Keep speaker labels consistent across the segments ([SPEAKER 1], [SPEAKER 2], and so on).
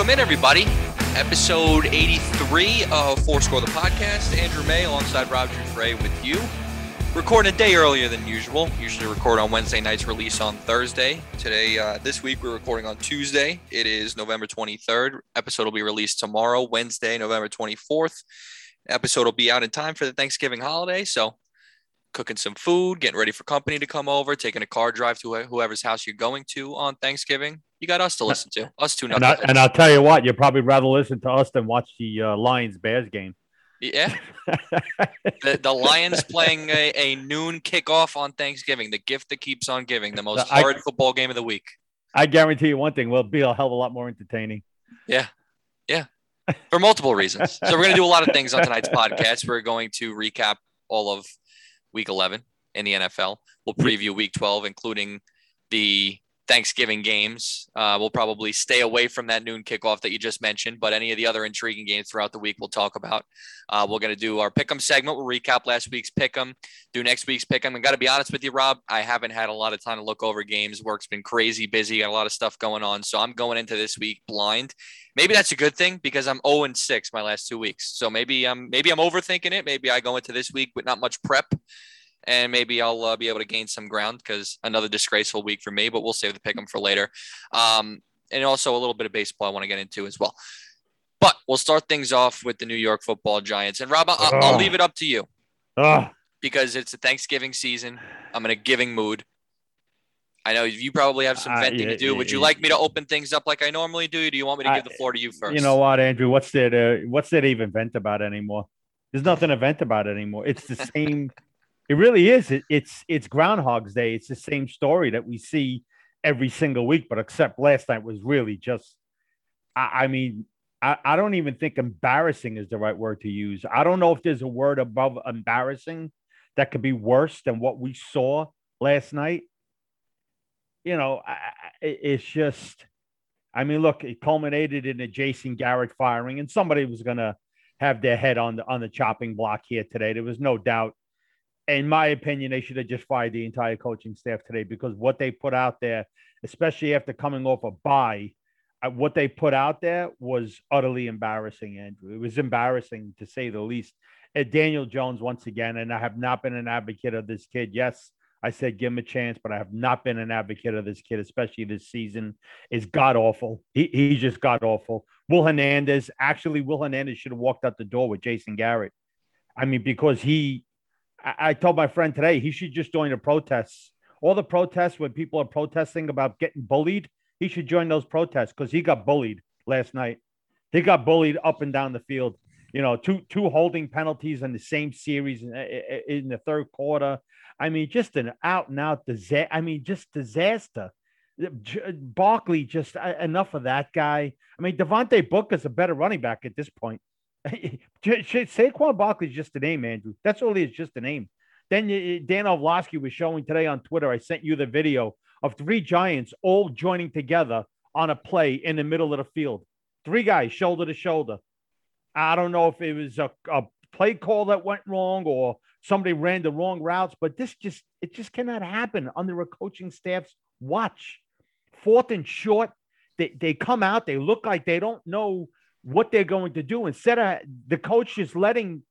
[SPEAKER 1] Welcome in, everybody. Episode 83 of Four Score the Podcast. Andrew May alongside Rob Frey with you. Recording a day earlier than usual. Usually record on Wednesday nights, release on Thursday. Today, uh, this week, we're recording on Tuesday. It is November 23rd. Episode will be released tomorrow, Wednesday, November 24th. Episode will be out in time for the Thanksgiving holiday. So cooking some food, getting ready for company to come over, taking a car drive to whoever's house you're going to on Thanksgiving. You got us to listen to. Us two.
[SPEAKER 2] And, I, and I'll tell you what, you'd probably rather listen to us than watch the uh, Lions Bears game.
[SPEAKER 1] Yeah. the, the Lions playing a, a, noon kickoff on Thanksgiving, the gift that keeps on giving, the most hard I, football game of the week.
[SPEAKER 2] I guarantee you one thing, will be a hell of a lot more entertaining.
[SPEAKER 1] Yeah. Yeah. For multiple reasons. So we're going to do a lot of things on tonight's podcast. We're going to recap all of week 11 in the NFL. We'll preview week 12, including the Thanksgiving games. Uh, we'll probably stay away from that noon kickoff that you just mentioned, but any of the other intriguing games throughout the week we'll talk about. Uh, we're going to do our pick'em segment. We'll recap last week's pick'em, do next week's pick'em. And got to be honest with you, Rob, I haven't had a lot of time to look over games. Work's been crazy busy, got a lot of stuff going on, so I'm going into this week blind. Maybe that's a good thing because I'm 0 and 6 my last two weeks. So maybe I'm maybe I'm overthinking it. Maybe I go into this week with not much prep and maybe I'll uh, be able to gain some ground because another disgraceful week for me, but we'll save the pick 'em for later. Um, and also a little bit of baseball I want to get into as well. But we'll start things off with the New York Football Giants. And Rob, I'll, I'll leave it up to you because it's a Thanksgiving season. I'm in a giving mood. I know you probably have some venting uh, yeah, to do. Would you like me to open things up like I normally do? Do you want me to give the floor to you first?
[SPEAKER 2] You know what, Andrew? What's there to what's there to even vent about anymore? There's nothing to vent about anymore. It's the same it really is. It, it's it's Groundhog's Day. It's the same story that we see every single week, but except last night was really just. I, I mean, I, I don't even think embarrassing is the right word to use. I don't know if there's a word above embarrassing that could be worse than what we saw last night. You know, I, it's just. I mean, look, it culminated in a Jason Garrett firing, and somebody was going to have their head on the on the chopping block here today. There was no doubt in my opinion, they should have just fired the entire coaching staff today because what they put out there, especially after coming off a bye, uh, what they put out there was utterly embarrassing, Andrew. It was embarrassing to say the least. And Daniel Jones, once again, and I have not been an advocate of this kid. Yes, I said give him a chance, but I have not been an advocate of this kid, especially this season. Is god awful. He, he just god awful. Will Hernandez, actually, Will Hernandez should have walked out the door with Jason Garrett. I mean, because he I, I told my friend today he should just join the protests. All the protests when people are protesting about getting bullied, he should join those protests because he got bullied last night. He got bullied up and down the field. You know, two two holding penalties in the same series in, in the third quarter. I mean, just an out and out disaster. I mean, just disaster. Barkley, just uh, enough of that guy. I mean, Devontae Booker's a better running back at this point. Saquon Barkley is just a name, Andrew. That's all he is, just a name. Then Dan Orlovsky was showing today on Twitter. I sent you the video of three Giants all joining together on a play in the middle of the field. Three guys, shoulder to shoulder. I don't know if it was a, a play call that went wrong or somebody ran the wrong routes, but this just it just cannot happen under a coaching staff's watch. Fourth and short, they, they come out, they look like they don't know what they're going to do instead of the coach just letting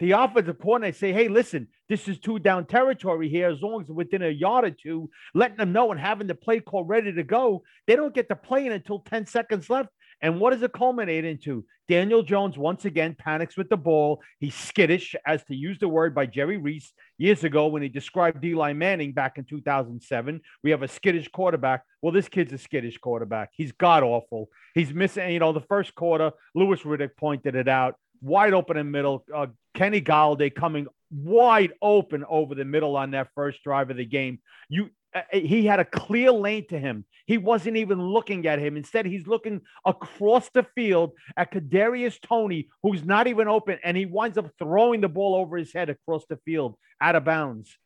[SPEAKER 2] the offensive coordinator say, hey, listen, this is two down territory here. As long as within a yard or two, letting them know and having the play call ready to go, they don't get to play in until 10 seconds left. And what does it culminate into? Daniel Jones once again panics with the ball. He's skittish, as to use the word by Jerry Reese years ago when he described Eli Manning back in 2007. We have a skittish quarterback. Well, this kid's a skittish quarterback. He's god awful. He's missing, you know, the first quarter. Louis Riddick pointed it out. Wide open in middle. Uh, Kenny Golladay coming wide open over the middle on that first drive of the game. You Uh, uh, he had a clear lane to him. He wasn't even looking at him. Instead, he's looking across the field at Kadarius Toney, who's not even open, and he winds up throwing the ball over his head across the field out of bounds.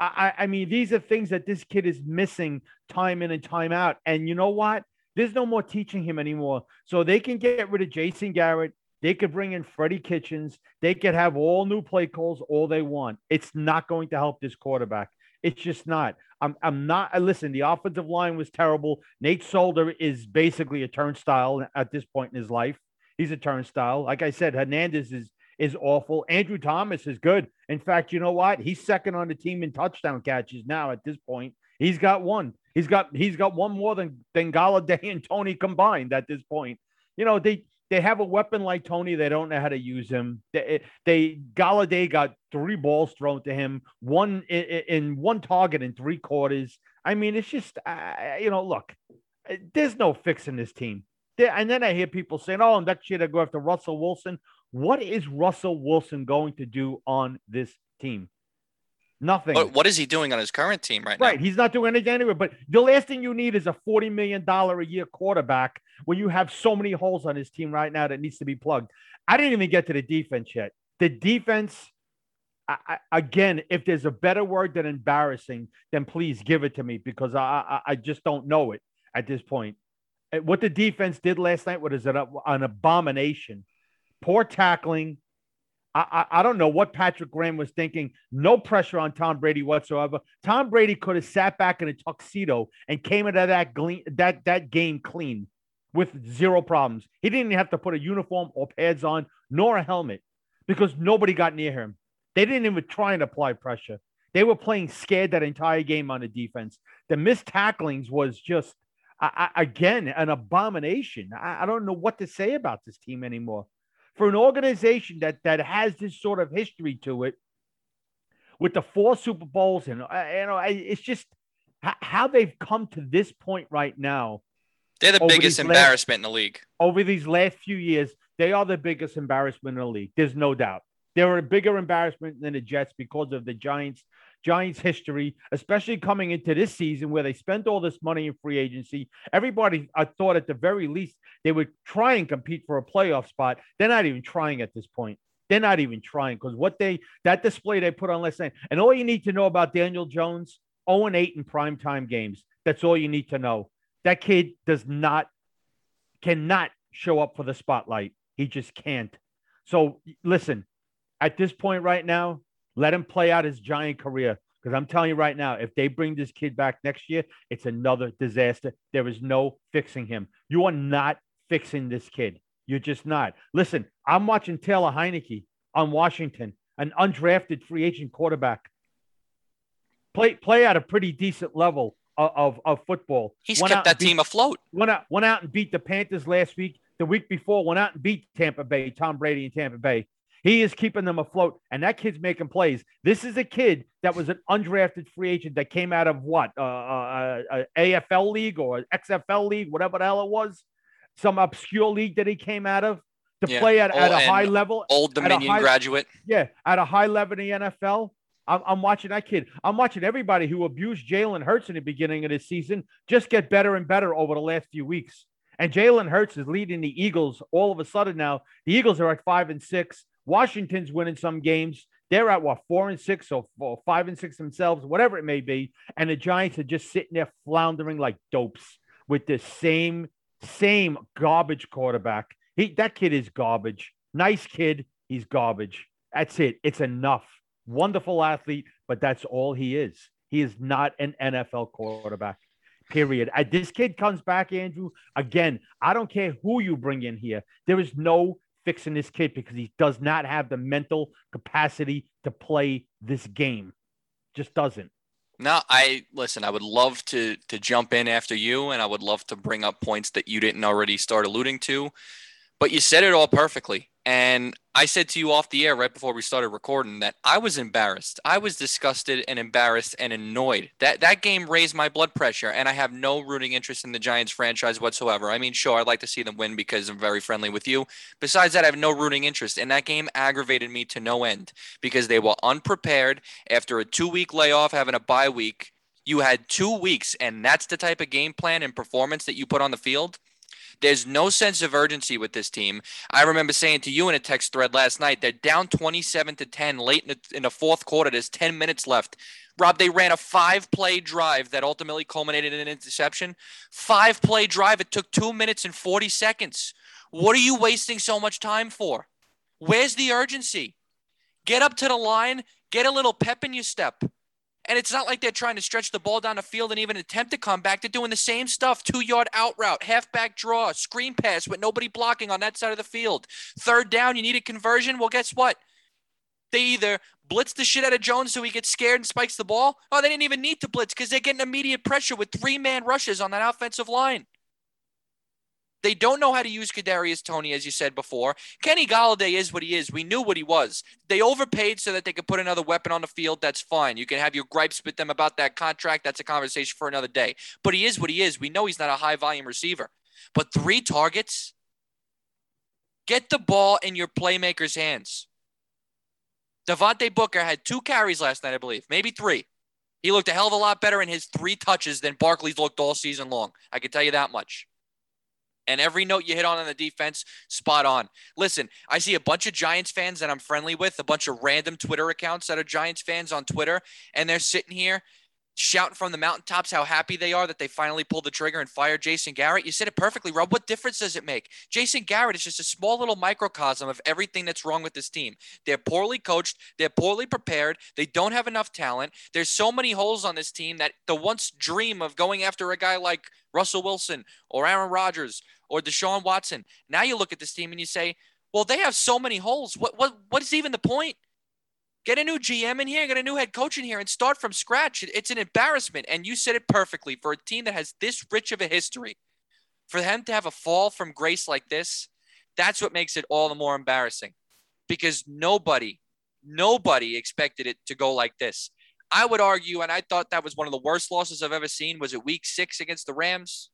[SPEAKER 2] I, I mean, these are things that this kid is missing time in and time out. And you know what? There's no more teaching him anymore. So they can get rid of Jason Garrett. They could bring in Freddie Kitchens. They could have all new play calls all they want. It's not going to help this quarterback. It's just not. I'm I'm not. Uh, listen. The offensive line was terrible. Nate Solder is basically a turnstile at this point in his life. He's a turnstile. Like I said, Hernandez is is awful. Andrew Thomas is good. In fact, you know what? He's second on the team in touchdown catches now at this point. He's got one. He's got he's got one more than than Golladay and Toney combined at this point. You know, they they have a weapon like Toney. They don't know how to use him. They, they Golladay got three balls thrown to him, one in, in one target in three quarters. I mean, it's just uh, you know, look, there's no fixing this team. and then I hear people saying, "Oh, next year they go after Russell Wilson." What is Russell Wilson going to do on this team? Nothing.
[SPEAKER 1] But what is he doing on his current team right,
[SPEAKER 2] right now? Right. He's not doing anything anyway. But the last thing you need is a $40 million a year quarterback when you have so many holes on his team right now that needs to be plugged. I didn't even get to the defense yet. The defense, I, I, again, if there's a better word than embarrassing, then please give it to me because I, I, just don't know it at this point. Eh, what the defense did last night was an, an abomination. Poor tackling, I, I, don't know what Patrick Graham was thinking. No pressure on Tom Brady whatsoever. Tom Brady could have sat back in a tuxedo and came into that glean, that that game clean with zero problems. He didn't have to put a uniform or pads on nor a helmet because nobody got near him. They didn't even try and apply pressure. They were playing scared that entire game on the defense. The missed tacklings was just I, I, again an abomination. I, I don't know what to say about this team anymore for an organization that that has this sort of history to it, with the four Super Bowls and uh, you know, it's just how they've come to this point right now.
[SPEAKER 1] They're the biggest embarrassment
[SPEAKER 2] last,
[SPEAKER 1] in the league.
[SPEAKER 2] Over these last few years, they are the biggest embarrassment in the league. There's no doubt. They're a bigger embarrassment than the Jets because of the Giants Giants history, especially coming into this season where they spent all this money in free agency. Everybody, I thought at the very least they would try and compete for a playoff spot. They're not even trying at this point. They're not even trying because what they that display they put on last night, and all you need to know about Daniel Jones, 0 and 8 in primetime games. That's all you need to know. That kid does not cannot show up for the spotlight. He just can't. So listen, at this point right now, let him play out his giant career. Because I'm telling you right now, if they bring this kid back next year, it's another disaster. There is no fixing him. You are not fixing this kid. You're just not. Listen, I'm watching Taylor Heinicke on Washington, an undrafted free agent quarterback. Play play at a pretty decent level of, of, of football.
[SPEAKER 1] He's went kept that beat, team afloat.
[SPEAKER 2] Went out, went out and beat the Panthers last week. The week before, went out and beat Tampa Bay, Tom Brady and Tampa Bay. He is keeping them afloat, and that kid's making plays. This is a kid that was an undrafted free agent that came out of what, uh, uh, uh, AFL league or XFL league, whatever the hell it was, some obscure league that he came out of to yeah. play at, at a high level.
[SPEAKER 1] Old Dominion
[SPEAKER 2] high,
[SPEAKER 1] graduate.
[SPEAKER 2] Yeah, at a high level in the NFL. I'm, I'm watching that kid. I'm watching everybody who abused Jalen Hurts in the beginning of this season just get better and better over the last few weeks. And Jalen Hurts is leading the Eagles all of a sudden now. The Eagles are at five and six. Washington's winning some games. They're at what four and six or, five and six themselves, whatever it may be. And the Giants are just sitting there floundering like dopes with the same same garbage quarterback. He that kid is garbage. Nice kid, he's garbage. That's it. It's enough. Wonderful athlete, but that's all he is. He is not an NFL quarterback. Period. this kid comes back, Andrew. Again, I don't care who you bring in here. There is no fixing this kid because he does not have the mental capacity to play this game. Just doesn't.
[SPEAKER 1] No, I listen. I would love to to jump in after you, and I would love to bring up points that you didn't already start alluding to. But you said it all perfectly. And I said to you off the air right before we started recording that I was embarrassed. I was disgusted and embarrassed and annoyed. That that game raised my blood pressure, and I have no rooting interest in the Giants franchise whatsoever. I mean, sure, I'd like to see them win because I'm very friendly with you. Besides that, I have no rooting interest. And that game aggravated me to no end because they were unprepared after a two-week layoff, having a bye week. You had two weeks, and that's the type of game plan and performance that you put on the field. There's no sense of urgency with this team. I remember saying to you in a text thread last night, they're down 27 to 10 late in the, in the fourth quarter. There's 10 minutes left. Rob, they ran a five play drive that ultimately culminated in an interception. Five play drive. It took two minutes and 40 seconds. What are you wasting so much time for? Where's the urgency? Get up to the line, get a little pep in your step. And it's not like they're trying to stretch the ball down the field and even attempt to come back. They're doing the same stuff two yard out route, halfback draw, screen pass with nobody blocking on that side of the field. Third down, you need a conversion. Well, guess what? They either blitz the shit out of Jones so he gets scared and spikes the ball. Oh, they didn't even need to blitz because they're getting immediate pressure with three man rushes on that offensive line. They don't know how to use Kadarius Toney, as you said before. Kenny Golladay is what he is. We knew what he was. They overpaid so that they could put another weapon on the field. That's fine. You can have your gripes with them about that contract. That's a conversation for another day. But he is what he is. We know he's not a high volume receiver. But three targets. Get the ball in your playmakers' hands. Devontae Booker had two carries last night, I believe, maybe three. He looked a hell of a lot better in his three touches than Barkley's looked all season long. I can tell you that much. And every note you hit on on the defense, spot on. Listen, I see a bunch of Giants fans that I'm friendly with, a bunch of random Twitter accounts that are Giants fans on Twitter, and they're sitting here shouting from the mountaintops how happy they are that they finally pulled the trigger and fired Jason Garrett. You said it perfectly, Rob. What difference does it make? Jason Garrett is just a small little microcosm of everything that's wrong with this team. They're poorly coached, they're poorly prepared, they don't have enough talent. There's so many holes on this team that the once dream of going after a guy like Russell Wilson or Aaron Rodgers or Deshaun Watson. Now you look at this team and you say, well, they have so many holes. What what what is even the point? Get a new GM in here, get a new head coach in here, and start from scratch. It's an embarrassment. And you said it perfectly for a team that has this rich of a history. For them to have a fall from grace like this, that's what makes it all the more embarrassing because nobody, nobody expected it to go like this. I would argue, and I thought that was one of the worst losses I've ever seen. Was it week six against the Rams?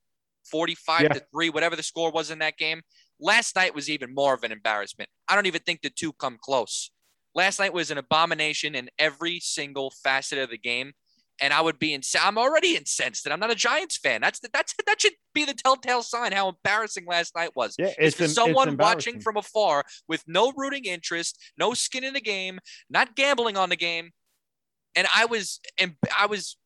[SPEAKER 1] 45 yeah. to 3, whatever the score was in that game. Last night was even more of an embarrassment. I don't even think the two come close. Last night was an abomination in every single facet of the game. And I would be in. I'm already incensed, and I'm not a Giants fan. That's the, that's that should be the telltale sign how embarrassing last night was.
[SPEAKER 2] Yeah, it's
[SPEAKER 1] for someone watching from afar with no rooting interest, no skin in the game, not gambling on the game, and I was and I was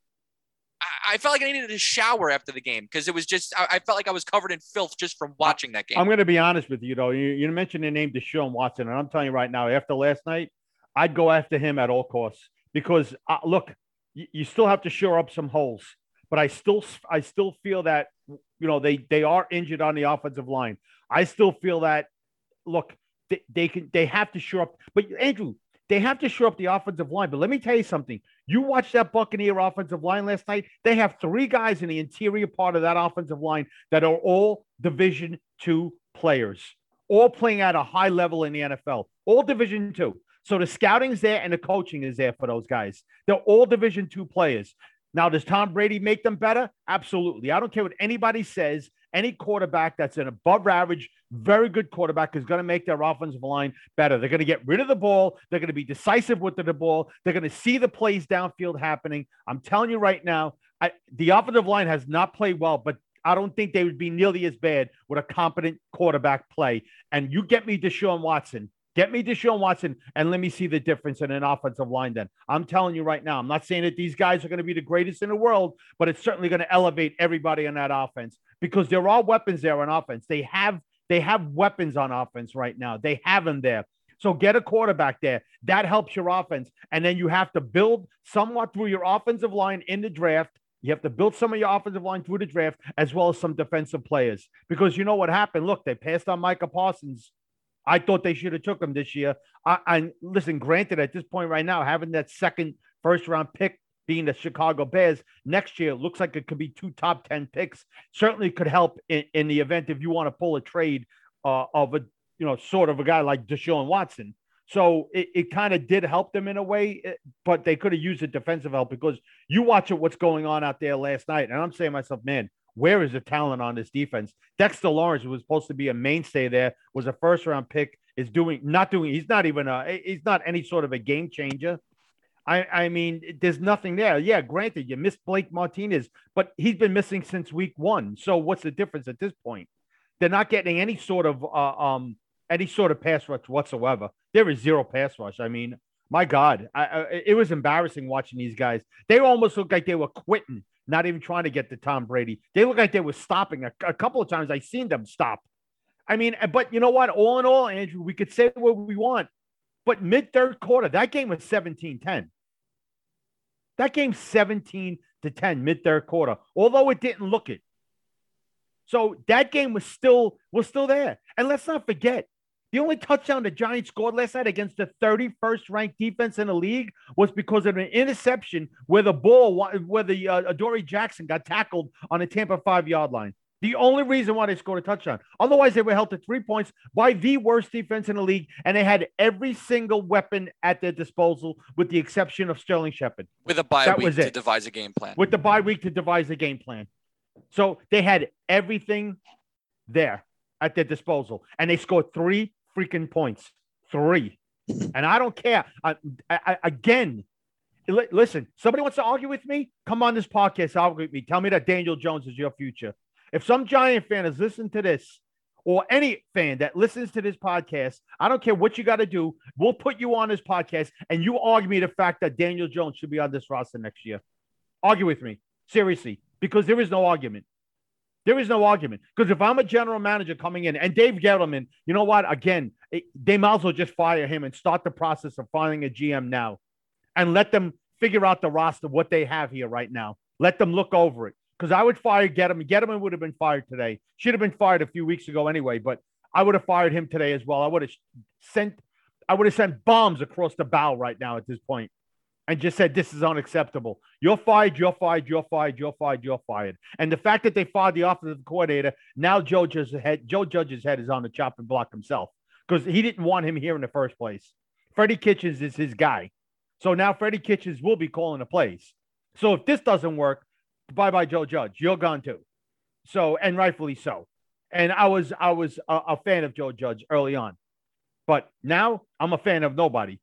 [SPEAKER 1] I felt like I needed a shower after the game because it was just I, felt like I was covered in filth just from watching that game.
[SPEAKER 2] I'm going to be honest with you though. You, you mentioned the name Deshaun Watson, and I'm telling you right now, after last night, I'd go after him at all costs because uh, look, you, you still have to shore up some holes, but I still I still feel that you know they they are injured on the offensive line. I still feel that look they, they can they have to shore up. But Andrew, they have to shore up the offensive line. But let me tell you something. You watched that Buccaneer offensive line last night. They have three guys in the interior part of that offensive line that are all Division two players, all playing at a high level in the NFL, all Division two. So the scouting's there and the coaching is there for those guys. They're all Division two players. Now, does Tom Brady make them better? Absolutely. I don't care what anybody says. Any quarterback that's an above average, very good quarterback is going to make their offensive line better. They're going to get rid of the ball. They're going to be decisive with the ball. They're going to see the plays downfield happening. I'm telling you right now, I, the offensive line has not played well, but I don't think they would be nearly as bad with a competent quarterback play. And you get me Deshaun Watson. Get me Deshaun Watson and let me see the difference in an offensive line then. I'm telling you right now, I'm not saying that these guys are going to be the greatest in the world, but it's certainly going to elevate everybody on that offense because there are weapons there on offense. They have they have weapons on offense right now. They have them there. So get a quarterback there. That helps your offense. And then you have to build somewhat through your offensive line in the draft. You have to build some of your offensive line through the draft as well as some defensive players. Because you know what happened? Look, they passed on Micah Parsons I thought they should have took him this year. I, I listen. Granted, at this point right now, having that second first round pick being the Chicago Bears next year looks like it could be two top ten picks. Certainly could help in, in the event if you want to pull a trade uh, of a you know sort of a guy like Deshaun Watson. So it, it kind of did help them in a way, eh, but they could have used the defensive help because you watch it, what's going on out there last night. And I'm saying myself, man, where is the talent on this defense? Dexter Lawrence was supposed to be a mainstay there, was a first round pick, is doing not doing, he's not even a he's not any sort of a game changer. I, I mean, there's nothing there. Yeah, granted, you missed Blake Martinez, but he's been missing since week one. So what's the difference at this point? They're not getting any sort of uh, um any sort of pass rush whatsoever. There is zero pass rush. I mean, my God, I, I, it was embarrassing watching these guys. They almost looked like they were quitting not even trying to get to Tom Brady. They look like they were stopping a, a couple of times. I seen them stop. I mean, but you know what? All in all, Andrew, we could say what we want, but mid third quarter, that game was 17 10. That game 17 to 10 mid third quarter, although it didn't look it. So that game was still was still there. And let's not forget, the only touchdown the Giants scored last night against the 31st ranked defense in the league was because of an interception where the ball, where the uh, Adoree Jackson got tackled on the Tampa five yard line. The only reason why they scored a touchdown. Otherwise, they were held to three points by the worst defense in the league, and they had every single weapon at their disposal, with the exception of Sterling Shepard.
[SPEAKER 1] With a bye that week to devise a game plan.
[SPEAKER 2] With the bye week to devise a game plan. So they had everything there at their disposal, and they scored three freaking points. Three. And I don't care. I, I, again, listen, somebody wants to argue with me? Come on this podcast, argue with me. Tell me that Daniel Jones is your future. If some Giant fan has listened to this, or any fan that listens to this podcast, I don't care what you got to do. We'll put you on this podcast and you argue me the fact that Daniel Jones should be on this roster next year. Argue with me. Seriously, because there is no argument. There is no argument. Because if I'm a general manager coming in and Dave Gettleman, you know what? Again, they might as well just fire him and start the process of finding a GM now and let them figure out the roster, what they have here right now. Let them look over it because I would fire Gettleman. Gettleman would have been fired today. Should have been fired a few weeks ago anyway, but I would have fired him today as well. I would have sent I would have sent bombs across the bow right now at this point and just said this is unacceptable. You're fired, you're fired, you're fired, you're fired, you're fired. And the fact that they fired the offensive coordinator, now Joe Judge's head, Joe Judge's head is on the chopping block himself because he didn't want him here in the first place. Freddie Kitchens is his guy. So now Freddie Kitchens will be calling the plays. So if this doesn't work, bye bye Joe Judge. You're gone too. So and rightfully so. And I was I was a, a fan of Joe Judge early on, but now I'm a fan of nobody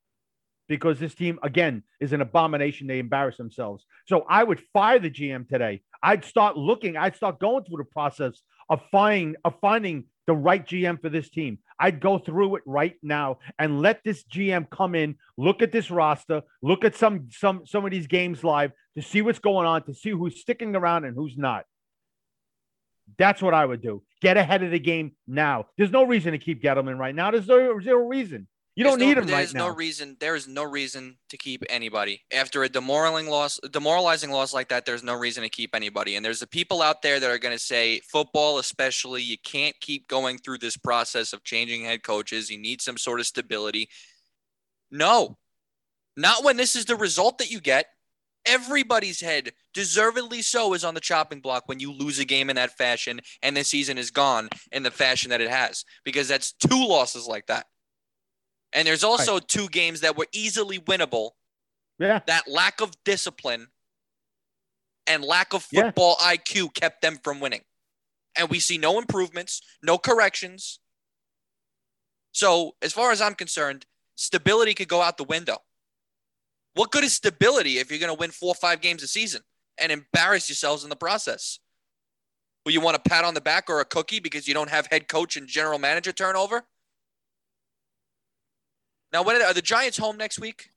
[SPEAKER 2] because this team again is an abomination. They embarrass themselves. So I would fire the GM today. I'd start looking. I'd start going through the process of finding of finding the right GM for this team. I'd go through it right now and let this GM come in, look at this roster, look at some some some of these games live to see what's going on, to see who's sticking around and who's not. That's what I would do. Get ahead of the game now. There's no reason to keep Gettleman right now. There's zero, zero reason. You don't
[SPEAKER 1] no,
[SPEAKER 2] need him right now.
[SPEAKER 1] There's no reason. There is no reason to keep anybody after a demoralizing loss. Demoralizing loss like that. There's no reason to keep anybody. And there's the people out there that are going to say, football especially, you can't keep going through this process of changing head coaches. You need some sort of stability. No, not when this is the result that you get. Everybody's head, deservedly so, is on the chopping block when you lose a game in that fashion and the season is gone in the fashion that it has, because that's two losses like that. And there's also right. two games that were easily winnable.
[SPEAKER 2] Yeah.
[SPEAKER 1] That lack of discipline and lack of football yeah. IQ kept them from winning. And we see no improvements, no corrections. So, as far as I'm concerned, stability could go out the window. What good is stability if you're going to win four or five games a season and embarrass yourselves in the process? Will you want a pat on the back or a cookie because you don't have head coach and general manager turnover? Now, when are the Giants home next week?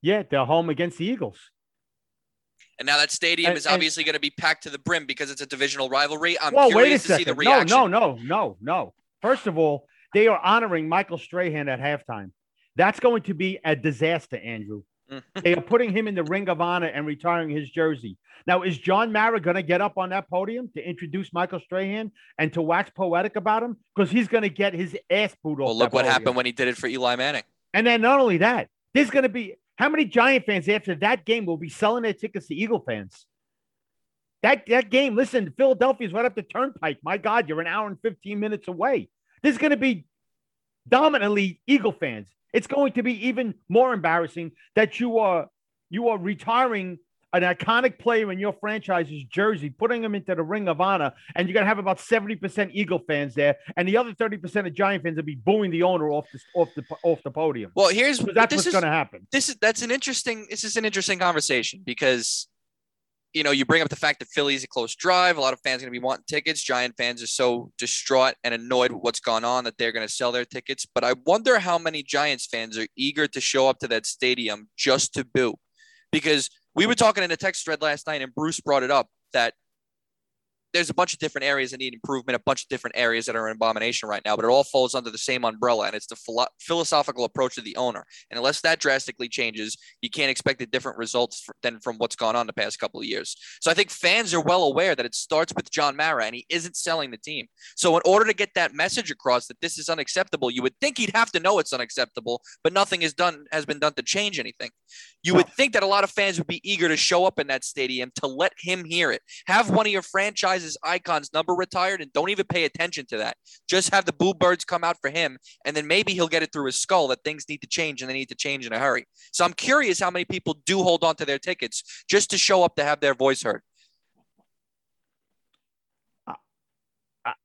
[SPEAKER 2] Yeah, they're home against the Eagles.
[SPEAKER 1] And now that stadium and, is obviously going to be packed to the brim because it's a divisional rivalry. I'm well, curious to see the reaction.
[SPEAKER 2] No, no, no, no, no. First of all, they are honoring Michael Strahan at halftime. That's going to be a disaster, Andrew. They are putting him in the ring of honor and retiring his jersey. Now, is John Mara going to get up on that podium to introduce Michael Strahan and to wax poetic about him? Because he's going to get his ass booed off.
[SPEAKER 1] Well, look what
[SPEAKER 2] podium.
[SPEAKER 1] happened when he did it for Eli Manning.
[SPEAKER 2] And then not only that, there's going to be how many Giant fans after that game will be selling their tickets to Eagle fans? That that game, listen, Philadelphia's right up the turnpike. My God, you're an hour and 15 minutes away. There's going to be dominantly Eagle fans. It's going to be even more embarrassing that you are you are retiring an iconic player in your franchise's jersey, putting him into the Ring of Honor, and you're gonna have about 70% Eagle fans there, and the other 30% of Giant fans will be booing the owner off the off the off the podium.
[SPEAKER 1] Well, here's
[SPEAKER 2] so that's what's is, gonna happen.
[SPEAKER 1] This is that's an interesting this is an interesting conversation because you know, you bring up the fact that Philly's a close drive. A lot of fans are going to be wanting tickets. Giant fans are so distraught and annoyed with what's gone on that they're going to sell their tickets. But I wonder how many Giants fans are eager to show up to that stadium just to boo. Because we were talking in a text thread last night, and Bruce brought it up that there's a bunch of different areas that need improvement, a bunch of different areas that are an abomination right now, but it all falls under the same umbrella, and it's the philo- philosophical approach of the owner. And unless that drastically changes, you can't expect a different results for, than from what's gone on the past couple of years. So I think fans are well aware that it starts with John Mara, and he isn't selling the team. So in order to get that message across that this is unacceptable, you would think he'd have to know it's unacceptable, but nothing is done has been done to change anything. You would think that a lot of fans would be eager to show up in that stadium to let him hear it. Have one of your franchise's icons number retired and don't even pay attention to that. Just have the boo birds come out for him, and then maybe he'll get it through his skull that things need to change and they need to change in a hurry. So I'm curious how many people do hold on to their tickets just to show up to have their voice heard.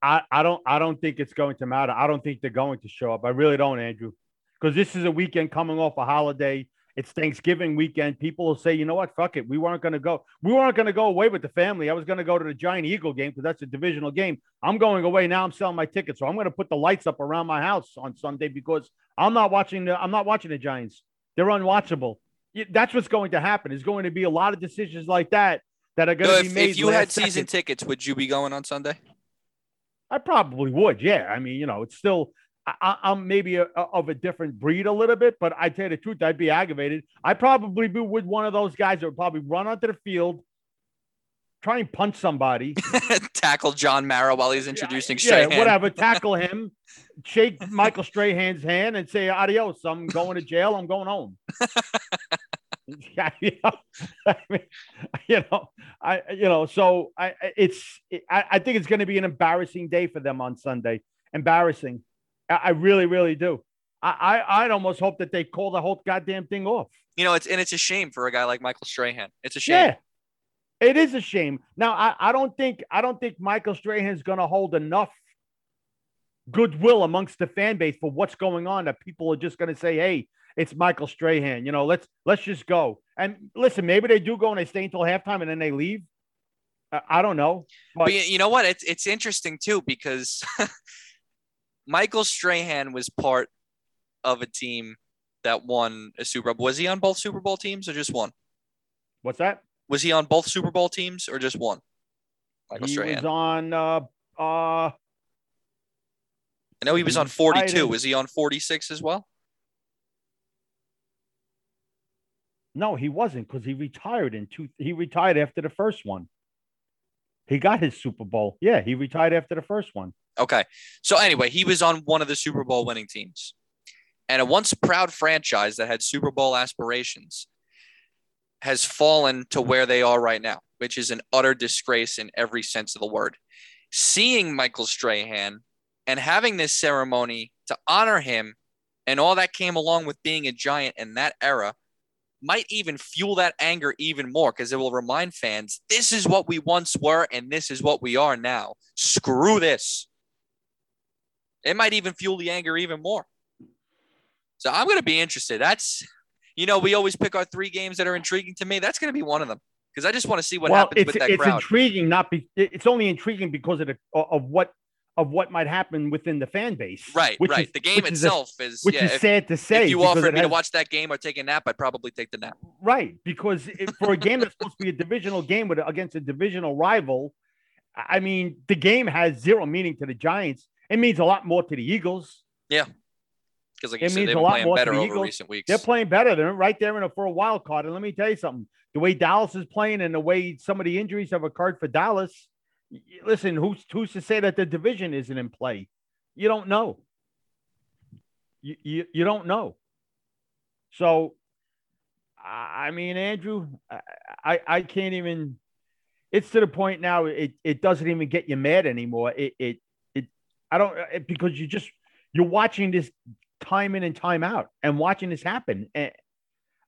[SPEAKER 2] I, I don't I don't think it's going to matter. I don't think they're going to show up. I really don't, Andrew, because this is a weekend coming off a holiday. It's Thanksgiving weekend. People will say, you know what, fuck it. We weren't going to go. We weren't going to go away with the family. I was going to go to the Giant Eagle game because that's a divisional game. I'm going away now. I'm selling my tickets, so I'm going to put the lights up around my house on Sunday because I'm not watching the. I'm not watching the Giants. They're unwatchable. That's what's going to happen. There's going to be a lot of decisions like that that are going so to be made.
[SPEAKER 1] If you had season second. tickets, would you be going on Sunday?
[SPEAKER 2] I probably would. Yeah. I mean, you know, it's still, I, am maybe a, a, of a different breed a little bit, but I tell you the truth, I'd be aggravated. I probably be with one of those guys that would probably run onto the field, try and punch somebody,
[SPEAKER 1] tackle John Mara while he's introducing
[SPEAKER 2] yeah, Strahan. Yeah, whatever. Tackle him, shake Michael Strahan's hand, and say adios. I'm going to jail. I'm going home. you know, I mean, you know, I, you know, so I, it's, I, I think it's going to be an embarrassing day for them on Sunday. Embarrassing. I, I really, really do. I, I, I'd almost hope that they call the whole goddamn thing off.
[SPEAKER 1] You know, it's, and it's a shame for a guy like Michael Strahan. It's a shame.
[SPEAKER 2] Yeah. It is a shame. Now, I, I don't think, I don't think Michael Strahan is going to hold enough goodwill amongst the fan base for what's going on that people are just going to say, hey, it's Michael Strahan. You know, let's let's just go. And listen, maybe they do go and they stay until halftime and then they leave. I don't know.
[SPEAKER 1] But, but you know what? It's it's interesting too because Michael Strahan was part of a team that won a Super Bowl. Was he on both Super Bowl teams or just one?
[SPEAKER 2] What's that?
[SPEAKER 1] Was he on both Super Bowl teams or just one?
[SPEAKER 2] Michael he Strahan. was on. Uh, uh,
[SPEAKER 1] I know he was on 42. Was he on 46 as well?
[SPEAKER 2] No, he wasn't because he retired in two. He retired after the first one. He got his Super Bowl. Yeah, he retired after the first one.
[SPEAKER 1] Okay. So anyway, he was on one of the Super Bowl winning teams. And a once proud franchise that had Super Bowl aspirations has fallen to where they are right now, which is an utter disgrace in every sense of the word. Seeing Michael Strahan and having this ceremony to honor him and all that came along with being a giant in that era might even fuel that anger even more because it will remind fans this is what we once were and this is what we are now. Screw this. It might even fuel the anger even more. So I'm going to be interested. That's, you know, we always pick our three games that are intriguing to me. That's going to be one of them because I just want to see what well, happens with that
[SPEAKER 2] it's
[SPEAKER 1] crowd.
[SPEAKER 2] It's intriguing, not be. It's only intriguing because of the of what of what might happen within the fan base.
[SPEAKER 1] Right, right. Is, the game itself is,
[SPEAKER 2] is which
[SPEAKER 1] yeah,
[SPEAKER 2] is if, sad to say.
[SPEAKER 1] If you offered me has, to watch that game or take a nap, I'd probably take the nap.
[SPEAKER 2] Right, because if, for a game that's supposed to be a divisional game with against a divisional rival, I mean, the game has zero meaning to the Giants. It means a lot more to the Eagles.
[SPEAKER 1] Yeah, because like you it said, they've been playing better over Eagles. recent weeks.
[SPEAKER 2] They're playing better. They're right there in a, for a wild card. And let me tell you something: the way Dallas is playing and the way some of the injuries have occurred for Dallas listen, who's who's to say that the division isn't in play? You don't know. You you, you don't know. So, I mean, Andrew, I I can't even. It's to the point now. It it doesn't even get you mad anymore. It it it. I don't it, because you just you're watching this time in and time out and watching this happen. And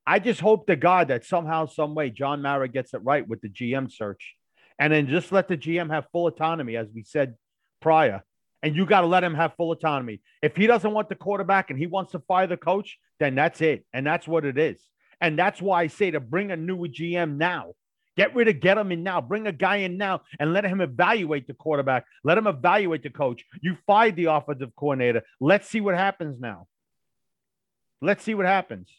[SPEAKER 2] I just hope to God that somehow, some way, John Mara gets it right with the GM search and then just let the GM have full autonomy, as we said prior. And you got to let him have full autonomy. If he doesn't want the quarterback and he wants to fire the coach, then that's it. And that's what it is. And that's why I say to bring a new GM now. Get rid of get him in now. Bring a guy in now and let him evaluate the quarterback. Let him evaluate the coach. You fired the offensive coordinator. Let's see what happens now. Let's see what happens.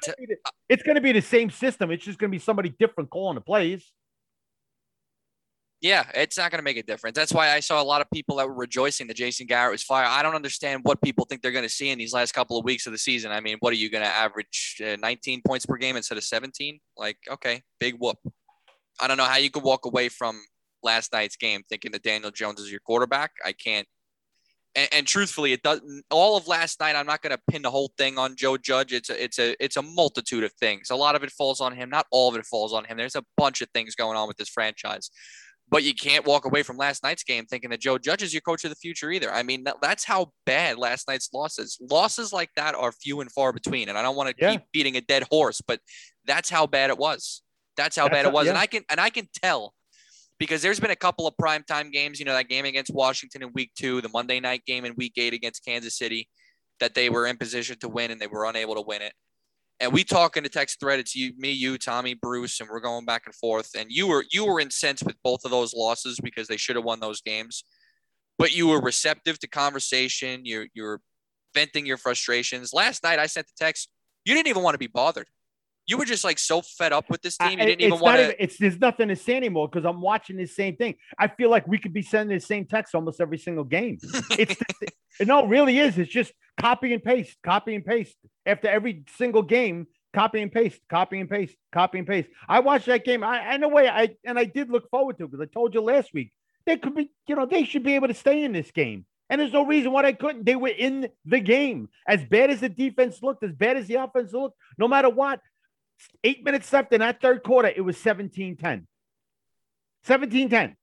[SPEAKER 2] T- it's going to be the same system. It's just going to be somebody different calling the plays.
[SPEAKER 1] Yeah, it's not going to make a difference. That's why I saw a lot of people that were rejoicing that Jason Garrett was fired. I don't understand what people think they're going to see in these last couple of weeks of the season. I mean, what are you going to average uh, 19 points per game instead of 17? Like, okay, big whoop. I don't know how you could walk away from last night's game thinking that Daniel Jones is your quarterback. I can't. And, and truthfully, it doesn't. All of last night, I'm not going to pin the whole thing on Joe Judge. It's a, it's a, it's a multitude of things. A lot of it falls on him. Not all of it falls on him. There's a bunch of things going on with this franchise but you can't walk away from last night's game thinking that Joe Judge is your coach of the future either. I mean, that, that's how bad last night's losses. Losses like that are few and far between, and I don't want to yeah. keep beating a dead horse, but that's how bad it was. That's how that's bad it was, yeah. and I can and I can tell because there's been a couple of primetime games. You know, that game against Washington in Week Two, the Monday night game in Week Eight against Kansas City, that they were in position to win and they were unable to win it and we talk in the text thread. It's you, me, you, Tommy, Bruce, and we're going back and forth. And you were you were incensed with both of those losses because they should have won those games, but you were receptive to conversation. You're you're venting your frustrations. Last night, I sent the text. You didn't even want to be bothered. You were just like so fed up with this team. You didn't even want to.
[SPEAKER 2] It's there's nothing to say anymore because I'm watching the same thing. I feel like we could be sending the same text almost every single game. It's it no, it really is. It's just copy and paste, copy and paste after every single game. Copy and paste, copy and paste, copy and paste. I watched that game. I, in a way, I and I did look forward to it because I told you last week they could be, you know, they should be able to stay in this game. And there's no reason why they couldn't. They were in the game. As bad as the defense looked, as bad as the offense looked, no matter what, eight minutes left in that third quarter, it was 17 10. 17 10.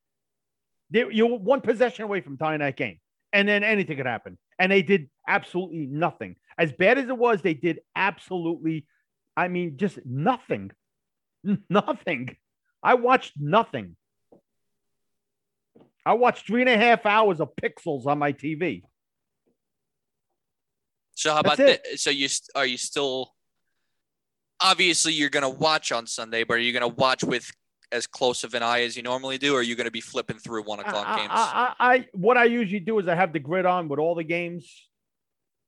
[SPEAKER 2] You're one possession away from tying that game and then anything could happen. And they did absolutely nothing. As bad as it was, they did absolutely, I mean, just nothing. Nothing. I watched nothing. I watched three and a half hours of pixels on my TV.
[SPEAKER 1] So how That's about that? So you are you still? Obviously, you're gonna watch on Sunday, but are you gonna watch with as close of an eye as you normally do, or are you going to be flipping through one o'clock I, games?
[SPEAKER 2] I, I, I, what I usually do is I have the grid on with all the games.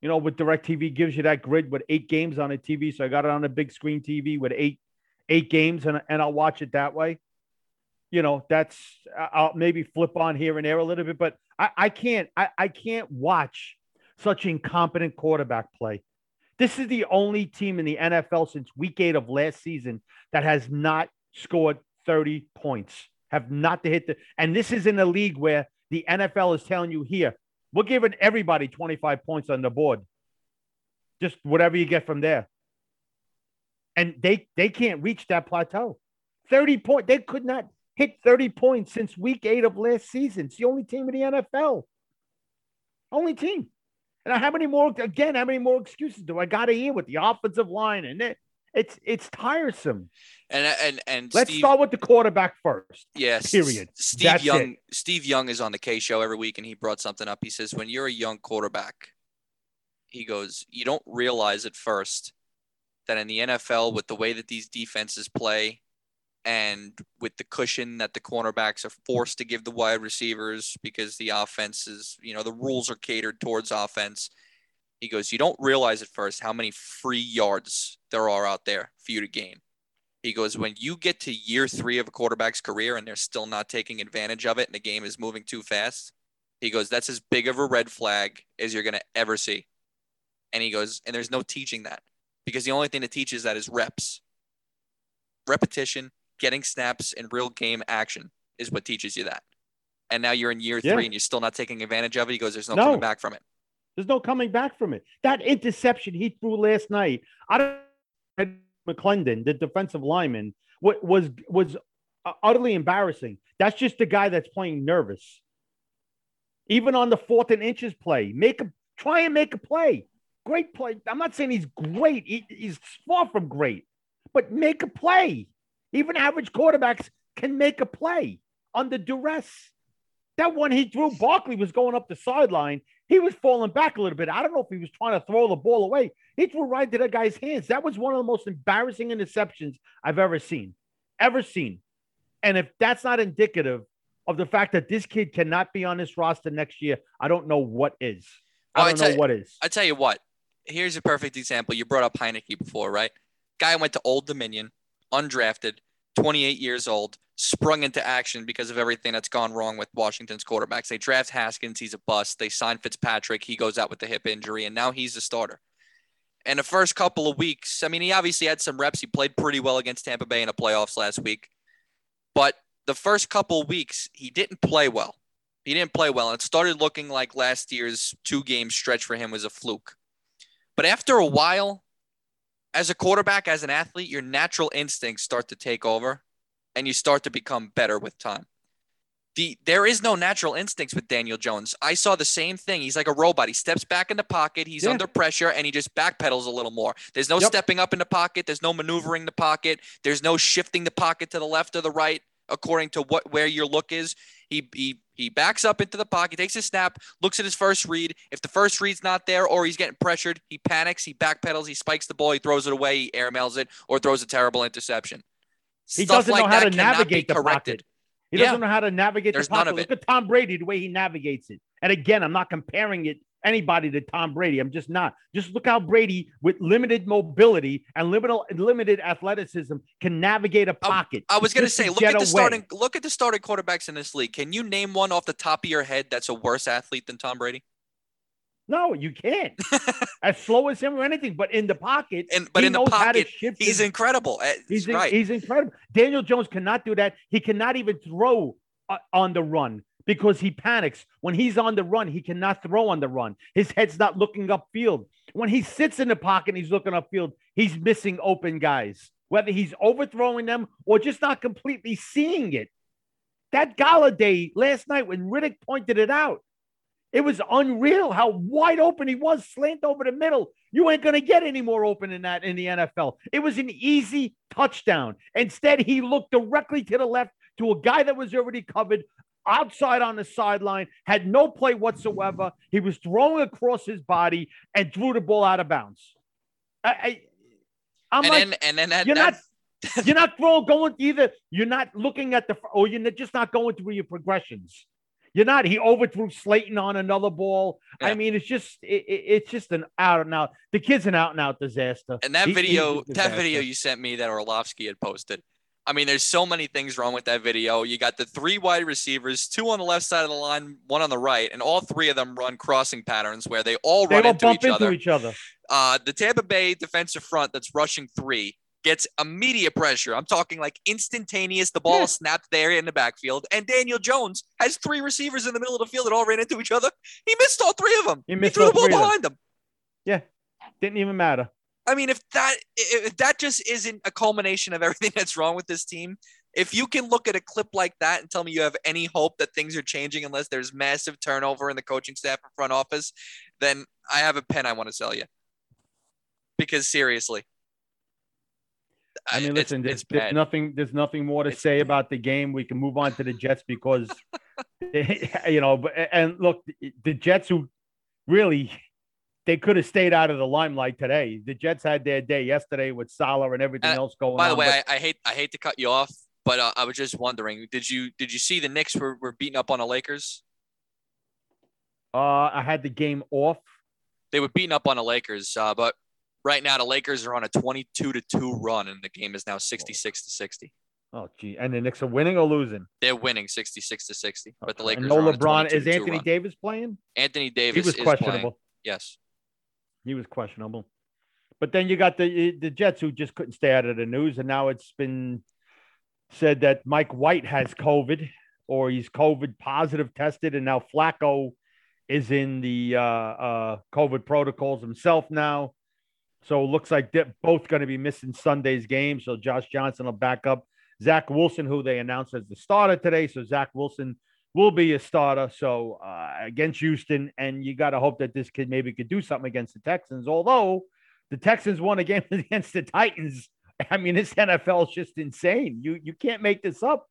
[SPEAKER 2] You know, with DirecTV gives you that grid with eight games on a TV, so I got it on a big screen TV with eight eight games, and and I'll watch it that way. You know, that's I'll maybe flip on here and there a little bit, but I, I can't I, I can't watch such incompetent quarterback play. This is the only team in the NFL since week eight of last season that has not scored 30 points, have not to hit the. And this is in a league where the NFL is telling you here, we're giving everybody 25 points on the board. Just whatever you get from there. And they they can't reach that plateau. 30 point, they could not hit 30 points since week eight of last season. It's the only team in the NFL. Only team. And how many more again, how many more excuses do I gotta hear with the offensive line and it? It's it's tiresome.
[SPEAKER 1] And and and
[SPEAKER 2] let's Steve, start with the quarterback first.
[SPEAKER 1] Yes. Period. Steve That's Young. It. Steve Young is on the K show every week, and he brought something up. He says, when you're a young quarterback, he goes, you don't realize at first that in the NFL, with the way that these defenses play, and with the cushion that the cornerbacks are forced to give the wide receivers because the offense is, you know, the rules are catered towards offense he goes, You don't realize at first how many free yards there are out there for you to gain. He goes, When you get to year three of a quarterback's career and they're still not taking advantage of it and the game is moving too fast, he goes, That's as big of a red flag as you're going to ever see. And he goes, And there's no teaching that because the only thing that teaches that is reps. Repetition, getting snaps, and real game action is what teaches you that. And now you're in year yeah. three and you're still not taking advantage of it. He goes, There's no, no. coming back from it.
[SPEAKER 2] There's no coming back from it. That interception he threw last night, I don't McLendon, the defensive lineman, what was was uh, utterly embarrassing. That's just the guy that's playing nervous. Even on the fourth and inches play, make a try and make a play. Great play. I'm not saying he's great. He, he's far from great, but make a play. Even average quarterbacks can make a play under duress. That one he threw, Barkley was going up the sideline he was falling back a little bit. I don't know if he was trying to throw the ball away. He threw right to that guy's hands. That was one of the most embarrassing interceptions I've ever seen, ever seen. And if that's not indicative of the fact that this kid cannot be on this roster next year, I don't know what is. I don't I know what is.
[SPEAKER 1] I tell you what. Here's a perfect example. You brought up Heinicke before, right? Guy went to Old Dominion, undrafted, 28 years old, sprung into action because of everything that's gone wrong with Washington's quarterbacks. They draft Haskins, he's a bust. They sign Fitzpatrick, he goes out with the hip injury, and now he's the starter. And the first couple of weeks, I mean, he obviously had some reps. He played pretty well against Tampa Bay in the playoffs last week. But the first couple of weeks, he didn't play well. He didn't play well. And it started looking like last year's two game stretch for him was a fluke. But after a while, as a quarterback, as an athlete, your natural instincts start to take over and you start to become better with time. The, there is no natural instincts with Daniel Jones. I saw the same thing. He's like a robot. He steps back in the pocket, he's yeah. under pressure, and he just backpedals a little more. There's no yep. stepping up in the pocket, there's no maneuvering the pocket, there's no shifting the pocket to the left or the right according to what where your look is. He he he backs up into the pocket, takes a snap, looks at his first read. If the first read's not there or he's getting pressured, he panics, he backpedals, he spikes the ball, he throws it away, he airmails it, or throws a terrible interception.
[SPEAKER 2] He Stuff doesn't like know how to navigate the corrected. pocket. He doesn't know how to navigate There's the pocket. Look at Tom Brady, the way he navigates it. And again, I'm not comparing it anybody to Tom Brady. I'm just not. Just look how Brady, with limited mobility and limited limited athleticism, can navigate a um, pocket.
[SPEAKER 1] I, I was going to say, look at the away. starting look at the starting quarterbacks in this league. Can you name one off the top of your head that's a worse athlete than Tom Brady?
[SPEAKER 2] No, you can't. as slow as him or anything, but in the pocket,
[SPEAKER 1] and but in the pocket, he's his, incredible. Eh,
[SPEAKER 2] he's
[SPEAKER 1] right.
[SPEAKER 2] He's incredible. Daniel Jones cannot do that. He cannot even throw uh, on the run because he panics. When he's on the run, he cannot throw on the run. His head's not looking upfield. When he sits in the pocket and he's looking upfield, he's missing open guys, whether he's overthrowing them or just not completely seeing it. That Golladay last night when Riddick pointed it out, it was unreal how wide open he was, slant over the middle. You ain't going to get any more open than that in the NFL. It was an easy touchdown. Instead, he looked directly to the left to a guy that was already covered, outside on the sideline, had no play whatsoever. He was throwing across his body and threw the ball out of bounds. I,
[SPEAKER 1] I, am like, then, and then that,
[SPEAKER 2] you're not you're not throwing going either. You're not looking at the or you're just not going through your progressions. You're not. He overthrew Slayton on another ball. Yeah. I mean, it's just it, it's just an out and out. The kid's an out and out disaster.
[SPEAKER 1] And that he, video, that video you sent me that Orlovsky had posted I mean, there's so many things wrong with that video. You got the three wide receivers, two on the left side of the line, one on the right, and all three of them run crossing patterns where they all they run into, each, into other.
[SPEAKER 2] each other.
[SPEAKER 1] Uh, the Tampa Bay defensive front that's rushing three gets immediate pressure. I'm talking like instantaneous. The ball yeah. snapped there in the backfield, and Daniel Jones has three receivers in the middle of the field that all ran into each other. He missed all three of them. He, he threw the ball behind them. them.
[SPEAKER 2] Yeah, didn't even matter.
[SPEAKER 1] I mean, if that if that just isn't a culmination of everything that's wrong with this team, if you can look at a clip like that and tell me you have any hope that things are changing unless there's massive turnover in the coaching staff and front office, then I have a pen I want to sell you. Because seriously,
[SPEAKER 2] I mean, listen, it's, there's, there's, nothing, there's nothing more to it's say bad. about the game. We can move on to the Jets because, you know, and look, the Jets who really they could have stayed out of the limelight today. The Jets had their day yesterday with Salah and everything uh, else going
[SPEAKER 1] by
[SPEAKER 2] on.
[SPEAKER 1] By the way, but- I, I, hate I hate to cut you off, but uh, I was just wondering did you did you see the Knicks were, were beating up on the Lakers?
[SPEAKER 2] Uh, I had the game off.
[SPEAKER 1] They were beating up on the Lakers, uh, but right now the Lakers are on a twenty-two to two run, and the game is now sixty-six to sixty.
[SPEAKER 2] Oh, gee. And the Knicks are winning or losing?
[SPEAKER 1] They're winning 66 to 60. But the Lakers
[SPEAKER 2] no LeBron. Is Anthony Davis playing?
[SPEAKER 1] Anthony Davis he was questionable. Playing. Yes.
[SPEAKER 2] He was questionable. But then you got the the Jets who just couldn't stay out of the news, and now it's been said that Mike White has COVID or he's COVID positive tested, and now Flacco is in the uh, uh, COVID protocols himself now. So it looks like they're both going to be missing Sunday's game. So Josh Johnson will back up Zach Wilson, who they announced as the starter today. So Zach Wilson will be a starter. So uh, against Houston, and you got to hope that this kid maybe could do something against the Texans. Although the Texans won a game against the Titans. I mean, this NFL is just insane. You you can't make this up.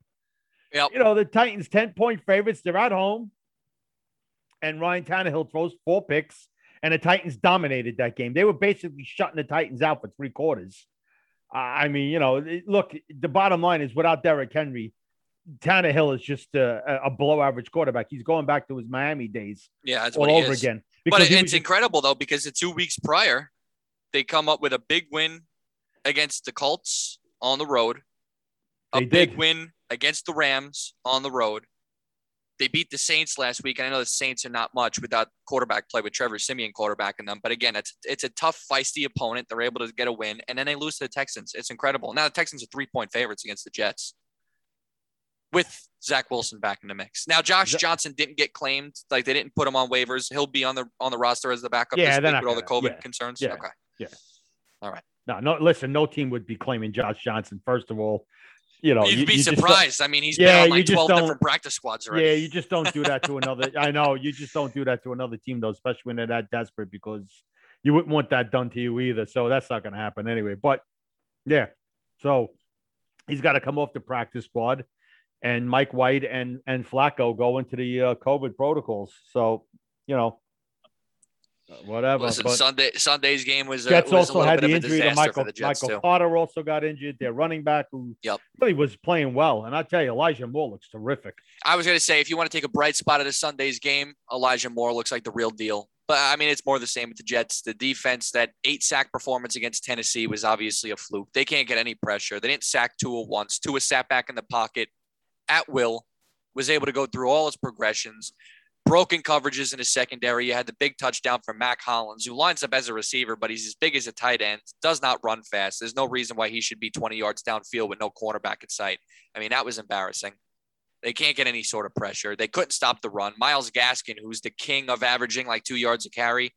[SPEAKER 1] Yep.
[SPEAKER 2] You know, the Titans 10 point favorites. They're at home. And Ryan Tannehill throws four picks, and the Titans dominated that game. They were basically shutting the Titans out for three quarters. I mean, you know, look, the bottom line is without Derrick Henry, Tannehill is just a, a, below average quarterback. He's going back to his Miami days.
[SPEAKER 1] Yeah, that's
[SPEAKER 2] all over again.
[SPEAKER 1] But it's was, incredible though because the two weeks prior, they come up with a big win against the Colts on the road, a big did. win against the Rams on the road. They beat the Saints last week, and I know the Saints are not much without quarterback play with Trevor Siemian quarterbacking them. But again, it's it's a tough, feisty opponent. They're able to get a win, and then they lose to the Texans. It's incredible. Now the Texans are three point favorites against the Jets with Zach Wilson back in the mix. Now Josh Johnson didn't get claimed, like they didn't put him on waivers. He'll be on the on the roster as the backup
[SPEAKER 2] Yeah,
[SPEAKER 1] this week with all the COVID
[SPEAKER 2] yeah,
[SPEAKER 1] concerns.
[SPEAKER 2] yeah.
[SPEAKER 1] Okay.
[SPEAKER 2] Yeah.
[SPEAKER 1] All right.
[SPEAKER 2] No, no. Listen, no team would be claiming Josh Johnson. First of all, you know,
[SPEAKER 1] You'd
[SPEAKER 2] you,
[SPEAKER 1] be
[SPEAKER 2] you
[SPEAKER 1] surprised. I mean, he's
[SPEAKER 2] Yeah,
[SPEAKER 1] been on like 12 different practice squads already.
[SPEAKER 2] Yeah, you just don't do that to another. I know you just don't do that to another team, though, especially when they're that desperate, because you wouldn't want that done to you either. So that's not going to happen anyway. But yeah, so he's got to come off the practice squad, and Mike White and and Flacco go into the uh, COVID protocols. So you know, whatever.
[SPEAKER 1] Listen, Sunday Sunday's game was, a,
[SPEAKER 2] Jets
[SPEAKER 1] was a
[SPEAKER 2] also had
[SPEAKER 1] bit
[SPEAKER 2] the injury to Michael Michael
[SPEAKER 1] too.
[SPEAKER 2] Carter also got injured. Their running back who
[SPEAKER 1] Yep.
[SPEAKER 2] really was playing well, and I tell you, Elijah Moore looks terrific.
[SPEAKER 1] I was going to say, if you want to take a bright spot of the Sunday's game, Elijah Moore looks like the real deal. But I mean, it's more the same with the Jets. The defense, that eight sack performance against Tennessee was obviously a fluke. They can't get any pressure. They didn't sack Tua once. Tua sat back in the pocket at will, was able to go through all his progressions. Broken coverages in his secondary. You had the big touchdown from Mack Hollins, who lines up as a receiver, but he's as big as a tight end, does not run fast. There's no reason why he should be 20 yards downfield with no cornerback in sight. I mean, that was embarrassing. They can't get any sort of pressure. They couldn't stop the run. Myles Gaskin, who's the king of averaging like two yards a carry,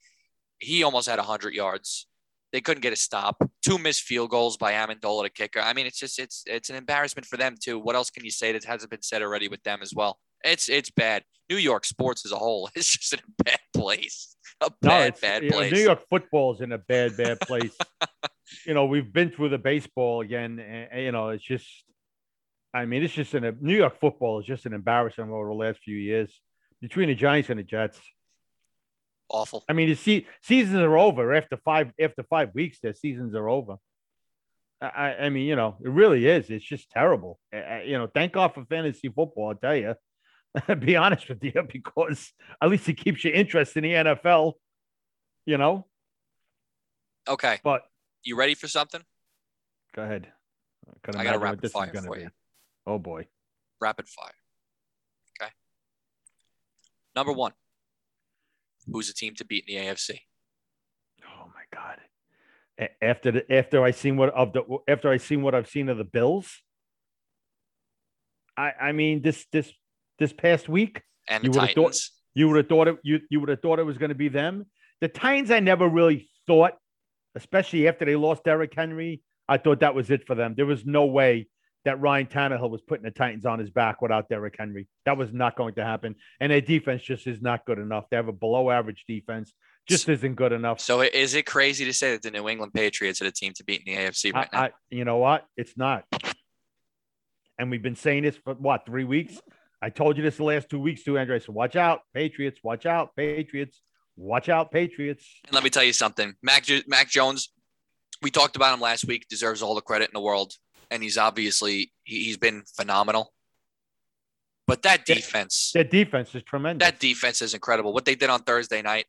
[SPEAKER 1] he almost had 100 yards. They couldn't get a stop. Two missed field goals by Amendola, the kicker. I mean, it's just it's it's an embarrassment for them too. What else can you say that hasn't been said already with them as well? It's it's bad. New York sports as a whole is just in a bad place. A bad
[SPEAKER 2] it's,
[SPEAKER 1] bad
[SPEAKER 2] know,
[SPEAKER 1] place.
[SPEAKER 2] New York football is in a bad, bad place. you know, we've been through the baseball again, and, you know, it's just, I mean, it's just in a New York football is just an embarrassment over the last few years between the Giants and the Jets.
[SPEAKER 1] Awful.
[SPEAKER 2] I mean, the se- seasons are over after five after five weeks. Their seasons are over. I, I- I mean, you know, it really is. It's just terrible. Uh, you know, thank God for fantasy football. I tell you, be honest with you, because at least it keeps you interested in the NFL. You know,
[SPEAKER 1] Okay,
[SPEAKER 2] but
[SPEAKER 1] you ready for something?
[SPEAKER 2] Go ahead. can
[SPEAKER 1] I got a rapid fire for
[SPEAKER 2] be.
[SPEAKER 1] you.
[SPEAKER 2] Oh boy.
[SPEAKER 1] Rapid fire. Okay. Number one. Who's the team to beat in the AFC?
[SPEAKER 2] Oh my god. A- After the after I seen what of the after I seen what I've seen of the Bills. I I mean this this this past week
[SPEAKER 1] And the
[SPEAKER 2] You thought-
[SPEAKER 1] Titans.
[SPEAKER 2] you would have thought it you you would have thought it was going to be them. The Titans I never really thought, especially after they lost Derrick Henry, I thought that was it for them. There was no way that Ryan Tannehill was putting the Titans on his back without Derrick Henry. That was not going to happen. And their defense just is not good enough. They have a below average defense, just isn't good enough.
[SPEAKER 1] So is it crazy to say that the New England Patriots are the team to beat in the AFC right now?
[SPEAKER 2] I, I, you know what? It's not. And we've been saying this for what three weeks? I told you this the last two weeks too, Andre. So watch out, Patriots. Watch out, Patriots. Watch out, Patriots.
[SPEAKER 1] And let me tell you something. Mac Mac Jones, we talked about him last week. Deserves all the credit in the world, and he's obviously he, he's been phenomenal. But that defense,
[SPEAKER 2] that, defense is tremendous.
[SPEAKER 1] that defense is incredible. What they did on Thursday night.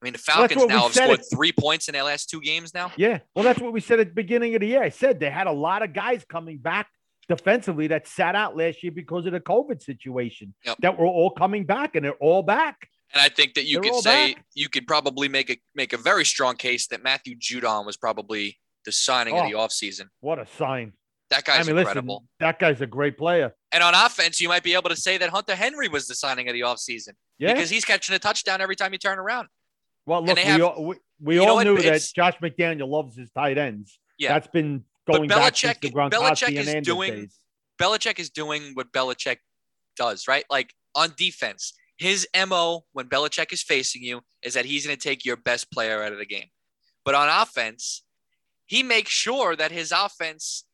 [SPEAKER 1] I mean, the Falcons
[SPEAKER 2] what we
[SPEAKER 1] now have scored
[SPEAKER 2] it-
[SPEAKER 1] three points in their last two games now.
[SPEAKER 2] yeah. Well, that's what we said at the beginning of the year. I said they had a lot of guys coming back defensively that sat out last year because of the COVID situation.
[SPEAKER 1] Yep.
[SPEAKER 2] That were all coming back, and they're all back.
[SPEAKER 1] And I think that you
[SPEAKER 2] They're
[SPEAKER 1] could say
[SPEAKER 2] back.
[SPEAKER 1] you could probably make a make a very strong case that Matthew Judon was probably the signing of
[SPEAKER 2] Oh.
[SPEAKER 1] the offseason.
[SPEAKER 2] What a sign!
[SPEAKER 1] That guy's
[SPEAKER 2] I mean,
[SPEAKER 1] incredible.
[SPEAKER 2] listen, that guy's a great player.
[SPEAKER 1] And on offense, you might be able to say that Hunter Henry was the signing of the offseason
[SPEAKER 2] Yeah.
[SPEAKER 1] because he's catching a touchdown every time you turn around.
[SPEAKER 2] Well, look,
[SPEAKER 1] they
[SPEAKER 2] we
[SPEAKER 1] have-
[SPEAKER 2] all, we, we all knew that Josh McDaniel loves his tight ends.
[SPEAKER 1] Yeah.
[SPEAKER 2] That's been going back since
[SPEAKER 1] Belichick-
[SPEAKER 2] the Gronkowski
[SPEAKER 1] Belichick is doing-
[SPEAKER 2] days.
[SPEAKER 1] Belichick is doing what Belichick does, right? Like on defense, his MO when Belichick is facing you is that he's going to take your best player out of the game. But on offense, he makes sure that his offense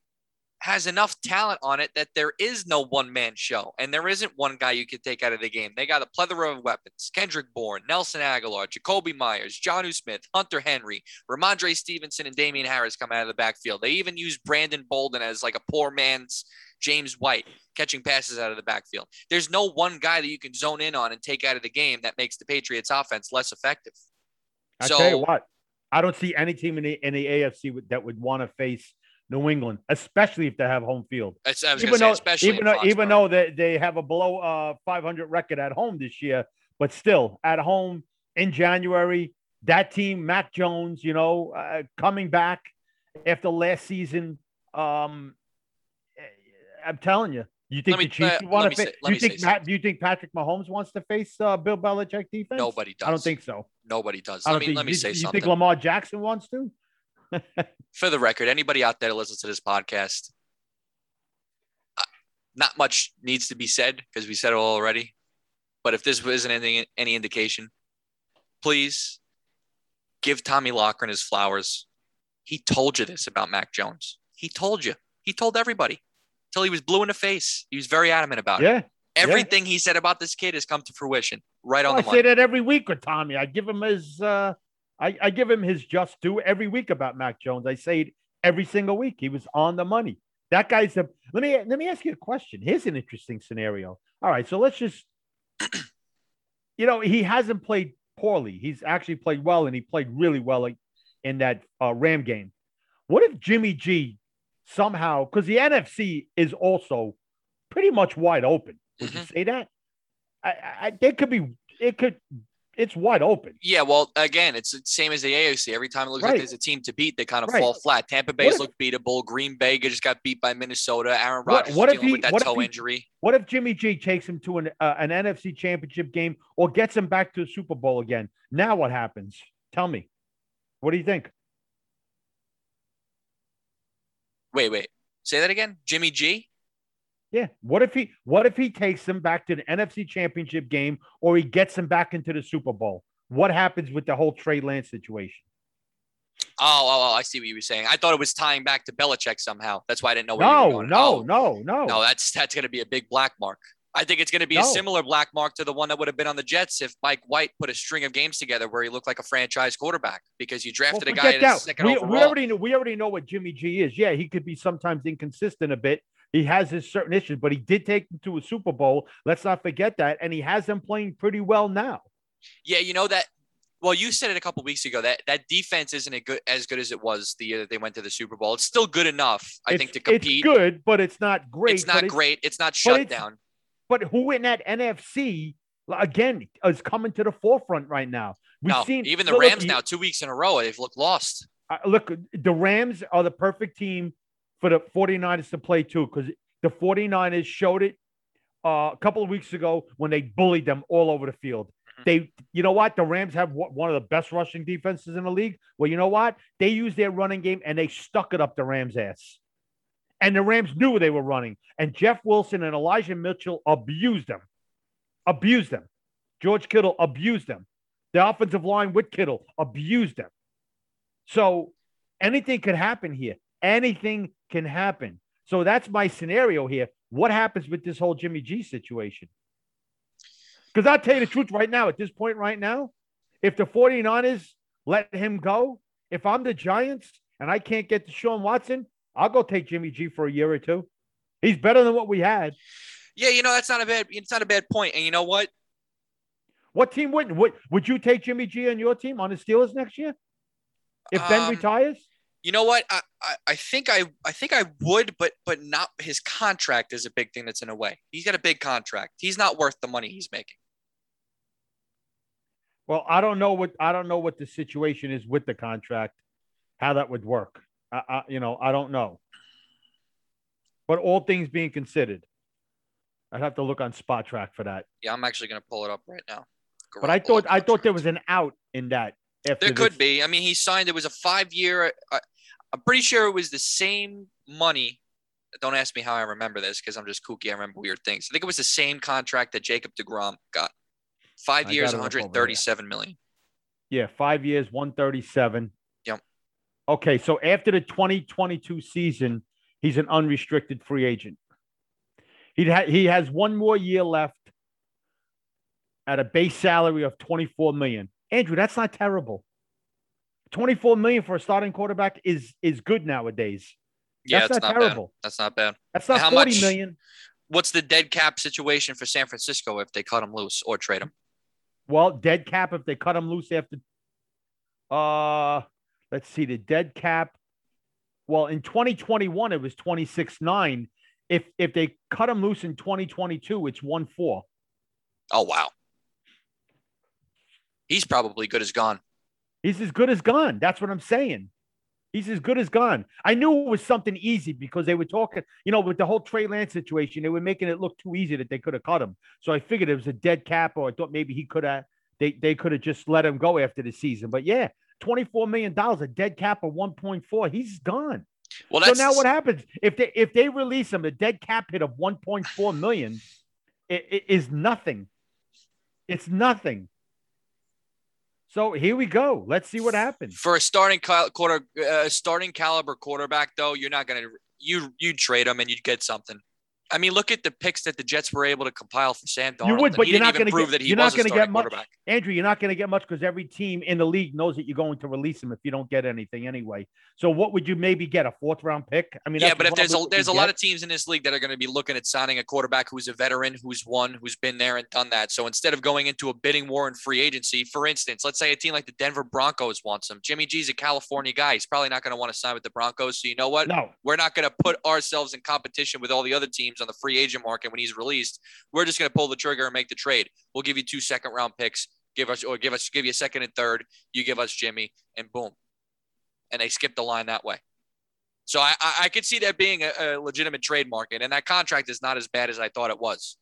[SPEAKER 1] has enough talent on it that there is no one man show and there isn't one guy you can take out of the game. They got a plethora of weapons Kendrick Bourne, Nelson Agholor, Jakobi Meyers, Jonnu Smith, Hunter Henry, Rhamondre Stevenson, and Damien Harris come out of the backfield. They even use Brandon Bolden as like a poor man's James White catching passes out of the backfield. There's no one guy that you can zone in on and take out of the game that makes the Patriots offense less effective.
[SPEAKER 2] I
[SPEAKER 1] so
[SPEAKER 2] tell you what, I don't see any team in the in the AFC that would want to face New England, especially if they have home field.
[SPEAKER 1] I was
[SPEAKER 2] Even
[SPEAKER 1] say,
[SPEAKER 2] though,
[SPEAKER 1] especially
[SPEAKER 2] even though, even though they, they have a below uh 500 record at home this year, but still at home in January, that team, Mac Jones, you know, uh, coming back after last season. Um, I'm telling you, you think
[SPEAKER 1] me-
[SPEAKER 2] the Chiefs
[SPEAKER 1] uh,
[SPEAKER 2] want to face?
[SPEAKER 1] say-
[SPEAKER 2] You think Matt, do you think Patrick Mahomes wants to face uh, Bill Belichick defense?
[SPEAKER 1] nobody does.
[SPEAKER 2] I don't think so.
[SPEAKER 1] nobody does.
[SPEAKER 2] I
[SPEAKER 1] Let
[SPEAKER 2] don't
[SPEAKER 1] me
[SPEAKER 2] think.
[SPEAKER 1] let me
[SPEAKER 2] you,
[SPEAKER 1] say
[SPEAKER 2] you
[SPEAKER 1] something You
[SPEAKER 2] think Lamar Jackson wants to?
[SPEAKER 1] For the record. Anybody out there that listens to this podcast, uh, not much needs to be said because we said it all already. But if this isn't any any indication, please give Tommy Lochran his flowers. He told you this about Mac Jones. He told you. He told everybody till he was blue in the face. He was very adamant about it.
[SPEAKER 2] Yeah.
[SPEAKER 1] Everything he said about this kid has come to fruition right on
[SPEAKER 2] Well, I
[SPEAKER 1] the money.
[SPEAKER 2] say that every week with Tommy. I give him his uh I, I give him his just due every week about Mac Jones. I say it every single week. He was on the money. That guy's a let me let me ask you a question. Here's an interesting scenario. All right, so let's just you know, he hasn't played poorly. He's actually played well and he played really well in that uh, Ram game. What if Jimmy G somehow because the NFC is also pretty much wide open. Would you say that? I, I, I it could be it could it's wide open.
[SPEAKER 1] Yeah, well, again, it's the same as the AFC. Every time it looks like there's a team to beat, they kind of
[SPEAKER 2] Right.
[SPEAKER 1] fall flat. Tampa
[SPEAKER 2] What
[SPEAKER 1] Bay's
[SPEAKER 2] if-
[SPEAKER 1] looked beatable. Green Bay just got beat by Minnesota. Aaron
[SPEAKER 2] What-
[SPEAKER 1] Rodgers
[SPEAKER 2] what
[SPEAKER 1] is
[SPEAKER 2] if
[SPEAKER 1] dealing
[SPEAKER 2] he-
[SPEAKER 1] with that
[SPEAKER 2] what if
[SPEAKER 1] toe
[SPEAKER 2] he-
[SPEAKER 1] injury.
[SPEAKER 2] What if Jimmy G takes him to an uh, an NFC championship game or gets him back to the Super Bowl again? Now what happens? Tell me. What do you think?
[SPEAKER 1] Wait, wait. Say that again. Jimmy G.
[SPEAKER 2] Yeah. What if he what if he takes them back to the NFC championship game or he gets them back into the Super Bowl? What happens with the whole Trey Lance situation?
[SPEAKER 1] Oh, oh, oh, I see what you were saying. I thought it was tying back to Belichick somehow. That's why I didn't know where you were
[SPEAKER 2] No,
[SPEAKER 1] going.
[SPEAKER 2] no,
[SPEAKER 1] Oh,
[SPEAKER 2] no, no.
[SPEAKER 1] no. That's that's going to be a big black mark. I think it's going to be a similar black mark to the one that would have been on the Jets if Mike White put a string of games together where he looked like a franchise quarterback because you
[SPEAKER 2] Well,
[SPEAKER 1] drafted a guy in the second
[SPEAKER 2] We,
[SPEAKER 1] overall.
[SPEAKER 2] we already know we already know what Jimmy G is. Yeah, he could be sometimes inconsistent a bit. He has his certain issues, but he did take them to a Super Bowl. Let's not forget that, and he has them playing pretty well now.
[SPEAKER 1] Yeah, you know that. Well, you said it a couple weeks ago that that defense isn't a good as good as it was the year that they went to the Super Bowl. It's still good enough, I
[SPEAKER 2] It's-
[SPEAKER 1] think, to compete.
[SPEAKER 2] It's good, but it's not great.
[SPEAKER 1] It's not great. It's not shut
[SPEAKER 2] it's-
[SPEAKER 1] down.
[SPEAKER 2] But who in that NFC again is coming to the forefront right now? We've
[SPEAKER 1] No,
[SPEAKER 2] seen
[SPEAKER 1] even the
[SPEAKER 2] look,
[SPEAKER 1] Rams now, two weeks in a row, they've looked lost.
[SPEAKER 2] uh, look, the Rams are the perfect team for the 49ers to play too, because the 49ers showed it uh, a couple of weeks ago when they bullied them all over the field.
[SPEAKER 1] Mhm.
[SPEAKER 2] They, you know what? The Rams have one one of the best rushing defenses in the league. Well, you know what? They used their running game and they stuck it up the Rams' ass. And the Rams knew they were running. And Jeff Wilson and Elijah Mitchell abused them. Abused them. George Kittle abused them. The offensive line with Kittle abused them. So anything could happen here. Anything can happen. So that's my scenario here. What happens with this whole Jimmy G situation? Because I'll tell you the truth right now, at this point, right now, if the 49ers let him go, if I'm the Giants and I can't get to Sean Watson, I'll go take Jimmy G for a year or two. He's better than what we had.
[SPEAKER 1] Yeah, you know that's not a bad. It's not a bad point. And you know what?
[SPEAKER 2] What team wouldn't? Would, would you take Jimmy G on your team on the Steelers next year? If Ben
[SPEAKER 1] Um,
[SPEAKER 2] retires?
[SPEAKER 1] You know what? I, I, I think I I think I would, but but not his contract is a big thing that's in a way. He's got a big contract. He's not worth the money he's making.
[SPEAKER 2] Well, I don't know what I don't know what the situation is with the contract, how that would work. I, I you know I don't know. But all things being considered, I'd have to look on Spotrac for that.
[SPEAKER 1] Yeah, I'm actually going to pull it up right now.
[SPEAKER 2] But I thought I thought there was an out in that.
[SPEAKER 1] There could
[SPEAKER 2] this-
[SPEAKER 1] be. I mean, he signed. It was a five year. Uh, I'm pretty sure it was the same money. Don't ask me how I remember this because I'm just kooky. I remember weird things. I think it was the same contract that Jacob Degrom got. Five
[SPEAKER 2] I
[SPEAKER 1] years,
[SPEAKER 2] got it up over here.
[SPEAKER 1] 137 million.
[SPEAKER 2] Yeah, five years, one thirty-seven.
[SPEAKER 1] Yep.
[SPEAKER 2] Okay, so after the 2022 season, he's an unrestricted free agent. He ha- he has one more year left at a base salary of 24 million. Andrew, that's not terrible. 24 million for a starting quarterback is is good nowadays.
[SPEAKER 1] Yeah,
[SPEAKER 2] That's
[SPEAKER 1] it's
[SPEAKER 2] not
[SPEAKER 1] not, bad.
[SPEAKER 2] terrible.
[SPEAKER 1] That's not bad.
[SPEAKER 2] That's not
[SPEAKER 1] How
[SPEAKER 2] 40
[SPEAKER 1] much-
[SPEAKER 2] million.
[SPEAKER 1] What's the dead cap situation for San Francisco if they cut him loose or trade him?
[SPEAKER 2] Well, dead cap if they cut him loose after uh let's see the dead cap Well, in 2021, it was 26 9. If if they cut him loose in 2022, it's 1 4.
[SPEAKER 1] Oh, wow. He's probably good as gone.
[SPEAKER 2] He's as good as gone. That's what I'm saying. He's as good as gone. I knew it was something easy because they were talking, you know, with the whole Trey Lance situation, they were making it look too easy that they could have cut him. So I figured it was a dead cap, or I thought maybe he could have they they could have just let him go after the season. But yeah, $24 million, a dead cap of 1.4. He's gone. Well, so now what happens if they if they release him a dead cap hit of 1.4 million? It, it is nothing. It's nothing. So here we go. Let's see what happens.
[SPEAKER 1] For a starting quarter, uh, starting caliber quarterback, though, you're not going to you you trade him and you get something. I mean, look at the picks that the Jets were able to compile for Sam Darnold.
[SPEAKER 2] You would, but
[SPEAKER 1] you're
[SPEAKER 2] not going to prove get, that he you're not going to get much. Andrew, you're not going to get much because every team in the league knows that you're going to release him if you don't get anything anyway. So, what would you maybe get a fourth round pick? I mean,
[SPEAKER 1] yeah, but if there's a there's a lot of teams in this league that are going to be looking at signing a quarterback who's a veteran, who's won, who's been there and done that. So instead of going into a bidding war in free agency, for instance, let's say a team like the Denver Broncos wants him. Jimmy G's a California guy. He's probably not going to want to sign with the Broncos. So you know what?
[SPEAKER 2] No,
[SPEAKER 1] we're not going to put ourselves in competition with all the other teams on the free agent market market when he's released. We're just going to pull the trigger and make the trade. We'll give you two second round picks. Give us or give us give you a second and third. You give us Jimmy, and boom, and they skip the line that way. So I I, I could see that being a, a, legitimate trade market, and that contract is not as bad as I thought it was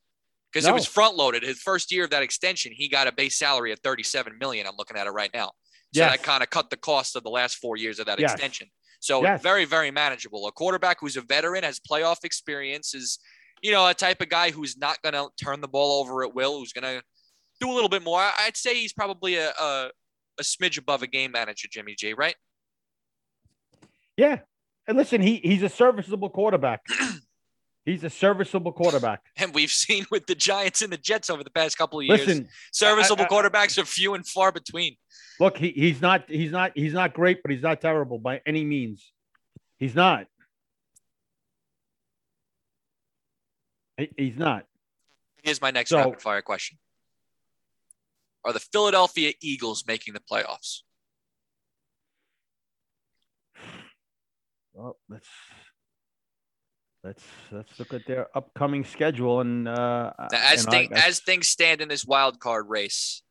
[SPEAKER 1] because no. it was front loaded. His first year of that extension, he got a base salary of thirty seven million. I'm looking at it right now. So yes. that kind of cut the cost of the last four years of that yes. extension. So yes. very, very manageable. A quarterback who's a veteran, has playoff experience, is you know, a type of guy who's not going to turn the ball over at will, who's going to do a little bit more. I'd say he's probably a, a, a smidge above a game manager, Jimmy G, right?
[SPEAKER 2] Yeah. And listen, he he's a serviceable quarterback. he's a serviceable quarterback.
[SPEAKER 1] And we've seen with the Giants and the Jets over the past couple of years, listen, serviceable I, I, quarterbacks are few and far between.
[SPEAKER 2] Look, he, he's not he's not he's not great, but he's not terrible by any means. He's not. He's not.
[SPEAKER 1] Here's my next so, rapid fire question: Are the Philadelphia Eagles making the playoffs?
[SPEAKER 2] Well, let's let's let's look at their upcoming schedule and uh,
[SPEAKER 1] as thing, as things stand in this wild card race.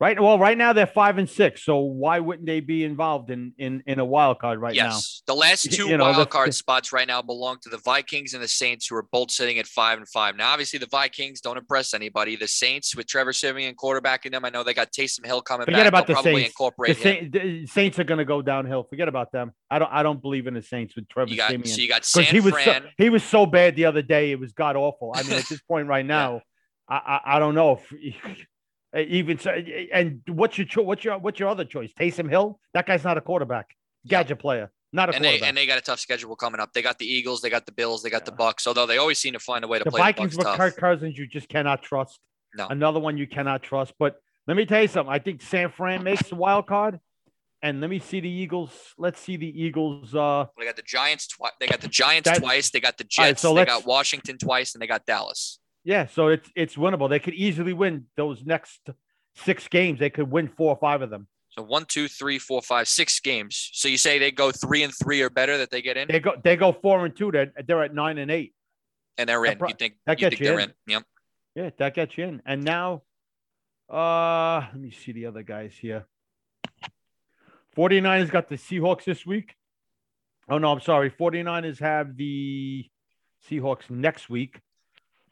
[SPEAKER 2] Right. Well, right now they're five and six. So why wouldn't they be involved in in, in a wild card right yes. now? Yes.
[SPEAKER 1] The last two you know, wild card spots right now belong to the Vikings and the Saints, who are both sitting at five and five. Now, obviously, the Vikings don't impress anybody. The Saints with Trevor Siemian quarterbacking them. I know they got Taysom Hill coming
[SPEAKER 2] Forget
[SPEAKER 1] back.
[SPEAKER 2] about
[SPEAKER 1] They'll
[SPEAKER 2] the
[SPEAKER 1] probably
[SPEAKER 2] Saints.
[SPEAKER 1] incorporate
[SPEAKER 2] the, Saints, the Saints are going to go downhill. Forget about them. I don't. I don't believe in the Saints with Trevor
[SPEAKER 1] you got,
[SPEAKER 2] Siemian.
[SPEAKER 1] So you got San
[SPEAKER 2] he was
[SPEAKER 1] Fran.
[SPEAKER 2] So, he was so bad the other day. It was god awful. I mean, at this point right now, yeah. I, I I don't know if. Uh, even so, and what's your cho- what's your what's your other choice? Taysom Hill. That guy's not a quarterback. Gadget player, not a
[SPEAKER 1] and
[SPEAKER 2] quarterback.
[SPEAKER 1] They, and they got a tough schedule coming up. They got the Eagles, they got the Bills, they got yeah. the Bucks. Although they always seem to find a way to
[SPEAKER 2] the
[SPEAKER 1] play
[SPEAKER 2] Vikings
[SPEAKER 1] the
[SPEAKER 2] Vikings with Kirk Cousins, you just cannot trust.
[SPEAKER 1] No,
[SPEAKER 2] another one you cannot trust. But let me tell you something. I think San Fran makes the wild card. And let me see the Eagles. Let's see the Eagles. Uh,
[SPEAKER 1] they got the Giants twice. They got the Giants that, twice. They got the Jets. Right, so they got Washington twice, and they got Dallas.
[SPEAKER 2] Yeah, so it's it's winnable. They could easily win those next six games, they could win four or five of them.
[SPEAKER 1] So one, two, three, four, five, six games. So you say they go three and three or better that they get in?
[SPEAKER 2] They go they go four and two. They're they're at nine and eight.
[SPEAKER 1] And they're in. Pro- you think that gets you, you in. in. Yep.
[SPEAKER 2] Yeah, that gets you in. And now uh let me see the other guys here. 49ers got the Seahawks this week. Oh no, I'm sorry. 49ers have the Seahawks next week.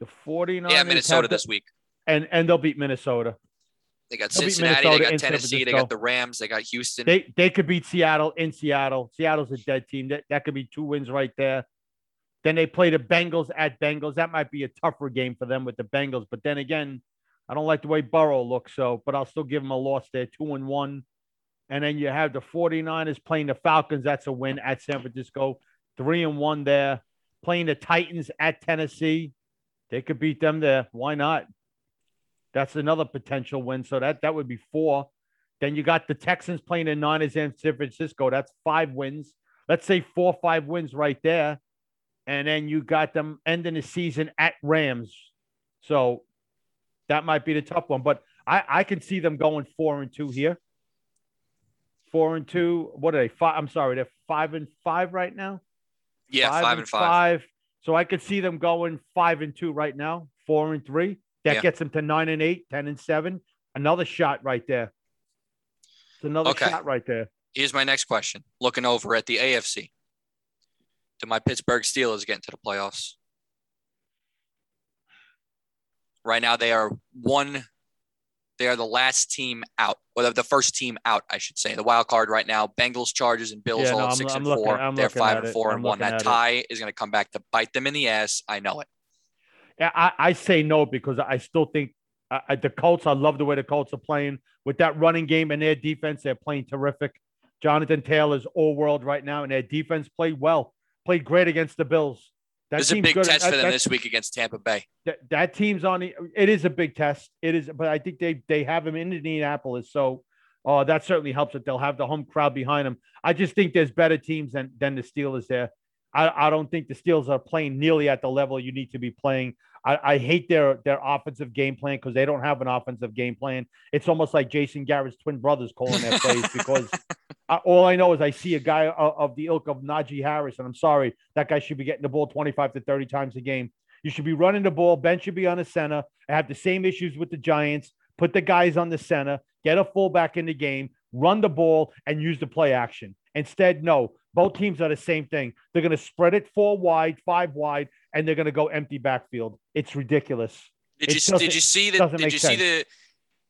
[SPEAKER 2] The 49ers
[SPEAKER 1] Yeah, Minnesota this week.
[SPEAKER 2] And and they'll beat Minnesota.
[SPEAKER 1] They got Cincinnati, they got Tennessee, they got the Rams, they got Houston.
[SPEAKER 2] They they could beat Seattle in Seattle. Seattle's a dead team. That that could be two wins right there. Then they play the Bengals at Bengals. That might be a tougher game for them with the Bengals. But then again, I don't like the way Burrow looks, so but I'll still give them a loss there, two and one. And then you have the 49ers playing the Falcons. That's a win at San Francisco. Three and one there. Playing the Titans at Tennessee. They could beat them there. Why not? That's another potential win. So that that would be four. Then you got the Texans playing the Niners in San Francisco. That's five wins. Let's say four five wins right there. And then you got them ending the season at Rams. So that might be the tough one. But I, I can see them going four and two here. Four and two. What are they? Five. I'm sorry, they're five and five right now.
[SPEAKER 1] Yeah, five, and five.
[SPEAKER 2] So I could see them going five and two right now, four and three. That
[SPEAKER 1] Yeah.
[SPEAKER 2] gets them to nine and eight, 10 and seven. Another shot right there. It's another
[SPEAKER 1] Okay.
[SPEAKER 2] shot right there.
[SPEAKER 1] Here's my next question. Looking over at the AFC. Do my Pittsburgh Steelers get into the playoffs? Right now, they are one. They are the last team out, or the- first team out, I should say. The wild card right now: Bengals, Chargers, and Bills
[SPEAKER 2] Yeah,
[SPEAKER 1] all
[SPEAKER 2] no,
[SPEAKER 1] at
[SPEAKER 2] I'm-
[SPEAKER 1] 6
[SPEAKER 2] I'm
[SPEAKER 1] and
[SPEAKER 2] looking-
[SPEAKER 1] four. They're five and
[SPEAKER 2] it.
[SPEAKER 1] four
[SPEAKER 2] I'm
[SPEAKER 1] and one. That tie is going to come back to bite them in the ass. I know it.
[SPEAKER 2] Yeah, I, I say no because I still think uh, the Colts. I love the way the Colts are playing with that running game and their defense. They're playing terrific. Jonathan Taylor's all world right now, and their defense played well, played great against the Bills. That
[SPEAKER 1] This is a big test for them
[SPEAKER 2] that-
[SPEAKER 1] this week against Tampa Bay.
[SPEAKER 2] that, that team's on the it is a big test. It is but i think they they have them in indianapolis so uh that certainly helps that they'll have the home crowd behind them. I just think there's better teams than than the steelers there. I i don't think the steelers are playing nearly at the level you need to be playing i i hate their their offensive game plan because they don't have an offensive game plan it's almost like jason garrett's twin brothers calling their plays because uh, all I know is I see a guy of, of the ilk of Najee Harris, and I'm sorry, that guy should be getting the ball 25 to 30 times a game. You should be running the ball. Ben should be on the center. I have the same issues with the Giants. Put the guys on the center, get a fullback in the game, run the ball, and use the play action. Instead, no. Both teams are the same thing. They're going to spread it four wide, five wide, and they're going to go empty backfield. It's ridiculous.
[SPEAKER 1] Did
[SPEAKER 2] It
[SPEAKER 1] you did you see the did you see
[SPEAKER 2] sense.
[SPEAKER 1] the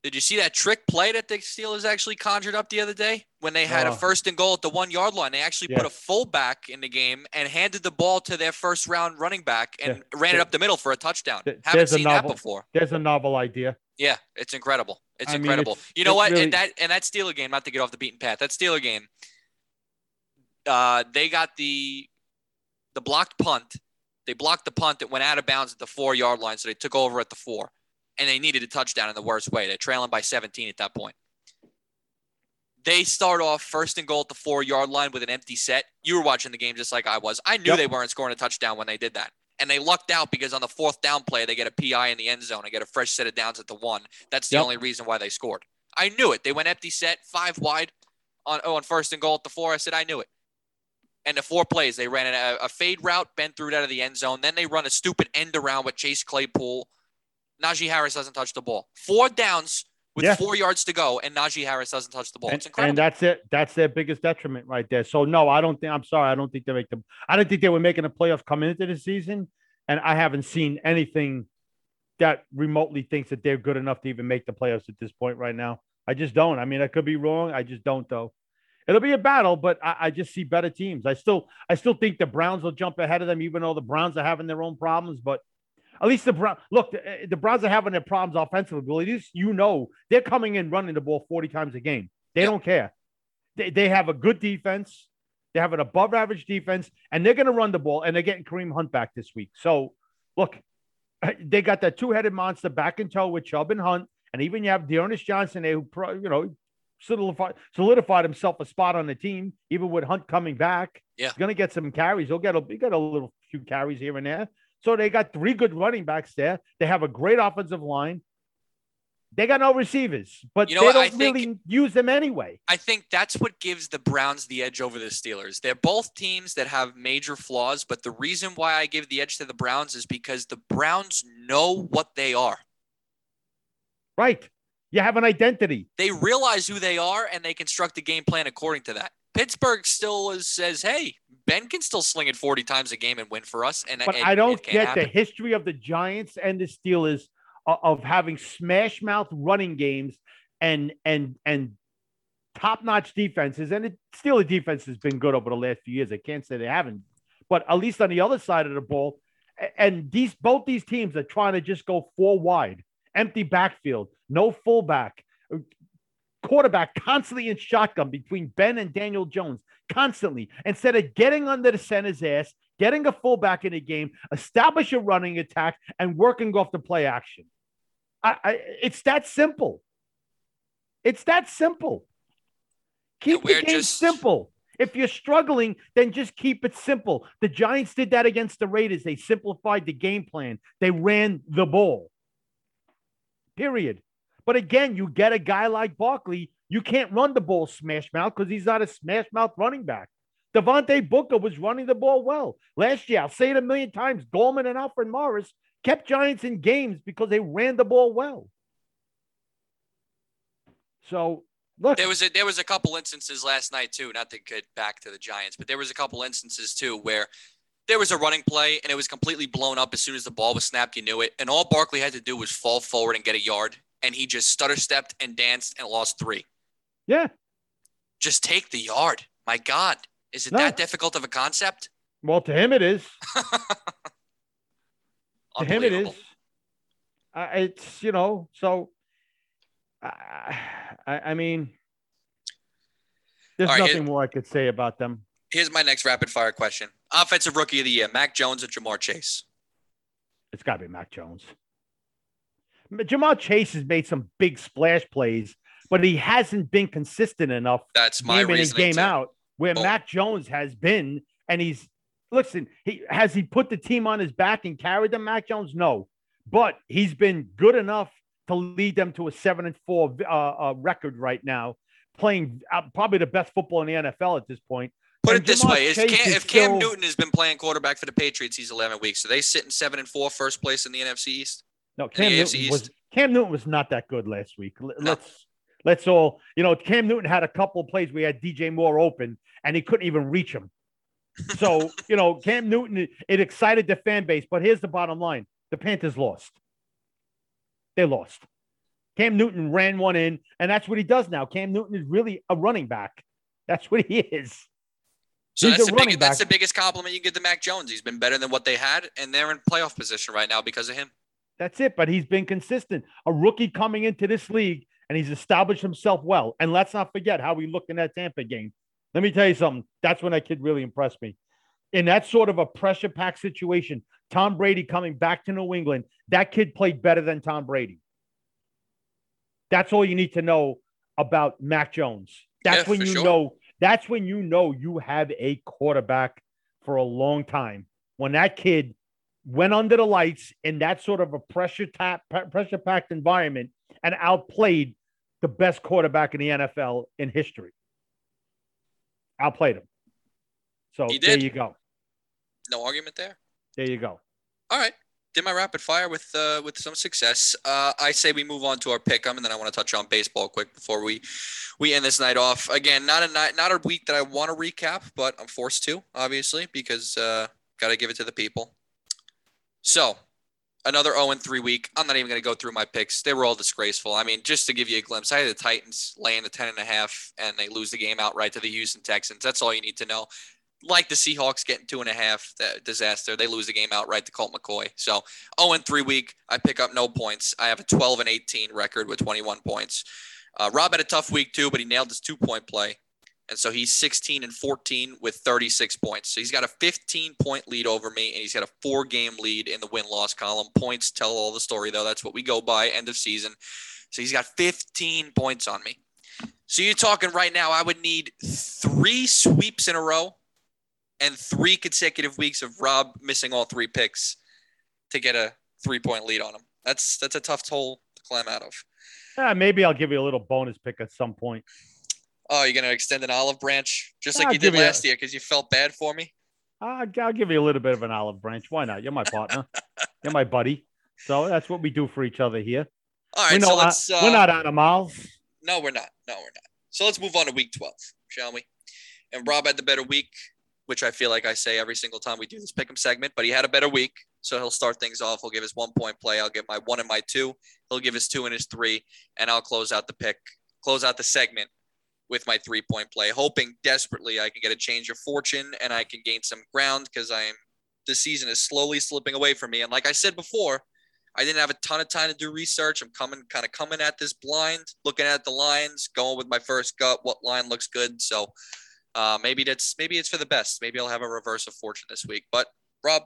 [SPEAKER 1] did you see that trick play that the Steelers actually conjured up the other day when they had
[SPEAKER 2] Oh.
[SPEAKER 1] a first and goal at the one yard line? They actually put a fullback in the game and handed the ball to their first round running back and
[SPEAKER 2] Yeah.
[SPEAKER 1] ran it up the middle for a touchdown.
[SPEAKER 2] there-
[SPEAKER 1] Haven't seen that
[SPEAKER 2] novel-
[SPEAKER 1] before.
[SPEAKER 2] There's a novel idea.
[SPEAKER 1] Yeah, it's incredible. It's
[SPEAKER 2] I mean,
[SPEAKER 1] incredible.
[SPEAKER 2] it's-
[SPEAKER 1] you know what?
[SPEAKER 2] really-
[SPEAKER 1] and that and that Steeler game, not to get off the beaten path, that Steeler game, uh, they got the the blocked punt. They blocked the punt that went out of bounds at the four yard line, so they took over at the four, and they needed a touchdown in the worst way. They're trailing by 17 at that point. They start off first and goal at the four yard line with an empty set. You were watching the game just like I was. I knew
[SPEAKER 2] Yep.
[SPEAKER 1] they weren't scoring a touchdown when they did that. And they lucked out because on the fourth down play, they get a PI in the end zone and get a fresh set of downs at the one. That's the
[SPEAKER 2] Yep.
[SPEAKER 1] only reason why they scored. I knew it. They went empty set, five wide on, oh, on first and goal at the four. I said, I knew it. And the four plays, they ran a, a fade route, Ben threw it out of the end zone. Then they run a stupid end around with Chase Claypool. Najee Harris doesn't touch the ball. Four downs with
[SPEAKER 2] Yeah.
[SPEAKER 1] four yards to go, and Najee Harris doesn't touch the ball.
[SPEAKER 2] And,
[SPEAKER 1] it's incredible.
[SPEAKER 2] and that's it. That's their biggest detriment right there. So no, I don't think. I'm sorry. I don't think they make them. I don't think they were making a playoff coming into the season, and I haven't seen anything that remotely thinks that they're good enough to even make the playoffs at this point right now. I just don't. I mean, I could be wrong. I just don't though. It'll be a battle, but I, I just see better teams. I still, I still think the Browns will jump ahead of them, even though the Browns are having their own problems. But at least the Browns look, the, the Browns are having their problems offensively. But at least you know they're coming in running the ball 40 times a game. They don't care. They, they have a good defense. They have an above average defense, and they're going to run the ball, and they're getting Kareem Hunt back this week. So look, they got that two headed monster back in tow with Chubb and Hunt, and even you have D'Ernest Johnson there, who you know solidified solidified himself a spot on the team, even with Hunt coming back.
[SPEAKER 1] Yeah.
[SPEAKER 2] he's going to get some carries. He'll get a he got a little few carries here and there. So they got three good running backs there. They have a great offensive line. They got no receivers, but
[SPEAKER 1] You know
[SPEAKER 2] they don't
[SPEAKER 1] think-
[SPEAKER 2] really use them anyway.
[SPEAKER 1] I think that's what gives the Browns the edge over the Steelers. They're both teams that have major flaws, but the reason why I give the edge to the Browns is because the Browns know what they are.
[SPEAKER 2] Right. You have an identity.
[SPEAKER 1] They realize who they are and they construct a game plan according to that. Pittsburgh still is, says, "Hey, Ben can still sling it 40 times a game and win for us." And
[SPEAKER 2] But
[SPEAKER 1] and
[SPEAKER 2] I don't get
[SPEAKER 1] happen.
[SPEAKER 2] the history of the Giants and the Steelers of, of having smash mouth running games and and and top notch defenses. And the Steeler defense has been good over the last few years. I can't say they haven't, but at least on the other side of the ball, and these both these teams are trying to just go four wide, empty backfield, no fullback. Quarterback constantly in shotgun between Ben and Daniel Jones, constantly. Instead of getting under the center's ass, getting a fullback in the game, establish a running attack, and working off the play action. I, I, it's that simple. It's that simple. Keep the game
[SPEAKER 1] just-
[SPEAKER 2] simple. If you're struggling, then just keep it simple. The Giants did that against the Raiders. They simplified the game plan. They ran the ball. Period. But again, you get a guy like Barkley, you can't run the ball smash mouth because he's not a smash mouth running back. Devontae Booker was running the ball well. Last year, I'll say it a million times, Gallman and Alfred Morris kept Giants in games because they ran the ball well. So look,
[SPEAKER 1] there was a there was a couple instances last night too. Not to get back to the Giants, but there was a couple instances too where there was a running play and it was completely blown up as soon as the ball was snapped. You knew it, and all Barkley had to do was fall forward and get a yard, and he just stutter stepped and danced and lost three.
[SPEAKER 2] Yeah,
[SPEAKER 1] just take the yard. My God, is it no. that difficult of a concept?
[SPEAKER 2] Well, to him it is. to him it is. Uh, it's you know so. Uh, I, I mean, there's right, nothing more I could say about them.
[SPEAKER 1] Here's my next rapid fire question: Offensive Rookie of the Year, Mac Jones or Ja'Marr Chase?
[SPEAKER 2] It's got to be Mac Jones. Ja'Marr Chase has made some big splash plays, but he hasn't been consistent enough.
[SPEAKER 1] That's my game in and game too. out.
[SPEAKER 2] Where oh. Mac Jones has been, and he's listen. He has he put the team on his back and carried them. Mac Jones, no, but he's been good enough to lead them to a seven and four uh, uh, record right now, playing uh, probably the best football in the NFL at this point.
[SPEAKER 1] Put and it this way: Cam, if Cam still, Newton has been playing quarterback for the Patriots, he's 11 weeks. So they sit in seven and four, first place in the NFC East.
[SPEAKER 2] No, Cam Newton was Cam Newton was not that good last week. Let's no. let's all you know. Cam Newton had a couple of plays. We had DJ Moore open, and he couldn't even reach him. So you know, Cam Newton it excited the fan base. But here's the bottom line: the Panthers lost. They lost. Cam Newton ran one in, and that's what he does now. Cam Newton is really a running back. That's what he is.
[SPEAKER 1] So that's the, biggest, that's the biggest compliment you can get to Mac Jones. He's been better than what they had, and they're in playoff position right now because of him.
[SPEAKER 2] That's it. But he's been consistent. A rookie coming into this league, and he's established himself well. And let's not forget how he looked in that Tampa game. Let me tell you something. That's when that kid really impressed me. In that sort of a pressure pack situation, Tom Brady coming back to New England, that kid played better than Tom Brady. That's all you need to know about Mac Jones. That's yeah, when you sure. know. That's when you know you have a quarterback for a long time. When that kid went under the lights in that sort of a pressure tap, pressure packed environment and outplayed the best quarterback in the NFL in history. Outplayed him. So there you go.
[SPEAKER 1] No argument there.
[SPEAKER 2] There you go.
[SPEAKER 1] All right did my rapid fire with uh, with some success. Uh, I say we move on to our pick 'em, and then I want to touch on baseball quick before we we end this night off. Again, not a night, not a week that I want to recap, but I'm forced to, obviously, because uh, got to give it to the people. So, another 0 and 3 week. I'm not even going to go through my picks. They were all disgraceful. I mean, just to give you a glimpse, I had the Titans laying the 10 and a half, and they lose the game outright to the Houston Texans. That's all you need to know like the Seahawks getting two and a half, that disaster. They lose the game outright to Colt McCoy. So 0 and 3 week, I pick up no points. I have a 12 and 18 record with 21 points. Uh, Rob had a tough week too, but he nailed his two point play. And so he's 16 and 14 with 36 points. So he's got a 15 point lead over me, and he's got a four game lead in the win loss column. Points tell all the story, though. That's what we go by end of season. So he's got 15 points on me. So you're talking right now, I would need three sweeps in a row and three consecutive weeks of Rob missing all three picks to get a three point lead on him. That's that's a tough toll to climb out of.
[SPEAKER 2] Yeah, maybe I'll give you a little bonus pick at some point.
[SPEAKER 1] Oh, you're gonna extend an olive branch just like I'll you did last you a, year because you felt bad for me.
[SPEAKER 2] Uh, I'll give you a little bit of an olive branch. Why not? You're my partner. you're my buddy. So that's what we do for each other here.
[SPEAKER 1] All right, we so let's.
[SPEAKER 2] Uh, we're not animals.
[SPEAKER 1] No, we're not. No, we're not. So let's move on to week 12, shall we? And Rob had the better week which I feel like I say every single time we do this pick 'em segment, but he had a better week. So he'll start things off. He'll give his one point play. I'll give my one and my two. He'll give his two and his three. And I'll close out the pick, close out the segment with my three point play, hoping desperately I can get a change of fortune and I can gain some ground because I'm the season is slowly slipping away from me. And like I said before, I didn't have a ton of time to do research. I'm coming kind of coming at this blind, looking at the lines, going with my first gut, what line looks good. So uh, maybe that's maybe it's for the best. Maybe I'll have a reverse of fortune this week. But Rob,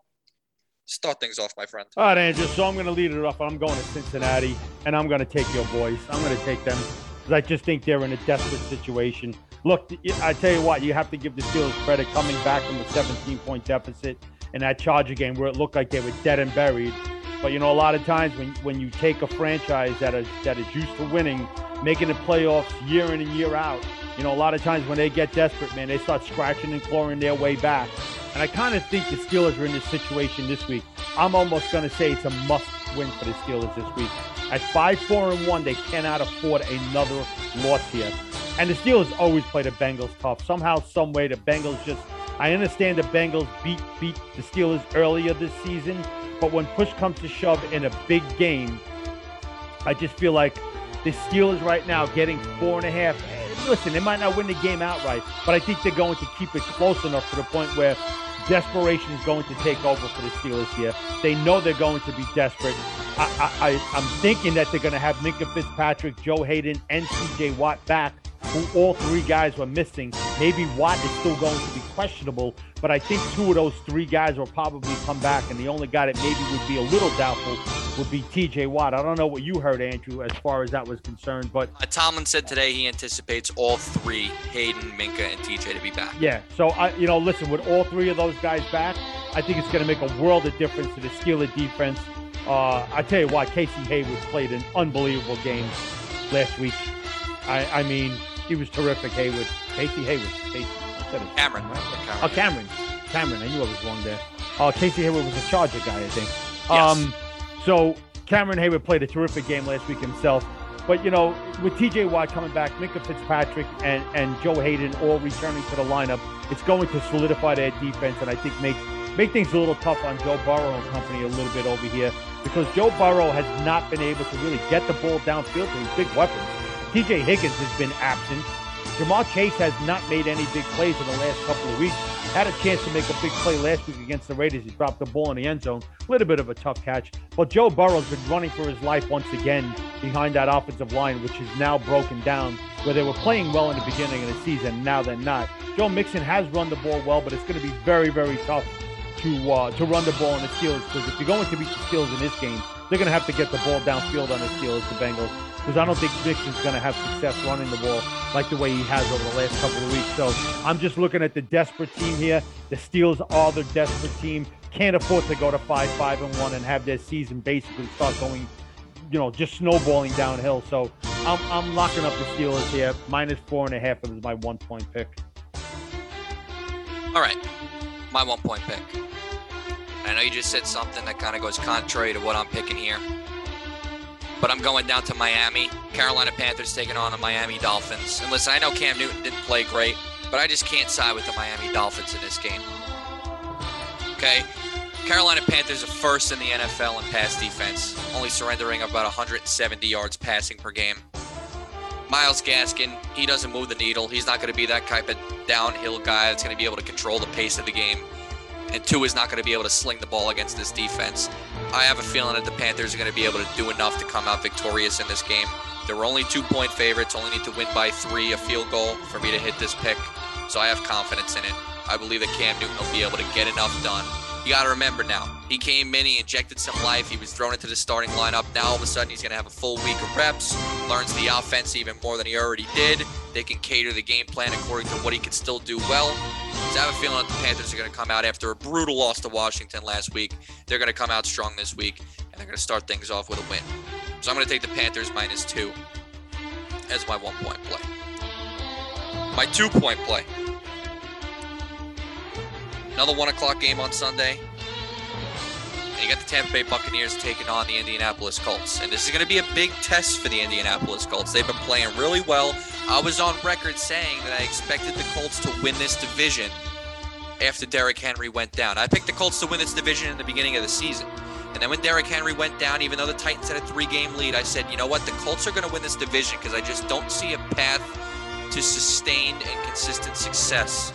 [SPEAKER 1] start things off, my friend.
[SPEAKER 2] All right, Andrew. So I'm going to lead it off. I'm going to Cincinnati, and I'm going to take your boys. I'm going to take them because I just think they're in a desperate situation. Look, I tell you what, you have to give the Steelers credit coming back from the 17 point deficit in that Charger game where it looked like they were dead and buried. But you know, a lot of times when, when you take a franchise that is that is used to winning, making the playoffs year in and year out, You know, a lot of times when they get desperate, man, they start scratching and clawing their way back. And I kind of think the Steelers are in this situation this week. I'm almost going to say it's a must win for the Steelers this week. At 5 4 and 1, they cannot afford another loss here. And the Steelers always play the Bengals tough. Somehow, some way, the Bengals just. I understand the Bengals beat beat the Steelers earlier this season, but when push comes to shove in a big game, I just feel like the Steelers right now getting four and a half. Listen, they might not win the game outright, but I think they're going to keep it close enough to the point where desperation is going to take over for the Steelers here. They know they're going to be desperate. I, I, I'm thinking that they're going to have Minkah Fitzpatrick, Joe Haden, and TJ Watt back who all three guys were missing. Maybe Watt is still going to be questionable, but I think two of those three guys will probably come back, and the only guy that maybe would be a little doubtful would be TJ Watt. I don't know what you heard, Andrew, as far as that was concerned, but
[SPEAKER 1] uh, Tomlin said today he anticipates all three, Haden, Minkah, and TJ, to be back.
[SPEAKER 2] Yeah, so I, you know, listen, with all three of those guys back, I think it's going to make a world of difference to the Steeler defense. Uh, I tell you what, Casey Hayward played an unbelievable game last week. I, I mean, he was terrific. Hayward, Casey Hayward, Casey.
[SPEAKER 1] Cameron.
[SPEAKER 2] Right? Cameron. Oh, Cameron. Cameron. I knew I was wrong there. Uh, Casey Hayward was a Charger guy, I think. Yes. Um, so Cameron Heyward played a terrific game last week himself. But you know, with T.J. Watt coming back, Minkah Fitzpatrick and and Joe Haden all returning to the lineup, it's going to solidify their defense, and I think make make things a little tough on Joe Burrow and company a little bit over here because Joe Burrow has not been able to really get the ball downfield to his big weapons. TJ Higgins has been absent. Ja'Marr Chase has not made any big plays in the last couple of weeks. Had a chance to make a big play last week against the Raiders. He dropped the ball in the end zone. A little bit of a tough catch. But Joe Burrow's been running for his life once again behind that offensive line, which is now broken down, where they were playing well in the beginning of the season. Now they're not. Joe Mixon has run the ball well, but it's going to be very, very tough to uh, to run the ball on the Steelers because if you're going to beat the Steelers in this game, they're going to have to get the ball downfield on the Steelers, the Bengals because I don't think Mixon's going to have success running the ball like the way he has over the last couple of weeks. So I'm just looking at the desperate team here. The Steelers are the desperate team. Can't afford to go to five, five, and one and have their season basically start going, you know, just snowballing downhill. So I'm, I'm locking up the Steelers here. Minus four and a half is my one point pick.
[SPEAKER 1] All right, my one point pick. I know you just said something that kind of goes contrary to what I'm picking here but I'm going down to Miami. Carolina Panthers taking on the Miami Dolphins. And listen, I know Cam Newton didn't play great, but I just can't side with the Miami Dolphins in this game. Okay? Carolina Panthers are first in the NFL in pass defense, only surrendering about 170 yards passing per game. Myles Gaskin, he doesn't move the needle. He's not going to be that type of downhill guy that's going to be able to control the pace of the game and two is not going to be able to sling the ball against this defense. I have a feeling that the Panthers are going to be able to do enough to come out victorious in this game. They're only two point favorites, only need to win by three, a field goal for me to hit this pick. So I have confidence in it. I believe that Cam Newton will be able to get enough done. You got to remember now, he came in, he injected some life, he was thrown into the starting lineup. Now all of a sudden he's going to have a full week of reps, learns the offense even more than he already did. They can cater the game plan according to what he can still do well. So I have a feeling that the Panthers are going to come out after a brutal loss to Washington last week. They're going to come out strong this week, and they're going to start things off with a win. So I'm going to take the Panthers minus two as my one point play. My two point play. Another one o'clock game on Sunday. And you got the Tampa Bay Buccaneers taking on the Indianapolis Colts. And this is going to be a big test for the Indianapolis Colts. They've been playing really well. I was on record saying that I expected the Colts to win this division after Derrick Henry went down. I picked the Colts to win this division in the beginning of the season. And then when Derrick Henry went down, even though the Titans had a three game lead, I said, you know what? The Colts are going to win this division because I just don't see a path to sustained and consistent success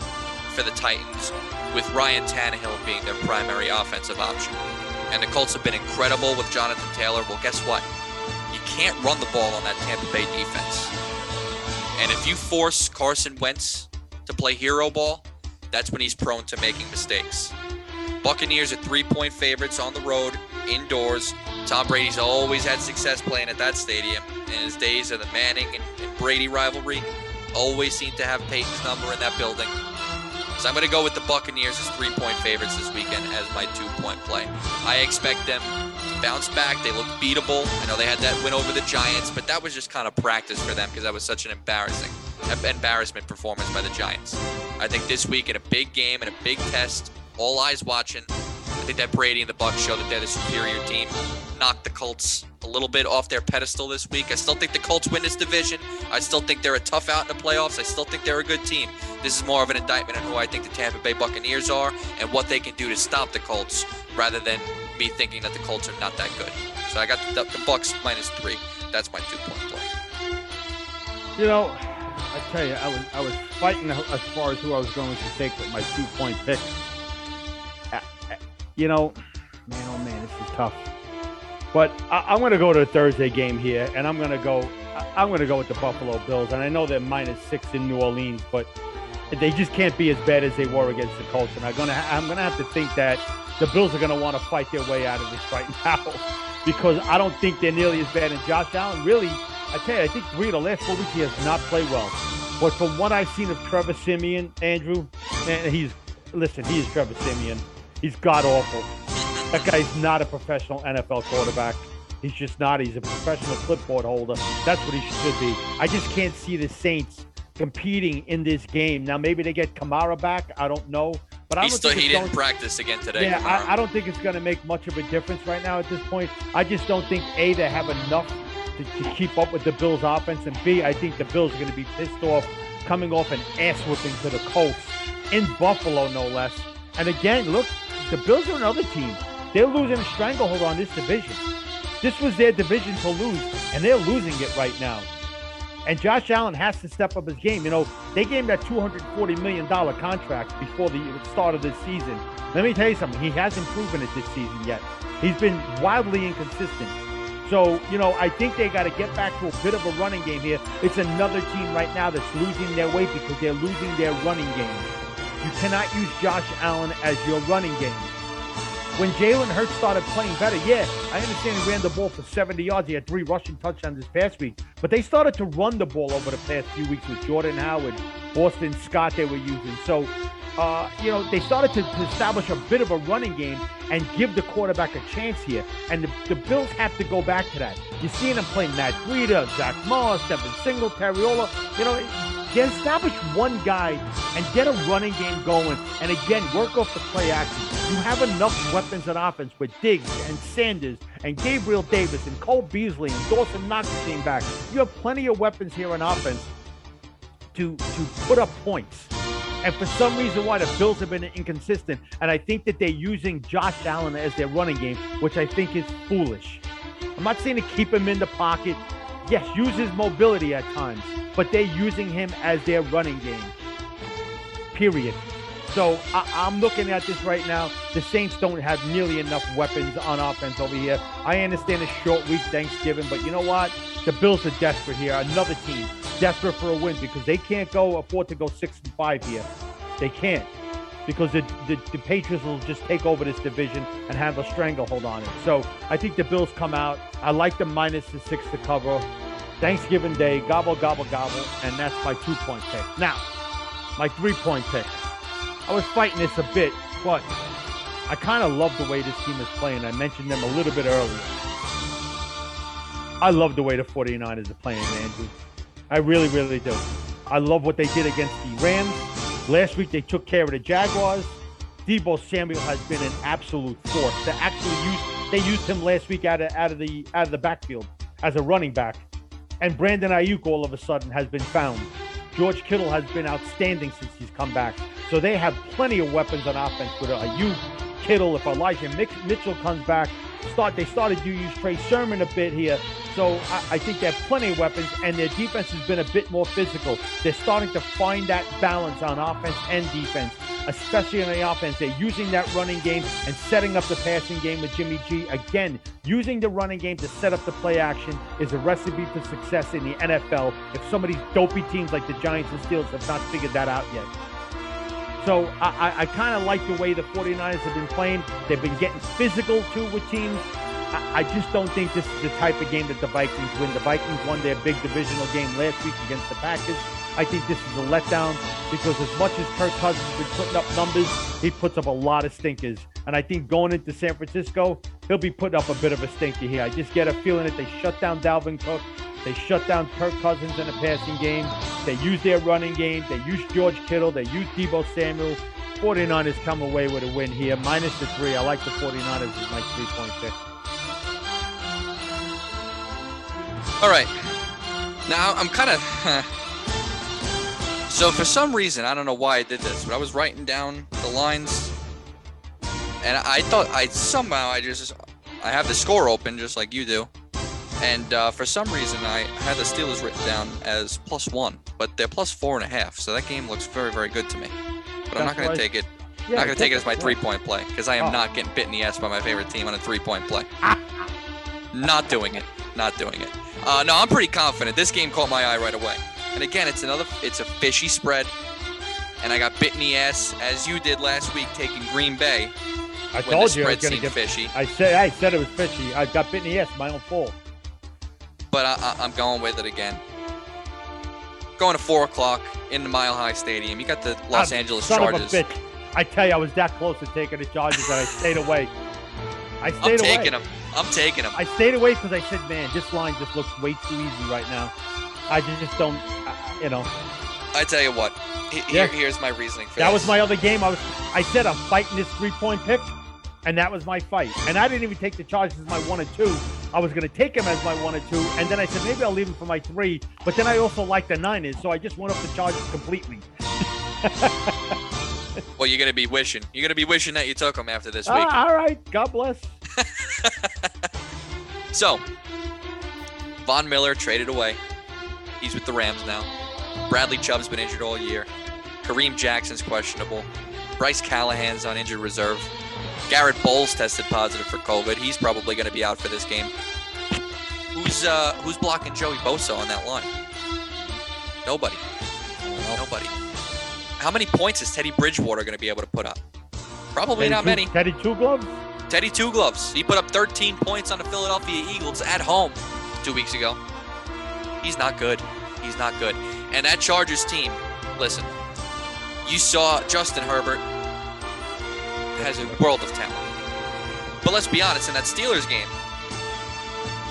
[SPEAKER 1] for the Titans with Ryan Tannehill being their primary offensive option. And the Colts have been incredible with Jonathan Taylor. Well, guess what? You can't run the ball on that Tampa Bay defense. And if you force Carson Wentz to play hero ball, that's when he's prone to making mistakes. Buccaneers are three point favorites on the road, indoors. Tom Brady's always had success playing at that stadium. In his days of the Manning and Brady rivalry, always seemed to have Peyton's number in that building. So I'm going to go with the Buccaneers as three point favorites this weekend as my two point play. I expect them to bounce back. They look beatable. I know they had that win over the Giants, but that was just kind of practice for them because that was such an embarrassing embarrassment performance by the Giants. I think this week in a big game and a big test, all eyes watching, I think that Brady and the Bucs show that they're the superior team. Knock the Colts a little bit off their pedestal this week. I still think the Colts win this division. I still think they're a tough out in the playoffs. I still think they're a good team. This is more of an indictment on who I think the Tampa Bay Buccaneers are and what they can do to stop the Colts rather than me thinking that the Colts are not that good. So I got the, the Bucs minus three. That's my two point play.
[SPEAKER 2] You know, I tell you, I was I was fighting as far as who I was going to take with my two point pick. Uh, uh, you know, man, oh man, this is tough. But I, am going to go to a Thursday game here, and I'm going to go. I'm going to go with the Buffalo Bills, and I know they're minus six in New Orleans, but they just can't be as bad as they were against the Colts. And I'm going to. I'm going to have to think that the Bills are going to want to fight their way out of this right now, because I don't think they're nearly as bad. And Josh Allen, really, I tell you, I think three of the last four weeks he has not played well. But from what I've seen of Trevor Siemian, Andrew, man, he's listen, he is Trevor Siemian. He's god awful. That guy's not a professional NFL quarterback. He's just not. He's a professional clipboard holder. That's what he should be. I just can't see the Saints competing in this game. Now, maybe they get Kamara back. I don't know. But I
[SPEAKER 1] don't still, he didn't practice again today.
[SPEAKER 2] Yeah, I, I, don't think it's going to make much of a difference right now at this point. I just don't think A, they have enough to, to keep up with the Bills' offense, and B, I think the Bills are going to be pissed off coming off an ass whipping to the Colts in Buffalo, no less. And again, look, the Bills are another team they're losing a stranglehold on this division. This was their division to lose, and they're losing it right now. And Josh Allen has to step up his game. You know, they gave him that $240 million contract before the start of this season. Let me tell you something. He hasn't proven it this season yet. He's been wildly inconsistent. So, you know, I think they got to get back to a bit of a running game here. It's another team right now that's losing their way because they're losing their running game. You cannot use Josh Allen as your running game when Jalen Hurts started playing better, yeah, I understand he ran the ball for 70 yards. He had three rushing touchdowns this past week, but they started to run the ball over the past few weeks with Jordan Howard, Boston Scott they were using. So, uh, you know, they started to, to, establish a bit of a running game and give the quarterback a chance here. And the, the Bills have to go back to that. You're seeing them play Matt Breida, Zach Moss, Devin Singletary, all you know, Get establish one guy and get a running game going. And again, work off the play action. You have enough weapons on offense with Diggs and Sanders and Gabriel Davis and Cole Beasley and Dawson Knox came back. You have plenty of weapons here on offense to to put up points. And for some reason why the Bills have been inconsistent. And I think that they're using Josh Allen as their running game, which I think is foolish. I'm not saying to keep him in the pocket. Yes, use his mobility at times but they're using him as their running game. Period. So I, am looking at this right now. The Saints don't have nearly enough weapons on offense over here. I understand a short week Thanksgiving, but you know what? The Bills are desperate here. Another team desperate for a win because they can't go afford to go six and five here. They can't because the, the, the, Patriots will just take over this division and have a stranglehold on it. So I think the Bills come out. I like the minus the six to cover. Thanksgiving Day, gobble, gobble, gobble, and that's my two point pick. Now, my three point pick. I was fighting this a bit, but I kind of love the way this team is playing. I mentioned them a little bit earlier. I love the way the 49ers are playing, Andrew. I really, really do. I love what they did against the Rams. Last week they took care of the Jaguars. Deebo Samuel has been an absolute force. They actually used they used him last week out of out of the out of the backfield as a running back. And Brandon Aiyuk all of a sudden has been found. George Kittle has been outstanding since he's come back. So they have plenty of weapons on offense with Aiyuk, Kittle. If Elijah Mitchell comes back, start they started to use Trey Sermon a bit here. So I, I, think they have plenty of weapons, and their defense has been a bit more physical. They're starting to find that balance on offense and defense, especially on the offense. They're using that running game and setting up the passing game with Jimmy G. Again, using the running game to set up the play action is a recipe for success in the NFL. If some of these dopey teams like the Giants and Steelers have not figured that out yet. So I, I kind of like the way the 49ers have been playing. They've been getting physical too with teams. I, I just don't think this is the type of game that the Vikings win. The Vikings won their big divisional game last week against the Packers. I think this is a letdown because as much as Kirk Cousins has been putting up numbers, he puts up a lot of stinkers. And I think going into San Francisco, he'll be putting up a bit of a stinker here. I just get a feeling that they shut down Dalvin Cook. They shut down Kirk Cousins in the passing game. They use their running game. They use George Kittle. They use Deebo Samuel. 49ers come away with a win here, minus the three. I like the 49ers as my three point pick.
[SPEAKER 1] All right. Now I'm kind of. so for some reason, I don't know why I did this, but I was writing down the lines, and I thought I somehow I just I have the score open just like you do, and uh, for some reason I had the Steelers written down as plus one, but they're plus four and a half. So that game looks very very good to me. But I'm not going to take it. Yeah, not going to take it as my three point play because I am oh. not getting bit in the ass by my favorite team on a three point play. not doing it. Not doing it. Uh, no, I'm pretty confident. This game caught my eye right away. And again, it's another. It's a fishy spread, and I got bit in the ass as you did last week taking Green Bay.
[SPEAKER 2] I told you
[SPEAKER 1] I
[SPEAKER 2] was going to
[SPEAKER 1] get fishy.
[SPEAKER 2] I said I said it was fishy. I got bit in the ass, my own fault.
[SPEAKER 1] But I, am going with it again. Going to four o'clock in the Mile High Stadium. You got the Los I'm Angeles
[SPEAKER 2] son
[SPEAKER 1] Chargers.
[SPEAKER 2] Of a bitch. I tell you, I was that close to taking the Chargers, and I stayed away. I stayed away. I'm
[SPEAKER 1] taking them. I'm taking them.
[SPEAKER 2] I stayed away because I said, man, this line just looks way too easy right now. I just don't, you know.
[SPEAKER 1] I tell you what. Here, yeah. here's my reasoning for
[SPEAKER 2] that.
[SPEAKER 1] This.
[SPEAKER 2] was my other game. I was. I said I'm fighting this three point pick, and that was my fight. And I didn't even take the Chargers as my one and two. I was going to take him as my one and two, and then I said maybe I'll leave him for my three. But then I also like the Niners, so I just went up the Chargers completely.
[SPEAKER 1] well, you're going to be wishing. You're going to be wishing that you took them after this
[SPEAKER 2] uh, all right. God bless.
[SPEAKER 1] so, Von Miller traded away. He's with the Rams now. Bradley Chubb's been injured all year. Kareem Jackson's questionable. Bryce Callahan's on injured reserve. Garett Bolles tested positive for COVID. He's probably going to be out for this game. Who's uh, who's blocking Joey Bosa on that line? Nobody. Nobody. How many points is Teddy Bridgewater going to be able to put up? Probably
[SPEAKER 2] Teddy
[SPEAKER 1] not
[SPEAKER 2] two,
[SPEAKER 1] many.
[SPEAKER 2] Teddy two gloves.
[SPEAKER 1] Teddy Two Gloves. He put up 13 points on the Philadelphia Eagles at home two weeks ago. He's not good. He's not good. And that Chargers team, listen, you saw Justin Herbert has a world of talent. But let's be honest, in that Steelers game,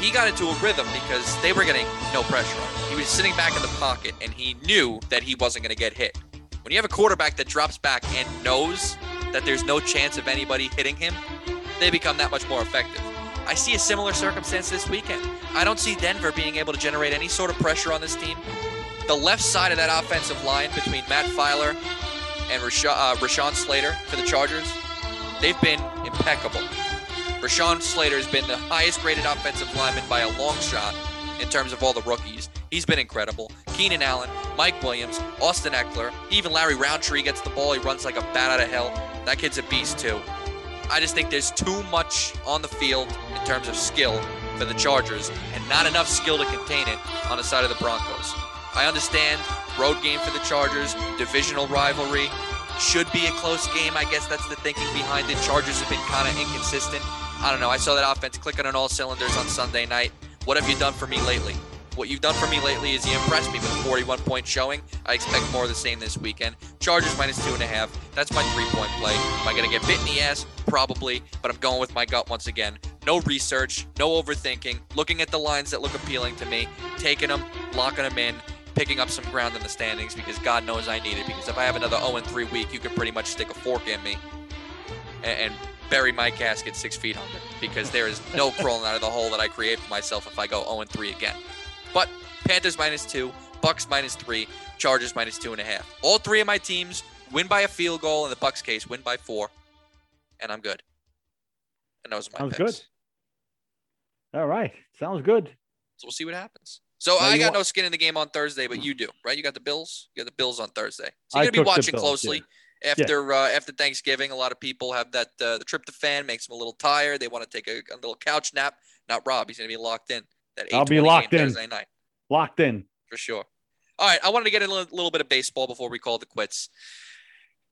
[SPEAKER 1] he got into a rhythm because they were getting no pressure on him. He was sitting back in the pocket and he knew that he wasn't going to get hit. When you have a quarterback that drops back and knows that there's no chance of anybody hitting him, they become that much more effective. I see a similar circumstance this weekend. I don't see Denver being able to generate any sort of pressure on this team. The left side of that offensive line between Matt Feiler and Rashawn, uh, Rashawn Slater for the Chargers, they've been impeccable. Rashawn Slater has been the highest graded offensive lineman by a long shot in terms of all the rookies. He's been incredible. Keenan Allen, Mike Williams, Austin Ekeler, even Larry Rountree gets the ball. He runs like a bat out of hell. That kid's a beast too. I just think there's too much on the field in terms of skill for the Chargers and not enough skill to contain it on the side of the Broncos. I understand road game for the Chargers, divisional rivalry. Should be a close game. I guess that's the thinking behind it. Chargers have been kind of inconsistent. I don't know. I saw that offense clicking on all cylinders on Sunday night. What have you done for me lately? What you've done for me lately is you impressed me with a 41 point showing. I expect more of the same this weekend. Chargers minus two and a half. That's my three point play. Am I going to get bit in the ass? Probably, but I'm going with my gut once again. No research, no overthinking, looking at the lines that look appealing to me, taking them, locking them in, picking up some ground in the standings because God knows I need it. Because if I have another 0 3 week, you could pretty much stick a fork in me and, and bury my casket six feet under because there is no crawling out of the hole that I create for myself if I go 0 3 again. But Panthers minus two, Bucs minus three, Chargers minus two and a half. All three of my teams win by a field goal. In the Bucs case, win by four, and I'm good. And those are my
[SPEAKER 2] Sounds
[SPEAKER 1] picks.
[SPEAKER 2] good. All right, sounds good.
[SPEAKER 1] So we'll see what happens. So I got no skin in the game on Thursday, but you do, right? You got the Bills. You got the Bills on Thursday. So you're gonna be watching Bills, closely. Yeah. After yeah. Uh, after Thanksgiving, a lot of people have that uh, the tryptophan makes them a little tired. They want to take a, a little couch nap. Not Rob. He's gonna be locked in.
[SPEAKER 2] That I'll be locked in Thursday night. Locked in
[SPEAKER 1] for sure. All right, I wanted to get a little, little bit of baseball before we call the quits.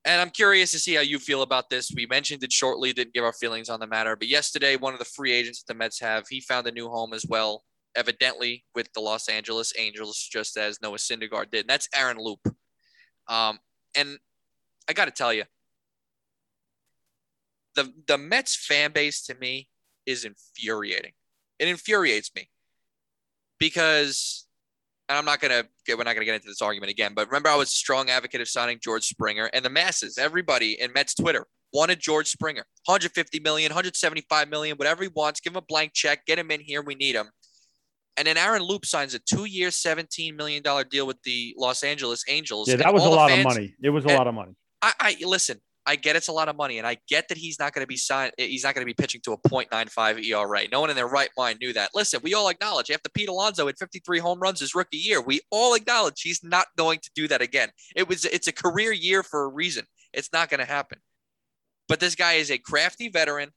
[SPEAKER 1] And I'm curious to see how you feel about this. We mentioned it shortly, didn't give our feelings on the matter. But yesterday, one of the free agents that the Mets have, he found a new home as well, evidently with the Los Angeles Angels, just as Noah Syndergaard did. And that's Aaron Loup. Um, and I got to tell you, the the Mets fan base to me is infuriating. It infuriates me because and I'm not gonna get we're not gonna get into this argument again, but remember I was a strong advocate of signing George Springer and the masses, everybody in Mets Twitter wanted George Springer. 150 million, 175 million, whatever he wants, give him a blank check, get him in here, we need him. And then Aaron Loup signs a two-year, $17 million deal with the Los Angeles Angels.
[SPEAKER 2] Yeah, that was a lot fans, of money. It was a lot of money.
[SPEAKER 1] I, I listen, I get it's a lot of money, and I get that he's not going to be signed. He's not going to be pitching to a .95 ERA. No one in their right mind knew that. Listen, we all acknowledge after Pete Alonso had 53 home runs his rookie year, we all acknowledge he's not going to do that again. It was it's a career year for a reason. It's not going to happen. But this guy is a crafty veteran.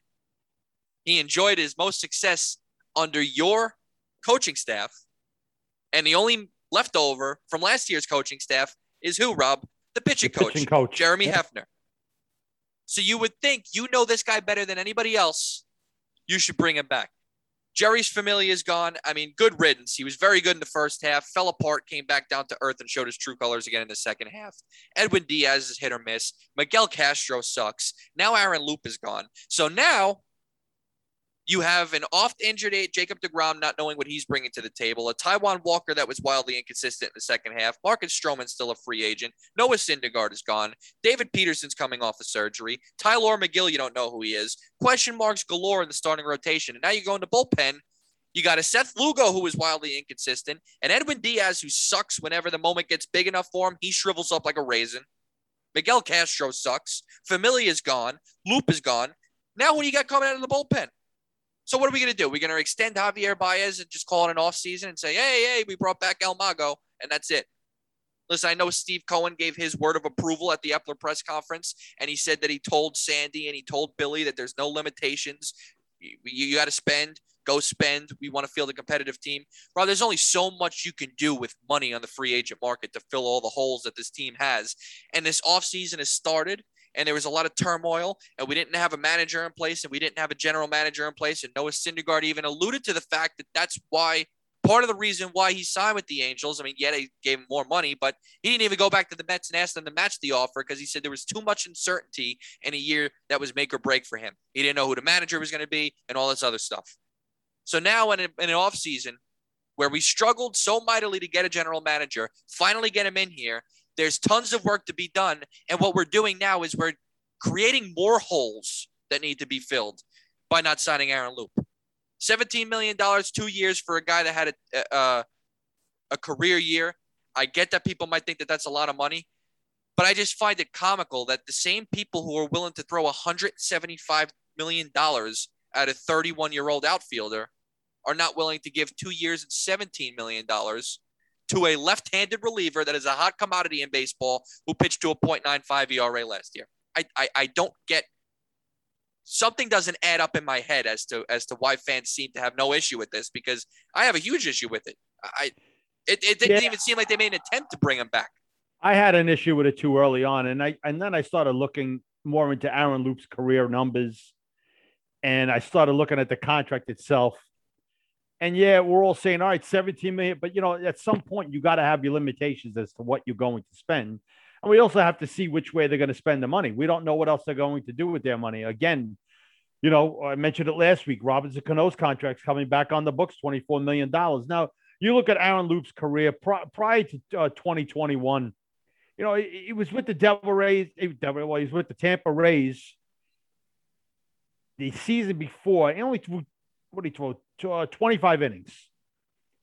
[SPEAKER 1] He enjoyed his most success under your coaching staff, and the only leftover from last year's coaching staff is who, Rob? The pitching, the pitching coach, coach, Jeremy yeah. Hefner. So you would think you know this guy better than anybody else. You should bring him back. Jeurys Familia is gone. I mean, good riddance. He was very good in the first half, fell apart, came back down to earth, and showed his true colors again in the second half. Edwin Diaz is hit or miss. Miguel Castro sucks. Now Aaron Loup is gone. So now you have an oft injured Jacob DeGrom not knowing what he's bringing to the table, a Taijuan Walker that was wildly inconsistent in the second half, Marcus Stroman still a free agent, Noah Syndergaard is gone, David Peterson's coming off the surgery, Tylor Megill, you don't know who he is, question marks galore in the starting rotation, and now you go into bullpen. You got a Seth Lugo who is wildly inconsistent, and Edwin Diaz who sucks whenever the moment gets big enough for him. He shrivels up like a raisin. Miguel Castro sucks. Familia is gone. Loup is gone. Now, what do you got coming out of the bullpen? So what are we going to do? We're going to extend Javier Baez and just call it an off season and say, hey, hey, we brought back El Mago, and that's it. Listen, I know Steve Cohen gave his word of approval at the Eppler press conference, and he said that he told Sandy and he told Billy that there's no limitations. You, you got to spend, go spend. We want to field a competitive team. Bro, there's only so much you can do with money on the free agent market to fill all the holes that this team has. And this offseason has started and there was a lot of turmoil, and we didn't have a manager in place, and we didn't have a general manager in place, and Noah Syndergaard even alluded to the fact that that's why part of the reason why he signed with the Angels. I mean, yeah, they gave him more money, but he didn't even go back to the Mets and ask them to match the offer because he said there was too much uncertainty in a year that was make or break for him. He didn't know who the manager was going to be and all this other stuff. So now in, a, in an offseason where we struggled so mightily to get a general manager, finally get him in here, there's tons of work to be done. And what we're doing now is we're creating more holes that need to be filled by not signing Aaron Loup. $17 million, two years for a guy that had a, a, a career year. I get that people might think that that's a lot of money, but I just find it comical that the same people who are willing to throw $175 million at a 31 year old outfielder are not willing to give two years and $17 million to a left-handed reliever that is a hot commodity in baseball who pitched to a .95 ERA last year. I, I, I don't get something doesn't add up in my head as to as to why fans seem to have no issue with this because I have a huge issue with it. I it, it didn't yeah. even seem like they made an attempt to bring him back.
[SPEAKER 2] I had an issue with it too early on, and I and then I started looking more into Aaron Loup's career numbers, and I started looking at the contract itself. And yeah, we're all saying, all right, 17 million, but you know, at some point you got to have your limitations as to what you're going to spend. And we also have to see which way they're going to spend the money. We don't know what else they're going to do with their money. Again, you know, I mentioned it last week. Robinson Cano's contract's coming back on the books, $24 million. Now, you look at Aaron Loup's career prior to uh, 2021, you know, he, he, was with the Devil Rays, he, well, he was with the Tampa Rays the season before. He only threw, what he throw? Uh, 25 innings.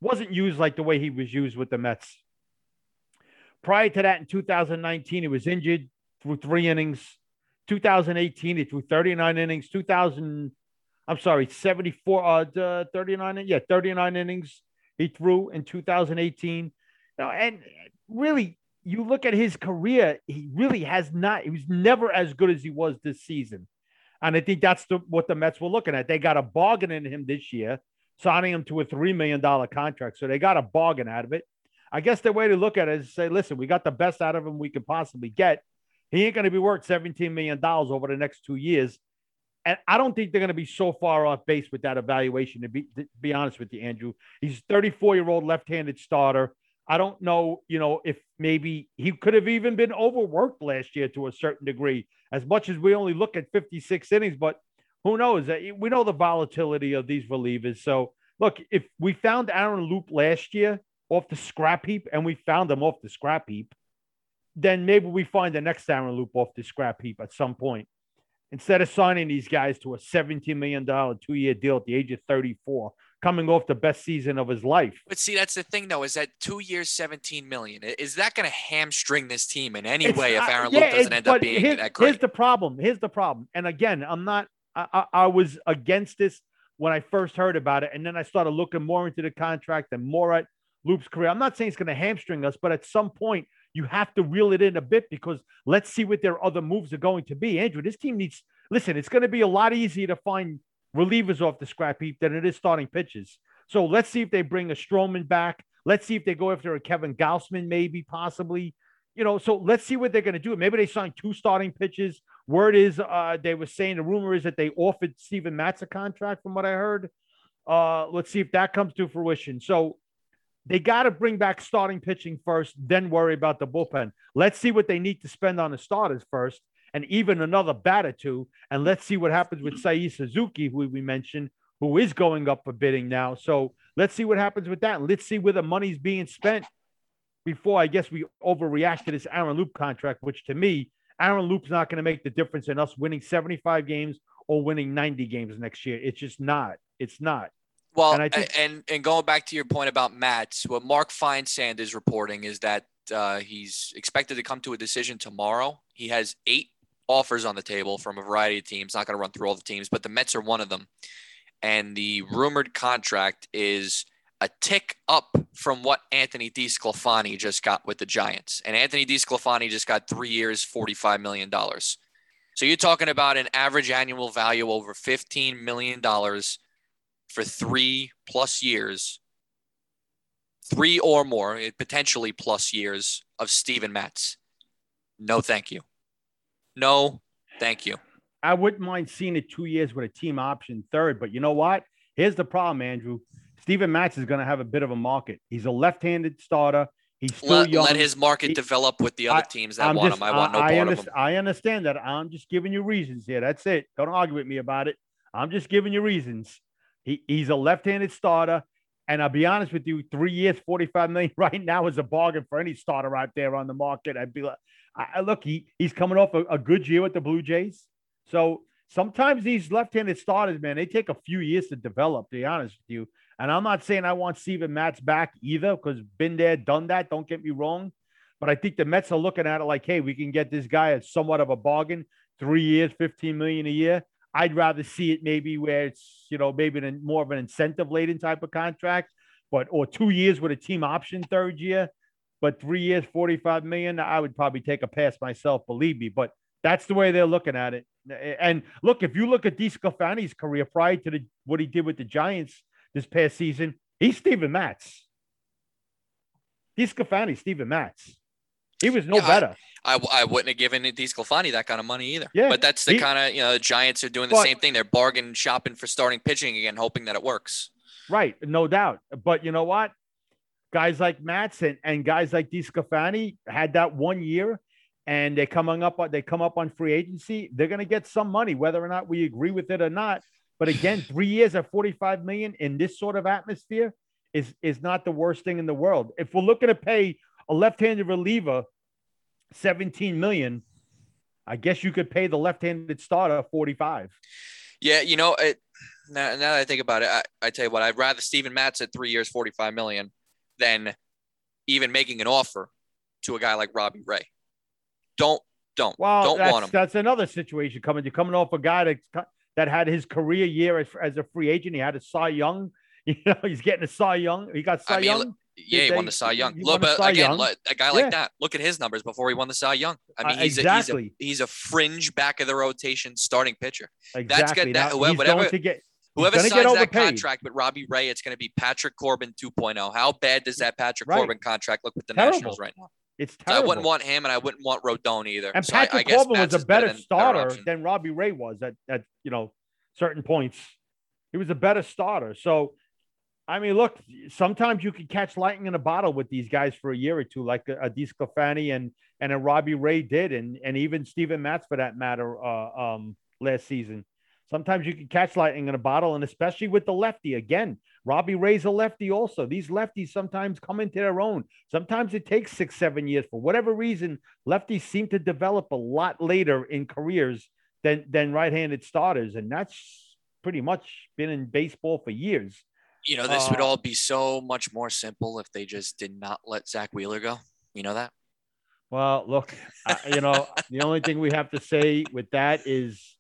[SPEAKER 2] Wasn't used like the way he was used with the Mets. Prior to that, in 2019, he was injured through three innings. 2018, he threw 39 innings. 2000, I'm sorry, 74, uh, 39, yeah, 39 innings he threw in 2018. Now, and really, you look at his career, he really has not, he was never as good as he was this season. And I think that's the, what the Mets were looking at. They got a bargain in him this year, signing him to a $3 million contract. So they got a bargain out of it. I guess the way to look at it is say, listen, we got the best out of him we can possibly get. He ain't going to be worth $17 million over the next two years. And I don't think they're going to be so far off base with that evaluation, to be, to be honest with you, Andrew. He's a 34 year old left handed starter. I don't know, you know, if maybe he could have even been overworked last year to a certain degree, as much as we only look at 56 innings. But who knows? Uh, we know the volatility of these relievers. So look, if we found Aaron Loup last year off the scrap heap and we found him off the scrap heap, then maybe we find the next Aaron Loup off the scrap heap at some point. Instead of signing these guys to a $17 million two year deal at the age of 34, coming off the best season of his life.
[SPEAKER 1] But see, that's the thing, though, is that two years, 17 million. Is that going to hamstring this team in any
[SPEAKER 2] It's
[SPEAKER 1] way if Aaron
[SPEAKER 2] yeah,
[SPEAKER 1] Loup doesn't end up being
[SPEAKER 2] here-
[SPEAKER 1] that great?
[SPEAKER 2] Here's the problem. Here's the problem. And again, I'm not. I, I, I was against this when I first heard about it, and then I started looking more into the contract and more at Loup's career. I'm not saying it's going to hamstring us, but at some point you have to reel it in a bit because let's see what their other moves are going to be. Andrew, this team needs. Listen, it's going to be a lot easier to find relievers off the scrap heap than it is starting pitches. So let's see if they bring a Stroman back. Let's see if they go after a Kevin Gausman, maybe possibly. You know, so let's see what they're going to do. Maybe they sign two starting pitches. Word is, uh, they were saying the rumor is that they offered Steven Matz a contract, from what I heard. Uh, let's see if that comes to fruition. So they got to bring back starting pitching first, then worry about the bullpen. Let's see what they need to spend on the starters first, and even another bat or two. And let's see what happens with Sai Suzuki, who we mentioned, who is going up for bidding now. So let's see what happens with that. And let's see where the money's being spent before I guess we overreact to this Aaron Loup contract, which to me, Aaron Loup's not going to make the difference in us winning 75 games or winning 90 games next year. It's just not. It's not.
[SPEAKER 1] Well,
[SPEAKER 2] And think-
[SPEAKER 1] and and going back to your point about Matt, what Mark Feinsand is reporting is that uh, he's expected to come to a decision tomorrow. He has eight offers on the table from a variety of teams. Not going to run through all the teams, but the Mets are one of them. And the rumored contract is a tick up from what Anthony DiSclafani just got with the Giants. And Anthony DiSclafani just got three years, $45 million. So you're talking about an average annual value over $15 million for three plus years, three or more, potentially plus years of Steven Matz. No, thank you. No, thank you.
[SPEAKER 2] I wouldn't mind seeing it two years with a team option third, but you know what? Here's the problem, Andrew. Steven Matz is going to have a bit of a market. He's a left-handed starter. He's still
[SPEAKER 1] Let,
[SPEAKER 2] young.
[SPEAKER 1] let his market
[SPEAKER 2] He-
[SPEAKER 1] develop with the other teams that
[SPEAKER 2] I'm
[SPEAKER 1] want
[SPEAKER 2] just-
[SPEAKER 1] him. I want no
[SPEAKER 2] I,
[SPEAKER 1] part of him.
[SPEAKER 2] I understand that. I'm just giving you reasons here. That's it. Don't argue with me about it. I'm just giving you reasons. He, he's a left-handed starter, and I'll be honest with you, three years, forty-five million right now is a bargain for any starter out there on the market. I'd be like, I, look, he he's coming off a, a good year with the Blue Jays, so sometimes these left-handed starters, man, they take a few years to develop. To be honest with you, and I'm not saying I want Steven Matz back either, because been there, done that. Don't get me wrong. But I think the Mets are looking at it like, hey, we can get this guy at somewhat of a bargain, three years, 15 million a year. I'd rather see it maybe where it's, you know, maybe more of an incentive laden type of contract, but or two years with a team option third year, but three years, 45 million. I would probably take a pass myself, believe me. But that's the way they're looking at it. And look, if you look at DiSclafani's career prior to the, what he did with the Giants this past season, he's Steven Matz. DiSclafani, Steven Matz. He was no
[SPEAKER 1] Yeah, I-
[SPEAKER 2] better.
[SPEAKER 1] I, I wouldn't have given DeSclafani that kind of money either.
[SPEAKER 2] Yeah,
[SPEAKER 1] but that's the
[SPEAKER 2] he-
[SPEAKER 1] kind of, you know, the Giants are doing the
[SPEAKER 2] But-
[SPEAKER 1] same thing. They're bargain shopping for starting pitching again, hoping that it works.
[SPEAKER 2] Right, no doubt. But you know what? Guys like Matz and, guys like DiSclafani had that one year, and they coming up they come up on free agency. They're going to get some money, whether or not we agree with it or not. But again, three years at forty five million in this sort of atmosphere is is not the worst thing in the world. If we're looking to pay a left handed reliever seventeen million, I guess you could pay the left handed starter forty five.
[SPEAKER 1] Yeah, you know, it, now, now that I think about it, I, I tell you what, I'd rather Steven Matz at three years, 45 million than even making an offer to a guy like Robbie Ray. Don't, don't,
[SPEAKER 2] Well,
[SPEAKER 1] don't
[SPEAKER 2] that's,
[SPEAKER 1] want him.
[SPEAKER 2] that's another situation coming. You're coming off a guy that that had his career year as, as a free agent. He had a Cy Young. You know, he's getting a Cy Young. He got Cy
[SPEAKER 1] I mean,
[SPEAKER 2] Young.
[SPEAKER 1] Yeah, he
[SPEAKER 2] they-
[SPEAKER 1] won the Cy Young.
[SPEAKER 2] he
[SPEAKER 1] Look, but
[SPEAKER 2] Cy
[SPEAKER 1] again,
[SPEAKER 2] Young.
[SPEAKER 1] a guy like
[SPEAKER 2] Yeah.
[SPEAKER 1] that, look at his numbers before he won the Cy Young. I mean,
[SPEAKER 2] Uh,
[SPEAKER 1] he's,
[SPEAKER 2] exactly.
[SPEAKER 1] a, he's a he's a fringe back of the rotation starting pitcher.
[SPEAKER 2] Exactly.
[SPEAKER 1] good. That-
[SPEAKER 2] Now,
[SPEAKER 1] whatever-
[SPEAKER 2] he's going to get.
[SPEAKER 1] Whoever signs that contract with Robbie Ray, it's going to be Patrick Corbin 2.0. How bad does that Patrick
[SPEAKER 2] Right.
[SPEAKER 1] Corbin contract look with the
[SPEAKER 2] Terrible.
[SPEAKER 1] Nationals right now?
[SPEAKER 2] It's
[SPEAKER 1] So I wouldn't want him, and I wouldn't want Rodon either.
[SPEAKER 2] and
[SPEAKER 1] So I- I
[SPEAKER 2] Patrick
[SPEAKER 1] guess
[SPEAKER 2] Corbin was a better
[SPEAKER 1] than-
[SPEAKER 2] starter
[SPEAKER 1] option.
[SPEAKER 2] than Robbie Ray was at, at you know certain points. He was a better starter. So, I mean, look, sometimes you can catch lightning in a bottle with these guys for a year or two, like a, a DiSclafani and and a Robbie Ray did, and and even Steven Matz for that matter, uh, um, last season. Sometimes you can catch lightning in a bottle, and especially with the lefty. Again, Robbie Ray's a lefty also. These lefties sometimes come into their own. Sometimes it takes six, seven years. For whatever reason, lefties seem to develop a lot later in careers than, than right-handed starters. And that's pretty much been in baseball for years.
[SPEAKER 1] You know, this uh, would all be so much more simple if they just did not let Zack Wheeler go. You know that?
[SPEAKER 2] Well, look, uh, you know, the only thing we have to say with that is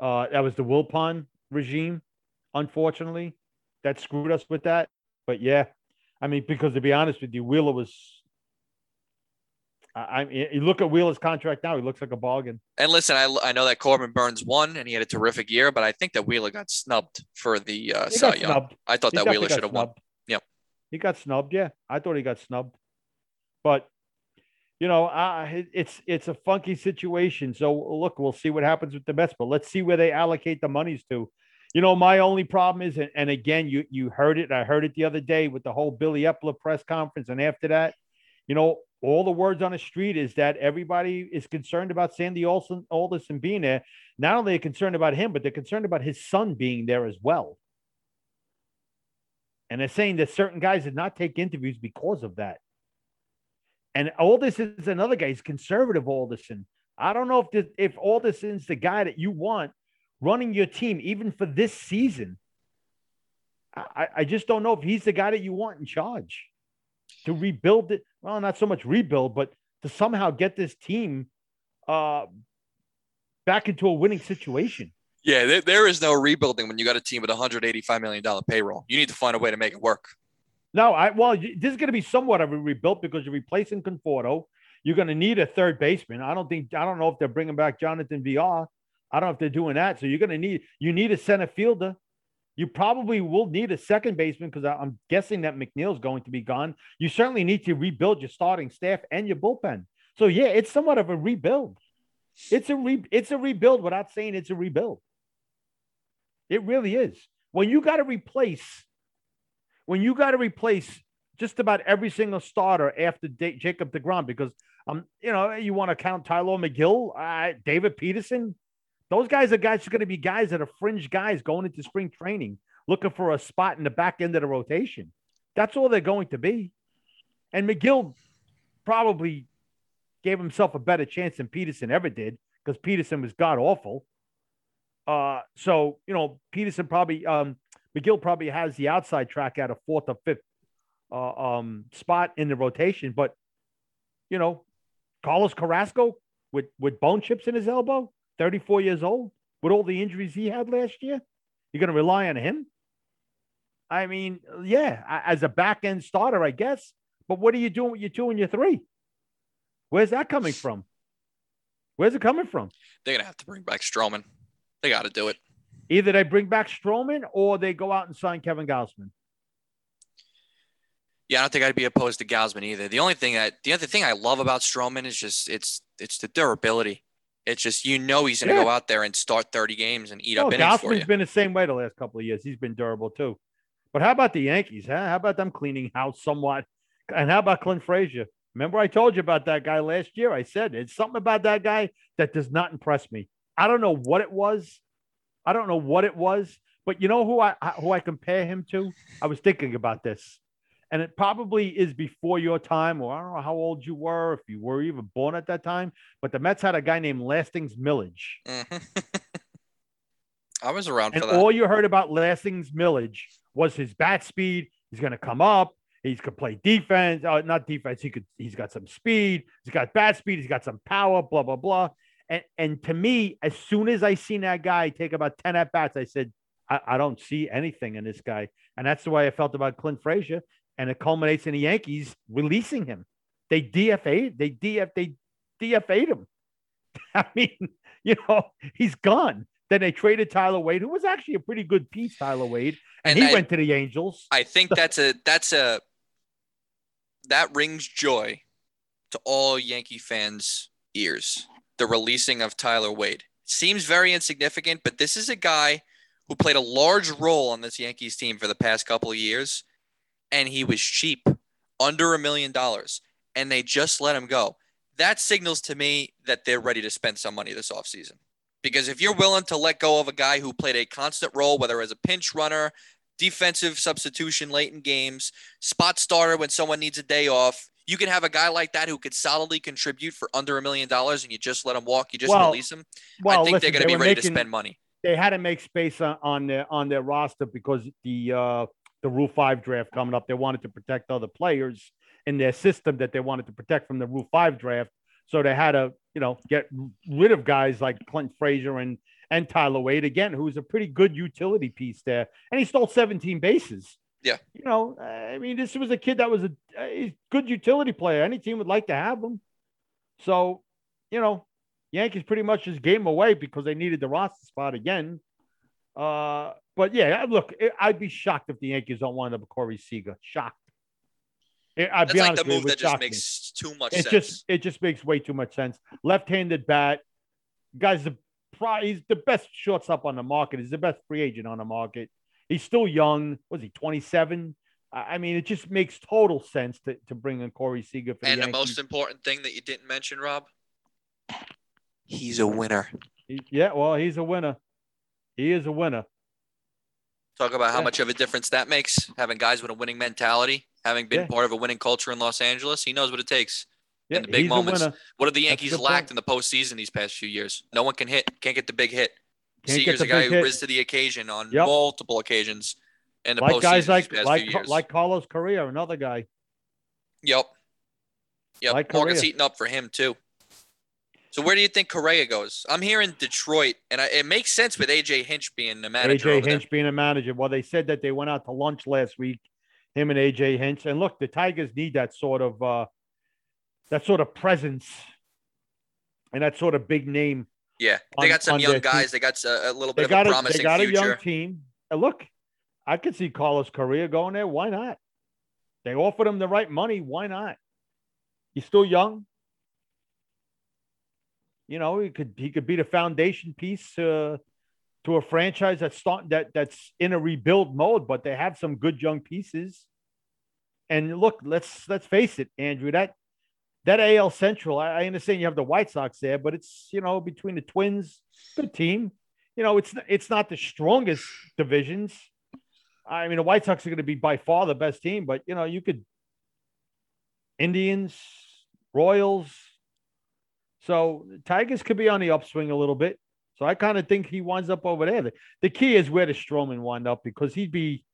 [SPEAKER 2] uh, that was the Wilpon regime, unfortunately, that screwed us with that. But yeah, I mean, because to be honest with you, Wheeler was. I, mean, you look at Wheeler's contract now; he looks like a bargain.
[SPEAKER 1] And listen, I, I know that Corbin Burnes won and he had a terrific year, but I think that Wheeler got snubbed for the uh, Cy Young. Snubbed. I thought he that Wheeler should have won. Yep.
[SPEAKER 2] He got snubbed. Yeah, I thought he got snubbed, but you know, uh, it's it's a funky situation. So look, we'll see what happens with the Mets, but let's see where they allocate the monies to. You know, my only problem is, and again, you you heard it. I heard it the other day with the whole Billy Eppler press conference, and after that, you know, all the words on the street is that everybody is concerned about Sandy Olson, Alderson being there. Not only are concerned about him, but they're concerned about his son being there as well. And they're saying that certain guys did not take interviews because of that. And Alderson is another guy. He's conservative Alderson. I don't know if this, if Alderson's the guy that you want running your team, even for this season. I, I just don't know if he's the guy that you want in charge to rebuild it. Well, not so much rebuild, but to somehow get this team uh, back into a winning situation.
[SPEAKER 1] Yeah, there, there is no rebuilding when you got a team with a $185 million payroll. You need to find a way to make it work.
[SPEAKER 2] No, I well, this is going to be somewhat of a rebuild because you're replacing Conforto. You're going to need a third baseman. I don't think I don't know if they're bringing back Jonathan Villar. I don't know if they're doing that. So you're going to need you need a center fielder. You probably will need a second baseman because I'm guessing that McNeil's going to be gone. You certainly need to rebuild your starting staff and your bullpen. So yeah, it's somewhat of a rebuild. It's a re, it's a rebuild without saying it's a rebuild. It really is. When you got to replace when you got to replace just about every single starter after D- Jacob DeGrom, because um, you know, you want to count Tylor Megill, uh, David Peterson. Those guys are guys who are going to be guys that are fringe guys going into spring training, looking for a spot in the back end of the rotation. That's all they're going to be. And McGill probably gave himself a better chance than Peterson ever did because Peterson was god awful. Uh, so you know, Peterson probably um, Megill probably has the outside track at a fourth or fifth uh, um, spot in the rotation. But you know, Carlos Carrasco with with bone chips in his elbow, 34 years old, with all the injuries he had last year, you're going to rely on him. I mean, yeah, as a back end starter, I guess. But what are you doing with your two and your three? Where's that coming from? Where's it coming from?
[SPEAKER 1] They're gonna have to bring back Stroman. They got to do it.
[SPEAKER 2] Either they bring back Stroman or they go out and sign Kevin Gausman.
[SPEAKER 1] Yeah, I don't think I'd be opposed to Gausman either. The only thing that the other thing I love about Stroman is just it's it's the durability. It's just you know he's going to yeah. go out there and start 30 games and eat no, up innings Gausman's for you.
[SPEAKER 2] been the same way the last couple of years. He's been durable too. But how about the Yankees? Huh? How about them cleaning house somewhat? And how about Clint Frazier? Remember I told you about that guy last year? I said it's something about that guy that does not impress me. I don't know what it was. I don't know what it was, but you know who I who I compare him to? I was thinking about this, and it probably is before your time, or I don't know how old you were, if you were even born at that time. But the Mets had a guy named Lastings Milledge. Mm-hmm.
[SPEAKER 1] I was around
[SPEAKER 2] and
[SPEAKER 1] for that.
[SPEAKER 2] All you heard about Lastings Milledge was his bat speed. He's going to come up. He's could play defense, uh, not defense. He could. He's got some speed. He's got bat speed. He's got some power. Blah blah blah. And and to me, as soon as I seen that guy take about 10 at bats, I said, I, I don't see anything in this guy. And that's the way I felt about Clint Frazier. And it culminates in the Yankees releasing him. They DFA, they DF, they DFA'd him. I mean, you know, he's gone. Then they traded Tyler Wade, who was actually a pretty good piece, Tyler Wade, and, and he I, went to the Angels.
[SPEAKER 1] I think that's a that's a that rings joy to all Yankee fans' ears the releasing of Tyler Wade. Seems very insignificant, but this is a guy who played a large role on this Yankees team for the past couple of years, and he was cheap, under a million dollars, and they just let him go. That signals to me that they're ready to spend some money this offseason. Because if you're willing to let go of a guy who played a constant role, whether as a pinch runner, defensive substitution late in games, spot starter when someone needs a day off. You can have a guy like that who could solidly contribute for under a million dollars, and you just let him walk. You just
[SPEAKER 2] Well,
[SPEAKER 1] release him.
[SPEAKER 2] Well,
[SPEAKER 1] I think
[SPEAKER 2] listen,
[SPEAKER 1] they're going to
[SPEAKER 2] they
[SPEAKER 1] be ready
[SPEAKER 2] making-
[SPEAKER 1] to spend money.
[SPEAKER 2] They had to make space on, on their on their roster because the uh, the Rule Five draft coming up. They wanted to protect other players in their system that they wanted to protect from the Rule Five draft. So they had to, you know, get rid of guys like Clint Frazier and and Tyler Wade again, who's a pretty good utility piece there, and he stole 17 bases.
[SPEAKER 1] Yeah.
[SPEAKER 2] you know, I mean, this was a kid that was a, a good utility player. Any team would like to have him. So, you know, Yankees pretty much just gave him away because they needed the roster spot again. Uh, but yeah, look, I'd be shocked if the Yankees don't want to Corey Seager. Shocked. I'd
[SPEAKER 1] That's
[SPEAKER 2] be
[SPEAKER 1] like
[SPEAKER 2] honest
[SPEAKER 1] the
[SPEAKER 2] with
[SPEAKER 1] move that just
[SPEAKER 2] shock me.
[SPEAKER 1] makes too much
[SPEAKER 2] It
[SPEAKER 1] sense.
[SPEAKER 2] just it just makes way too much sense. Left-handed bat, guy's the he's the best shortstop on the market. He's the best free agent on the market. He's still young. Was he 27? I I mean, it just makes total sense to, to bring in Corey Seager for
[SPEAKER 1] and
[SPEAKER 2] the
[SPEAKER 1] the most important thing that you didn't mention, Rob, he's a winner.
[SPEAKER 2] He- yeah, well, he's a winner. He is a winner.
[SPEAKER 1] Talk about how
[SPEAKER 2] Yeah.
[SPEAKER 1] much of a difference that makes. Having guys with a winning mentality, having been
[SPEAKER 2] Yeah.
[SPEAKER 1] part of a winning culture in Los Angeles, he knows what it takes.
[SPEAKER 2] Yeah,
[SPEAKER 1] In the big moments. What have the Yankees lacked
[SPEAKER 2] point.
[SPEAKER 1] in the postseason these past few years? No one can hit, can't get the big hit.
[SPEAKER 2] Can't get
[SPEAKER 1] Seager's
[SPEAKER 2] the
[SPEAKER 1] a guy who
[SPEAKER 2] hit.
[SPEAKER 1] rose to the occasion on
[SPEAKER 2] Yep.
[SPEAKER 1] multiple occasions in the
[SPEAKER 2] Like guys like like like Carlos Correa, another guy.
[SPEAKER 1] yep. Yep.
[SPEAKER 2] like
[SPEAKER 1] Market's heating up for him too. So where do you think Correa goes? I'm here in Detroit, and I, it makes sense with AJ Hinch being the manager.
[SPEAKER 2] AJ
[SPEAKER 1] over there.
[SPEAKER 2] Hinch being a manager. Well, they said that they went out to lunch last week, him and AJ Hinch. And look, the Tigers need that sort of uh that sort of presence and that sort of big name.
[SPEAKER 1] Yeah, they got some young
[SPEAKER 2] their team.
[SPEAKER 1] guys. They got a, a little
[SPEAKER 2] They
[SPEAKER 1] bit
[SPEAKER 2] got
[SPEAKER 1] of a
[SPEAKER 2] a
[SPEAKER 1] promising
[SPEAKER 2] they got a young team. And look, I could see Carlos Correa going there. Why not? They offered him the right money. Why not? He's still young. You know, he could he could be the foundation piece uh, to a franchise that's start, that that's in a rebuild mode, but they have some good young pieces. And look, let's let's face it, Andrew. That that AL Central, I, understand you have the White Sox there, but it's you know between the Twins, good team. You know, it's it's not the strongest divisions. I mean, the White Sox are going to be by far the best team, but you know, you could Indians, Royals. So Tigers could be on the upswing a little bit. So I kind of think he winds up over there. The, the key is where the Stroman wind up because he'd be,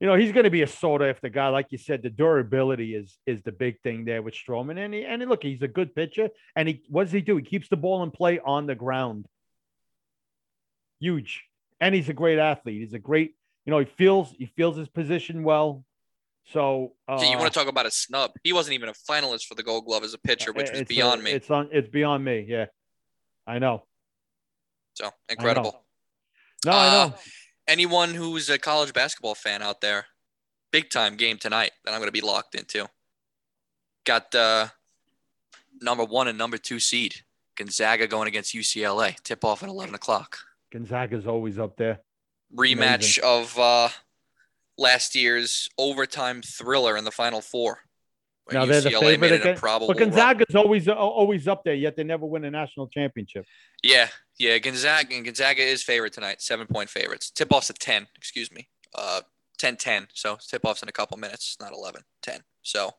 [SPEAKER 2] you know, he's going to be a sort sought after guy. Like you said, the durability is is the big thing there with Stroman. And he, and look, he's a good pitcher. And he what does he do? He keeps the ball in play on the ground. Huge. And he's a great athlete. He's a great, you know, he feels he feels his position well. So uh,
[SPEAKER 1] So you want to talk about a snub? He wasn't even a finalist for the Gold Glove as a pitcher, which was
[SPEAKER 2] uh,
[SPEAKER 1] beyond me.
[SPEAKER 2] It's on. It's beyond me. Yeah, I know.
[SPEAKER 1] So
[SPEAKER 2] I know.
[SPEAKER 1] incredible.
[SPEAKER 2] No, I
[SPEAKER 1] Uh,
[SPEAKER 2] know.
[SPEAKER 1] Anyone who's a college basketball fan out there, big time game tonight that I'm going to be locked into. Got uh, number one and number two seed Gonzaga going against UCLA. Tip off at 11 o'clock.
[SPEAKER 2] Gonzaga's always up there.
[SPEAKER 1] Rematch of uh, last year's overtime thriller in the Final Four.
[SPEAKER 2] Now they're the favorite again-. But
[SPEAKER 1] run.
[SPEAKER 2] Gonzaga's always always up there. Yet they never win a national championship.
[SPEAKER 1] Yeah, yeah. Gonzaga and Gonzaga is favorite tonight. Seven point favorites. Tip off's at ten. Excuse me. Uh, 10-10. So tip off's in a couple minutes. Not 11, 10. So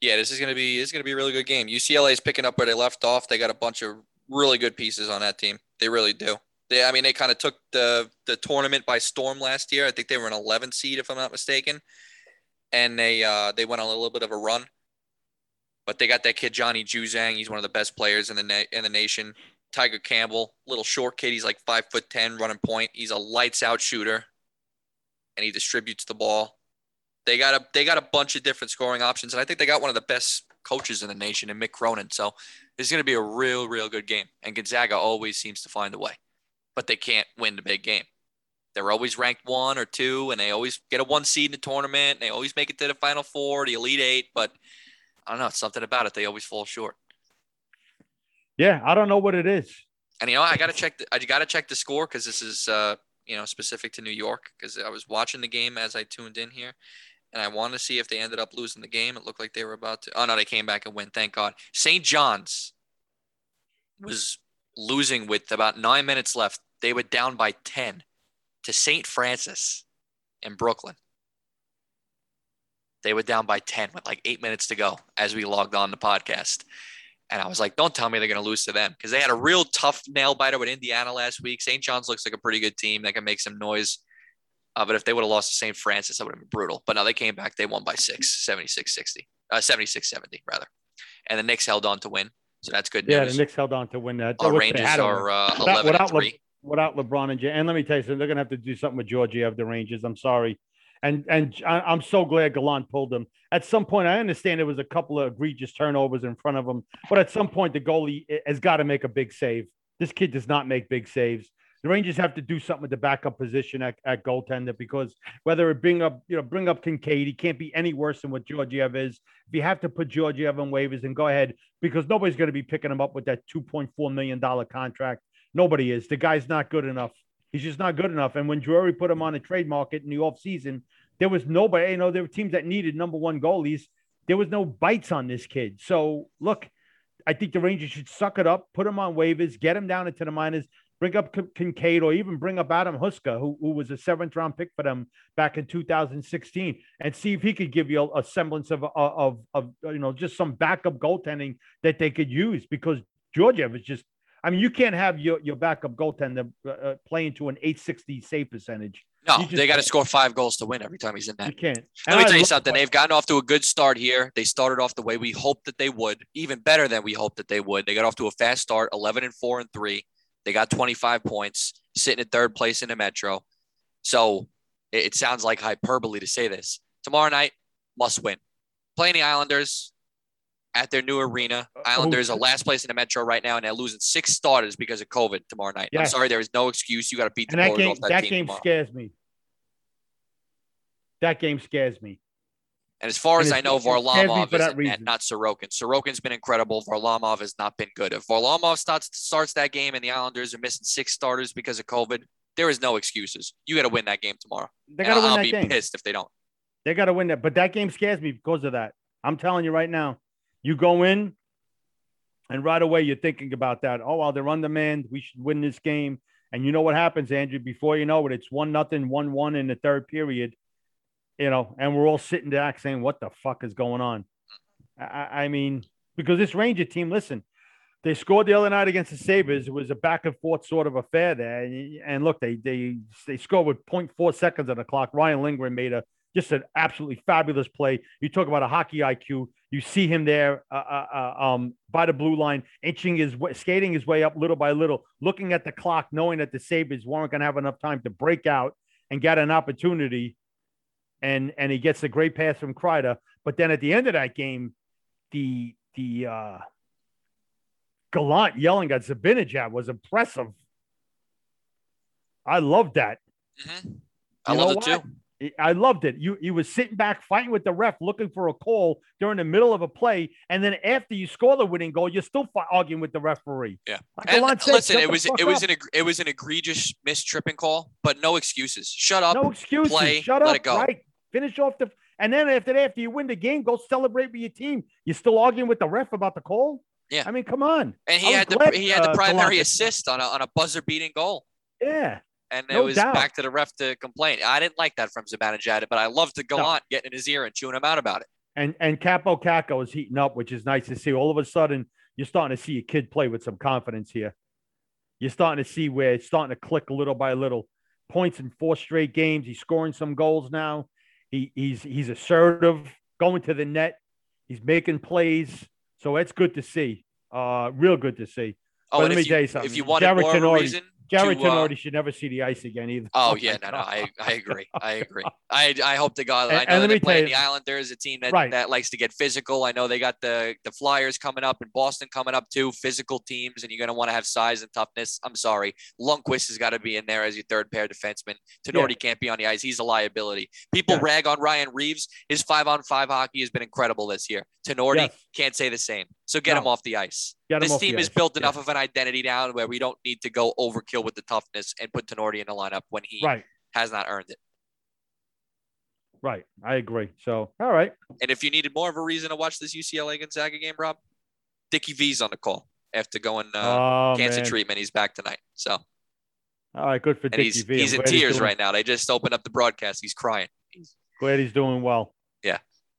[SPEAKER 1] yeah, this is gonna be this is gonna be a really good game. UCLA is picking up where they left off. They got a bunch of really good pieces on that team. They really do. They, I mean, they kind of took the the tournament by storm last year. I think they were an 11 seed, if I'm not mistaken, and they uh, they went on a little bit of a run. But they got that kid Johnny Juzang. He's one of the best players in the na- in the nation. Tyger Campbell, little short kid. He's like five foot ten, running point. He's a lights out shooter, and he distributes the ball. They got a they got a bunch of different scoring options, and I think they got one of the best coaches in the nation in Mick Cronin. So this is going to be a real, real good game. And Gonzaga always seems to find a way, but they can't win the big game. They're always ranked one or two, and they always get a one seed in the tournament. And they always make it to the Final Four, the Elite Eight, but I don't know. It's something about it. They always fall short.
[SPEAKER 2] Yeah, I don't know what it is.
[SPEAKER 1] And you know, I gotta check. The, I gotta check the score because this is, uh, you know, specific to New York. Because I was watching the game as I tuned in here, and I wanted to see if they ended up losing the game. It looked like they were about to. Oh no, they came back and win. Thank God. St. John's was losing with about nine minutes left. They were down by ten to St. Francis in Brooklyn. They were down by 10 with like eight minutes to go as we logged on the podcast. And I was like, don't tell me they're going to lose to them because they had a real tough nail biter with Indiana last week. St. John's looks like a pretty good team that can make some noise. Uh, but if they would have lost to St. Francis, that would have been brutal. But now they came back. They won by six, 76 60, uh, 76 70, rather. And the Knicks held on to win. So that's good news.
[SPEAKER 2] Yeah,
[SPEAKER 1] news.
[SPEAKER 2] the Knicks held on to win that.
[SPEAKER 1] Our Rangers are uh, 11 and
[SPEAKER 2] without, Le-
[SPEAKER 1] 3.
[SPEAKER 2] Without LeBron and Jay. And let me tell you something, they're gonna have to do something with Georgiev, the Rangers. I'm sorry. And and I- I'm so glad Gallant pulled them. At some point, I understand there was a couple of egregious turnovers in front of him, but at some point, the goalie eh, has got to make a big save. This kid does not make big saves. The Rangers have to do something with the backup position at, at goaltender because whether it bring up, you know, bring up Kinkaid, he can't be any worse than what Georgiev is. If you have to put Georgiev on waivers and go ahead, because nobody's going to be picking him up with that $2.4 million contract. Nobody is. The guy's not good enough. He's just not good enough. And when Drury put him on a trade market in the offseason, there was nobody, you know, there were teams that needed number one goalies. There was no bites on this kid. So look, I think the Rangers should suck it up, put him on waivers, get him down into the minors, bring up Kin- Kinkaid or even bring up Adam Huska, who, who was a seventh round pick for them back in 2016, and see if he could give you a, a semblance of, of, of, you know, just some backup goaltending that they could use because Georgiev is just, I mean, you can't have your, your backup goaltender uh, uh, playing to an 860 save percentage.
[SPEAKER 1] No,
[SPEAKER 2] just-
[SPEAKER 1] they got to score five goals to win every time he's in
[SPEAKER 2] that.
[SPEAKER 1] You
[SPEAKER 2] can't.
[SPEAKER 1] Let
[SPEAKER 2] And
[SPEAKER 1] me
[SPEAKER 2] I
[SPEAKER 1] tell you something. They've gotten off to a good start here. They started off the way we hoped that they would, even better than we hoped that they would. They got off to a fast start, 11 and 4 and 3. They got 25 points, sitting at third place in the Metro. So it, it sounds like hyperbole to say this. Tomorrow night, must win. Playing the Islanders at their new arena.
[SPEAKER 2] Uh,
[SPEAKER 1] Islanders
[SPEAKER 2] oh.
[SPEAKER 1] are last place in the Metro right now, and they're losing six starters because of COVID tomorrow night. I'm sorry, there is no excuse. You got to beat the
[SPEAKER 2] And that game,
[SPEAKER 1] off that,
[SPEAKER 2] that game
[SPEAKER 1] tomorrow.
[SPEAKER 2] scares me. That game scares me.
[SPEAKER 1] And as far
[SPEAKER 2] And
[SPEAKER 1] as I know, Varlamov is
[SPEAKER 2] that
[SPEAKER 1] in net,
[SPEAKER 2] reason.
[SPEAKER 1] not Sorokin. Sorokin's been incredible. Varlamov has not been good. If Varlamov starts starts that game and the Islanders are missing six starters because of COVID, there is no excuses. You got to win that game tomorrow.
[SPEAKER 2] They got to win
[SPEAKER 1] I'll
[SPEAKER 2] that
[SPEAKER 1] be
[SPEAKER 2] game.
[SPEAKER 1] pissed if they don't.
[SPEAKER 2] They got to win that. But that game scares me because of that. I'm telling you right now. You go in, and right away you're thinking about that. Oh well, they're on demand. We should win this game. And you know what happens, Andrew? Before you know it, it's one nothing, one one in the third period. You know, and we're all sitting back saying, "What the fuck is going on?" I- I, mean, because this Ranger team, listen, they scored the other night against the Sabres. It was a back and forth sort of affair there. And, and look, they they they scored with 0.4 seconds on the clock. Ryan Lindgren made a just an absolutely fabulous play. You talk about a hockey IQ. You see him there uh, uh, uh, um, by the blue line, inching his way, skating his way up little by little, looking at the clock, knowing that the Sabres weren't going to have enough time to break out and get an opportunity. And and he gets a great pass from Kreider. But then at the end of that game, the the uh, Gallant yelling at Zibanejad was impressive. I loved that.
[SPEAKER 1] Mhm. I
[SPEAKER 2] You
[SPEAKER 1] love it
[SPEAKER 2] what?
[SPEAKER 1] too.
[SPEAKER 2] I loved it. You you was sitting back fighting with the ref, looking for a call during the middle of a play, and then after you score the winning goal, you're still fi- arguing with the referee.
[SPEAKER 1] Yeah.
[SPEAKER 2] Like
[SPEAKER 1] And
[SPEAKER 2] Gallant said,
[SPEAKER 1] listen, it was it was
[SPEAKER 2] up.
[SPEAKER 1] an it was an egregious missed tripping call, but no excuses. Shut up.
[SPEAKER 2] no excuses.
[SPEAKER 1] play,
[SPEAKER 2] Shut
[SPEAKER 1] let
[SPEAKER 2] up.
[SPEAKER 1] it go.
[SPEAKER 2] Right. Finish off the and then after that, after you win the game, go celebrate with your team. You're still arguing with the ref about the call.
[SPEAKER 1] Yeah.
[SPEAKER 2] I mean, come on.
[SPEAKER 1] and he
[SPEAKER 2] I was
[SPEAKER 1] had the
[SPEAKER 2] glad,
[SPEAKER 1] he had the
[SPEAKER 2] uh,
[SPEAKER 1] primary
[SPEAKER 2] Gallant
[SPEAKER 1] assist on a on a buzzer beating goal.
[SPEAKER 2] Yeah.
[SPEAKER 1] And it was
[SPEAKER 2] doubt.
[SPEAKER 1] back to the ref to complain. I didn't like that from Zibanejad, but I loved the Gallant getting in his ear and chewing him out about it.
[SPEAKER 2] And and Kaapo Kakko is heating up, which is nice to see. All of a sudden, you're starting to see a kid play with some confidence here. You're starting to see where it's starting to click little by little. Points in four straight games. He's scoring some goals now. He he's he's assertive, going to the net. He's making plays. So that's good to see. Uh, real good to see.
[SPEAKER 1] Oh,
[SPEAKER 2] But let
[SPEAKER 1] if
[SPEAKER 2] me
[SPEAKER 1] you,
[SPEAKER 2] tell you something.
[SPEAKER 1] if you wanted
[SPEAKER 2] Jarred
[SPEAKER 1] more reason,
[SPEAKER 2] Jarred
[SPEAKER 1] to, uh,
[SPEAKER 2] Tinordi should never see the ice again either.
[SPEAKER 1] Oh
[SPEAKER 2] my
[SPEAKER 1] yeah, no, no, I, I agree, I agree. I I hope to God.
[SPEAKER 2] And-
[SPEAKER 1] I know
[SPEAKER 2] me
[SPEAKER 1] they're playing the Islanders, a team that,
[SPEAKER 2] Right.
[SPEAKER 1] that likes to get physical. I know they got the the Flyers coming up and Boston coming up too. Physical teams, and you're gonna want to have size and toughness. I'm sorry, Lundkvist has got to be in there as your third pair defenseman. Tinordi can't be on the ice; he's a liability. People
[SPEAKER 2] Yeah.
[SPEAKER 1] rag on Ryan Reaves. His five on five hockey has been incredible this year. Tinordi
[SPEAKER 2] Yes.
[SPEAKER 1] can't say the same. So get
[SPEAKER 2] No.
[SPEAKER 1] him off the ice. This team is built
[SPEAKER 2] Yeah.
[SPEAKER 1] enough of an identity now where we don't need to go overkill with the toughness and put Tinordi in the lineup when he
[SPEAKER 2] Right.
[SPEAKER 1] has not earned it.
[SPEAKER 2] Right. I agree. So, all right.
[SPEAKER 1] And if you needed more of a reason to watch this UCLA Gonzaga game, Rob, Dickie V's on the call after going uh,
[SPEAKER 2] oh,
[SPEAKER 1] cancer
[SPEAKER 2] man.
[SPEAKER 1] treatment. He's back tonight. So
[SPEAKER 2] All right, good for Dickie
[SPEAKER 1] he's
[SPEAKER 2] V.
[SPEAKER 1] he's
[SPEAKER 2] I'm
[SPEAKER 1] in tears
[SPEAKER 2] doing-
[SPEAKER 1] right now. They just opened up the broadcast. He's crying. He's,
[SPEAKER 2] Glad he's doing well. Yeah.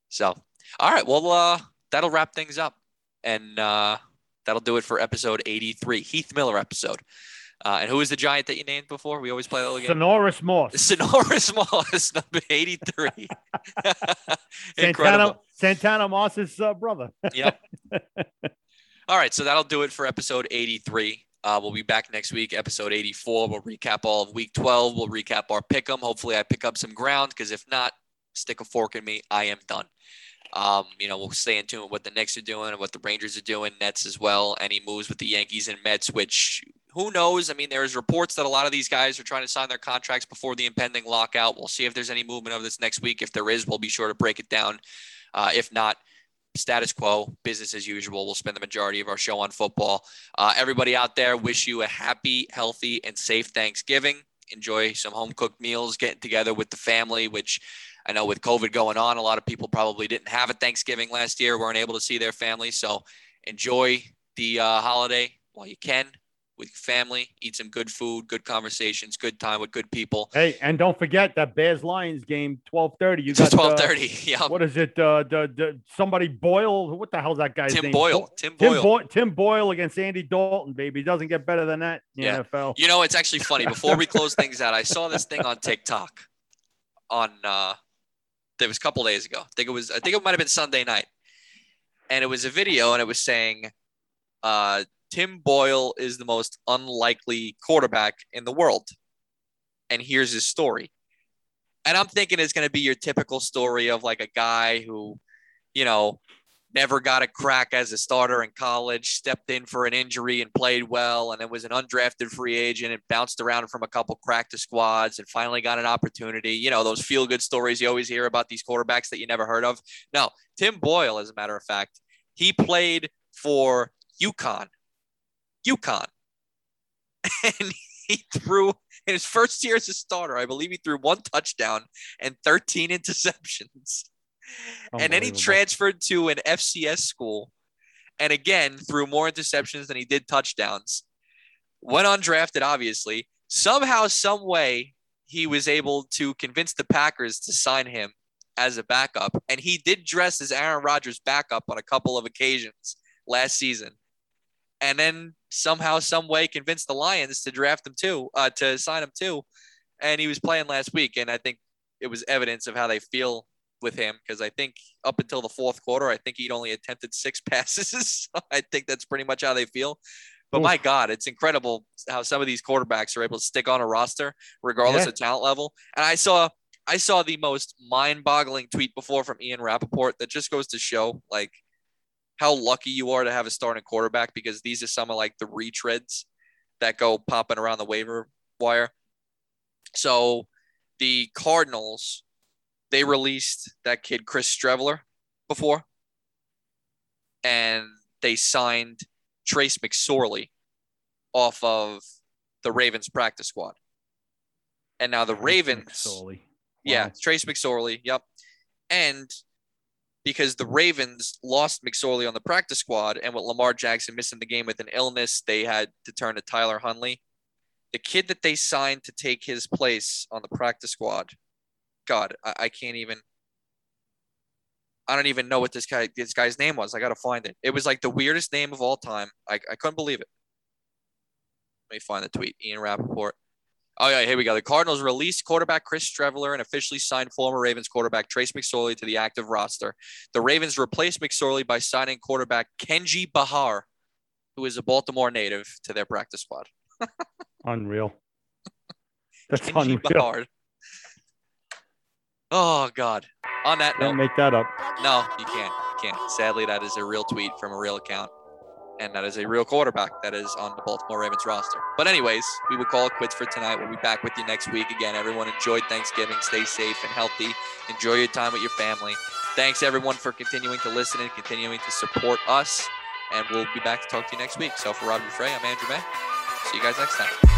[SPEAKER 1] So, all right. Well, uh, that'll wrap things up, and uh, that'll do it for episode 83, Heath Miller episode. Uh, and who was the giant that you named before? We always play that game.
[SPEAKER 2] Sinorice Moss.
[SPEAKER 1] Sinorice Moss, number 83.
[SPEAKER 2] Santana,
[SPEAKER 1] Incredible.
[SPEAKER 2] Santana Moss's uh, brother.
[SPEAKER 1] Yep. All right, so that'll do it for episode 83. Uh, we'll be back next week, episode 84. We'll recap all of week 12. We'll recap our pick 'em. Hopefully, I pick up some ground because if not, stick a fork in me. I am done. Um, you know, we'll stay in tune with what the Knicks are doing and what the Rangers are doing, Nets as well. Any moves with the Yankees and Mets, which who knows? I mean, there's reports that a lot of these guys are trying to sign their contracts before the impending lockout. We'll see if there's any movement of this next week. If there is, we'll be sure to break it down. Uh, if not, status quo, business as usual. We'll spend the majority of our show on football. Uh, everybody out there, wish you a happy, healthy, and safe Thanksgiving. Enjoy some home cooked meals, getting together with the family, which I know with COVID going on, a lot of people probably didn't have a Thanksgiving last year, weren't able to see their family. So enjoy the uh, holiday while you can with your family. Eat some good food, good conversations, good time with good people.
[SPEAKER 2] Hey, and don't forget that Bears Lions game, twelve thirty. You
[SPEAKER 1] It's
[SPEAKER 2] got
[SPEAKER 1] twelve
[SPEAKER 2] uh,
[SPEAKER 1] yeah,
[SPEAKER 2] what is it? Uh, the, the somebody Boyle. What the hell's that guy's
[SPEAKER 1] Tim
[SPEAKER 2] name?
[SPEAKER 1] Boyle.
[SPEAKER 2] Bo-
[SPEAKER 1] Tim
[SPEAKER 2] Tim
[SPEAKER 1] Boyle.
[SPEAKER 2] Boyle. Tim Boyle against Andy Dalton, baby. Doesn't get better than that in the
[SPEAKER 1] Yeah.
[SPEAKER 2] NFL.
[SPEAKER 1] You know, it's actually funny. Before we close things out, I saw this thing on TikTok on uh it was a couple days ago. I think it was I think it might have been Sunday night. And it was a video and it was saying uh Tim Boyle is the most unlikely quarterback in the world. And here's his story. And I'm thinking it's going to be your typical story of like a guy who, you know, never got a crack as a starter in college, stepped in for an injury and played well, and then was an undrafted free agent and bounced around from a couple practice squads and finally got an opportunity. You know, those feel good stories you always hear about these quarterbacks that you never heard of. No, Tim Boyle, as a matter of fact, he played for UConn. UConn. And he threw in his first year as a starter, I believe he threw one touchdown and 13 interceptions. And then he transferred to an FCS school and again threw more interceptions than he did touchdowns. Went undrafted, obviously. Somehow, some way, he was able to convince the Packers to sign him as a backup. And he did dress as Aaron Rodgers' backup on a couple of occasions last season. And then somehow, some way, convinced the Lions to draft him too, uh, to sign him too. And he was playing last week. And I think it was evidence of how they feel with him because I think up until the fourth quarter, I think he'd only attempted six passes. So I think that's pretty much how they feel. But
[SPEAKER 2] Oof.
[SPEAKER 1] my God, it's incredible how some of these quarterbacks are able to stick on a roster regardless
[SPEAKER 2] Yeah.
[SPEAKER 1] of talent level. And I saw I saw the most mind-boggling tweet before from Ian Rapoport that just goes to show like how lucky you are to have a starting quarterback because these are some of like the retreads that go popping around the waiver wire. So the Cardinals, they released that kid Chris Streveler before, and they signed Trace McSorley off of the Ravens practice squad. And now the Ravens, yeah,
[SPEAKER 2] Wow.
[SPEAKER 1] Trace McSorley, yep. And because the Ravens lost McSorley on the practice squad, and with Lamar Jackson missing the game with an illness, they had to turn to Tyler Huntley. The kid that they signed to take his place on the practice squad, God, I, I can't even. I don't even know what this guy this guy's name was. I gotta find it. It was like the weirdest name of all time. I, I couldn't believe it. Let me find the tweet. Ian Rapoport. Oh yeah, here we go. The Cardinals released quarterback Chris Streveler and officially signed former Ravens quarterback Trace McSorley to the active roster. The Ravens replaced McSorley by signing quarterback Kenji Bahar, who is a Baltimore native, to their practice squad.
[SPEAKER 2] Unreal. That's
[SPEAKER 1] Kenji
[SPEAKER 2] unreal.
[SPEAKER 1] Bahar. Oh God. On that note,
[SPEAKER 2] make that up.
[SPEAKER 1] no, you can't. You can't. Sadly, that is a real tweet from a real account. And that is a real quarterback that is on the Baltimore Ravens roster. But, anyways, we will call it quits for tonight. We'll be back with you next week. Again, everyone enjoy Thanksgiving. Stay safe and healthy. Enjoy your time with your family. Thanks, everyone, for continuing to listen and continuing to support us. And we'll be back to talk to you next week. So, for Rob Frey, I'm Andrew May. See you guys next time.